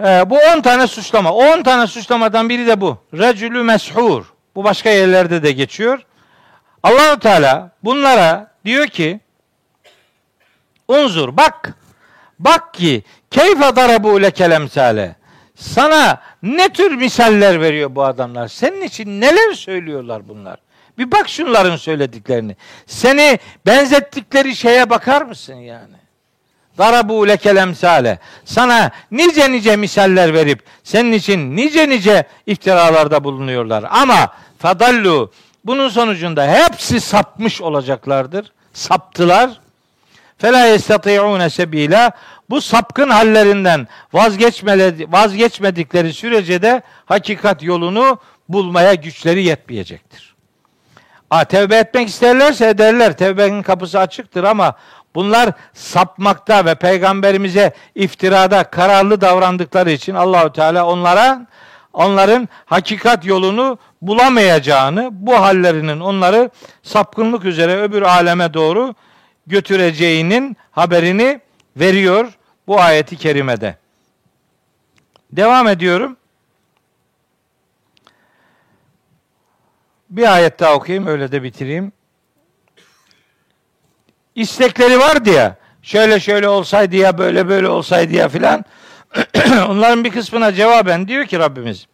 Ee, bu 10 tane suçlama. 10 tane suçlamadan biri de bu. Recülü meshur. Bu başka yerlerde de geçiyor. Allahu Teala bunlara diyor ki Unzur bak. Bak ki keyfe darabu lekel emsale. Sana ne tür misaller veriyor bu adamlar? Senin için neler söylüyorlar bunlar? Bir bak şunların söylediklerini. Seni benzettikleri şeye bakar mısın yani? Darabu lekel emsale. Sana nice nice misaller verip senin için nice nice iftiralarda bulunuyorlar. Ama fadallu bunun sonucunda hepsi sapmış olacaklardır. Saptılar. Fela yestati'une sebila. Bu sapkın hallerinden vazgeçmedikleri sürece de hakikat yolunu bulmaya güçleri yetmeyecektir. A, tevbe etmek isterlerse ederler. Tevbenin kapısı açıktır ama bunlar sapmakta ve peygamberimize iftirada kararlı davrandıkları için Allahü Teala onlara onların hakikat yolunu bulamayacağını, bu hallerinin onları sapkınlık üzere öbür aleme doğru götüreceğinin haberini veriyor bu ayeti kerimede. Devam ediyorum. Bir ayet daha okuyayım öyle de bitireyim. İstekleri var diye şöyle şöyle olsaydı ya böyle böyle olsaydı ya filan onların bir kısmına cevaben diyor ki Rabbimiz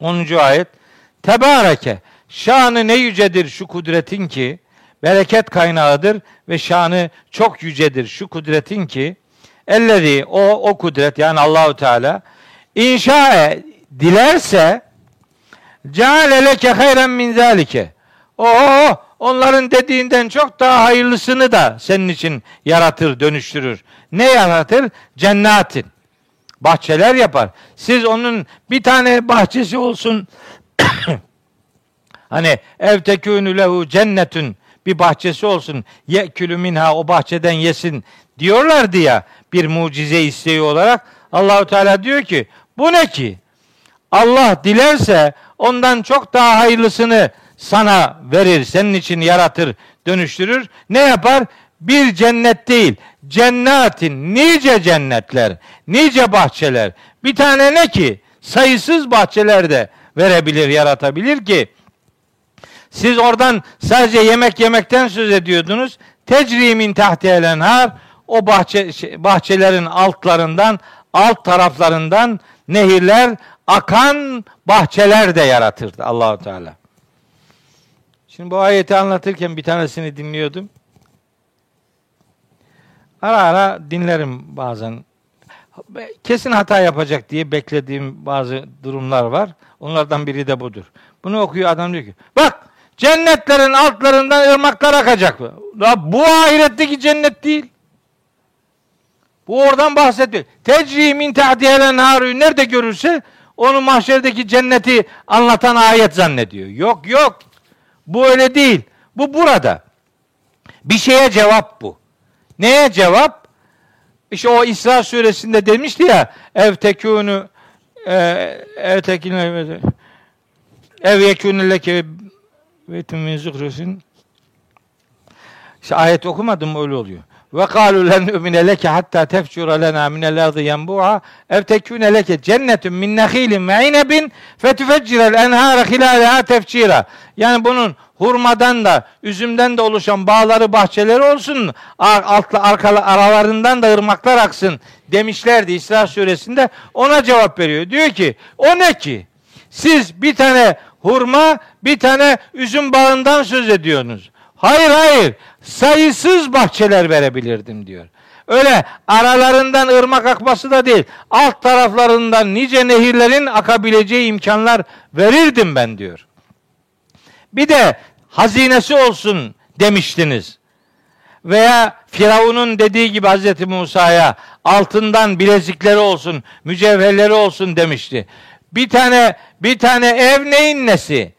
10. ayet Tebareke Şanı ne yücedir şu kudretin ki bereket kaynağıdır ve şanı çok yücedir şu kudretin ki ellezi o o kudret yani Allahu Teala inşa dilerse ceale leke hayren min zalike. O onların dediğinden çok daha hayırlısını da senin için yaratır, dönüştürür. Ne yaratır? Cennetin. Bahçeler yapar. Siz onun bir tane bahçesi olsun. hani ev tekûnü lehu cennetün bir bahçesi olsun. Ye'külü minha o bahçeden yesin diyorlardı ya bir mucize isteği olarak. Allahu Teala diyor ki bu ne ki? Allah dilerse ondan çok daha hayırlısını sana verir, senin için yaratır, dönüştürür. Ne yapar? Bir cennet değil, cennetin, nice cennetler, nice bahçeler. Bir tane ne ki? Sayısız bahçeler de verebilir, yaratabilir ki siz oradan sadece yemek yemekten söz ediyordunuz. Tecrimin tahtiyel enhar o bahçe, şey, bahçelerin altlarından, alt taraflarından nehirler, akan bahçeler de yaratırdı Allahu Teala. Şimdi bu ayeti anlatırken bir tanesini dinliyordum. Ara ara dinlerim bazen. Kesin hata yapacak diye beklediğim bazı durumlar var. Onlardan biri de budur. Bunu okuyor adam diyor ki bak cennetlerin altlarından ırmaklar akacak. bu ahiretteki cennet değil. Bu oradan bahsediyor. Tecri min tahtihelen nerede görürse onu mahşerdeki cenneti anlatan ayet zannediyor. Yok yok. Bu öyle değil. Bu burada. Bir şeye cevap bu. Neye cevap? İşte o İsra suresinde demişti ya ev tekûnü e, ev tekûnü ev yekûnü leke ve min zuhrusin işte ayet okumadım öyle oluyor. Ve kalu len ümine leke hatta tefcura lena minel ardı yenbu'a ev tekune leke cennetun min nehilin ve inebin fetüfeccirel enhara hilaleha tefcira. Yani bunun hurmadan da üzümden de oluşan bağları bahçeleri olsun altla arkalı aralarından da ırmaklar aksın demişlerdi İsra suresinde ona cevap veriyor. Diyor ki o ne ki? Siz bir tane hurma bir tane üzüm bağından söz ediyorsunuz. Hayır hayır sayısız bahçeler verebilirdim diyor. Öyle aralarından ırmak akması da değil. Alt taraflarından nice nehirlerin akabileceği imkanlar verirdim ben diyor. Bir de hazinesi olsun demiştiniz. Veya Firavun'un dediği gibi Hazreti Musa'ya altından bilezikleri olsun, mücevherleri olsun demişti. Bir tane bir tane ev neyin nesi?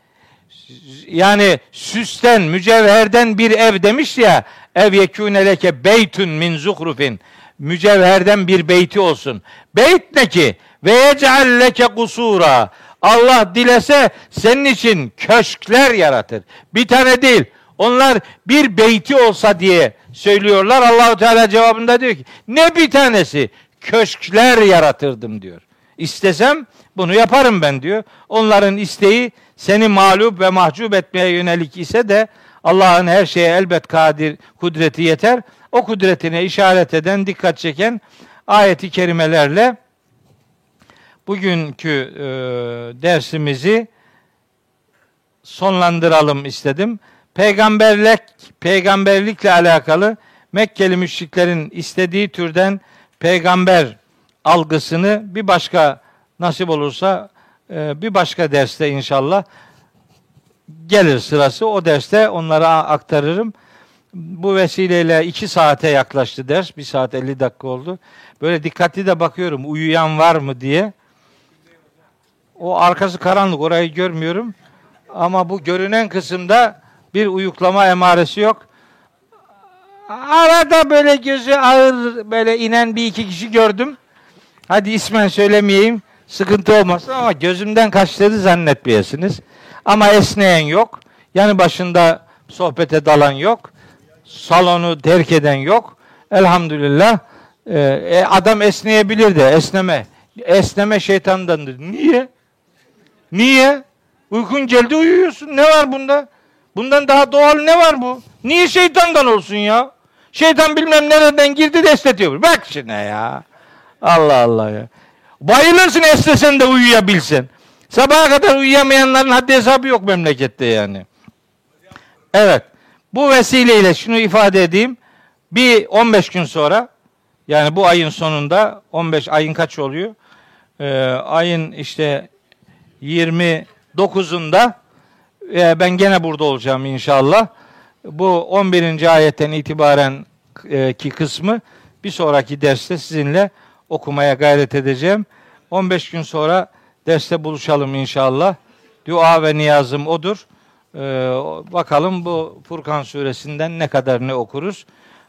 yani süsten, mücevherden bir ev demiş ya ev yekûne leke beytun min zuhrufin mücevherden bir beyti olsun. Beyt ne ki? Ve yec'al kusura. Allah dilese senin için köşkler yaratır. Bir tane değil. Onlar bir beyti olsa diye söylüyorlar. Allahu Teala cevabında diyor ki ne bir tanesi köşkler yaratırdım diyor. İstesem bunu yaparım ben diyor. Onların isteği seni mağlup ve mahcup etmeye yönelik ise de Allah'ın her şeye elbet kadir, kudreti yeter. O kudretine işaret eden, dikkat çeken ayeti kerimelerle bugünkü e, dersimizi sonlandıralım istedim. Peygamberlik, peygamberlikle alakalı Mekkeli müşriklerin istediği türden peygamber algısını bir başka nasip olursa ee, bir başka derste inşallah gelir sırası. O derste onlara aktarırım. Bu vesileyle iki saate yaklaştı ders. Bir saat 50 dakika oldu. Böyle dikkatli de bakıyorum uyuyan var mı diye. O arkası karanlık orayı görmüyorum. Ama bu görünen kısımda bir uyuklama emaresi yok. Arada böyle gözü ağır böyle inen bir iki kişi gördüm. Hadi ismen söylemeyeyim sıkıntı olmasın ama gözümden kaçtığını zannetmeyesiniz. Ama esneyen yok. Yani başında sohbete dalan yok. Salonu terk eden yok. Elhamdülillah. Ee, adam esneyebilir de esneme. Esneme şeytandandır. Niye? Niye? Uykun geldi uyuyorsun. Ne var bunda? Bundan daha doğal ne var bu? Niye şeytandan olsun ya? Şeytan bilmem nereden girdi de esnetiyor. Bak şimdi ya. Allah Allah ya. Bayılırsın esnesen de uyuyabilsen. Sabaha kadar uyuyamayanların haddi hesabı yok memlekette yani. Evet. Bu vesileyle şunu ifade edeyim. Bir 15 gün sonra yani bu ayın sonunda 15 ayın kaç oluyor? Ee, ayın işte 29'unda e, ben gene burada olacağım inşallah. Bu 11. ayetten itibaren e, ki kısmı bir sonraki derste sizinle okumaya gayret edeceğim. 15 gün sonra derste buluşalım inşallah. Dua ve niyazım odur. Ee, bakalım bu Furkan suresinden ne kadar ne okuruz.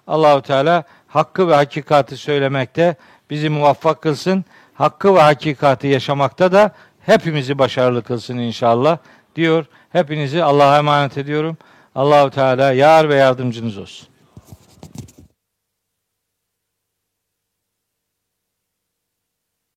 Allahu Teala hakkı ve hakikati söylemekte bizi muvaffak kılsın. Hakkı ve hakikati yaşamakta da hepimizi başarılı kılsın inşallah diyor. Hepinizi Allah'a emanet ediyorum. Allahu Teala yar ve yardımcınız olsun.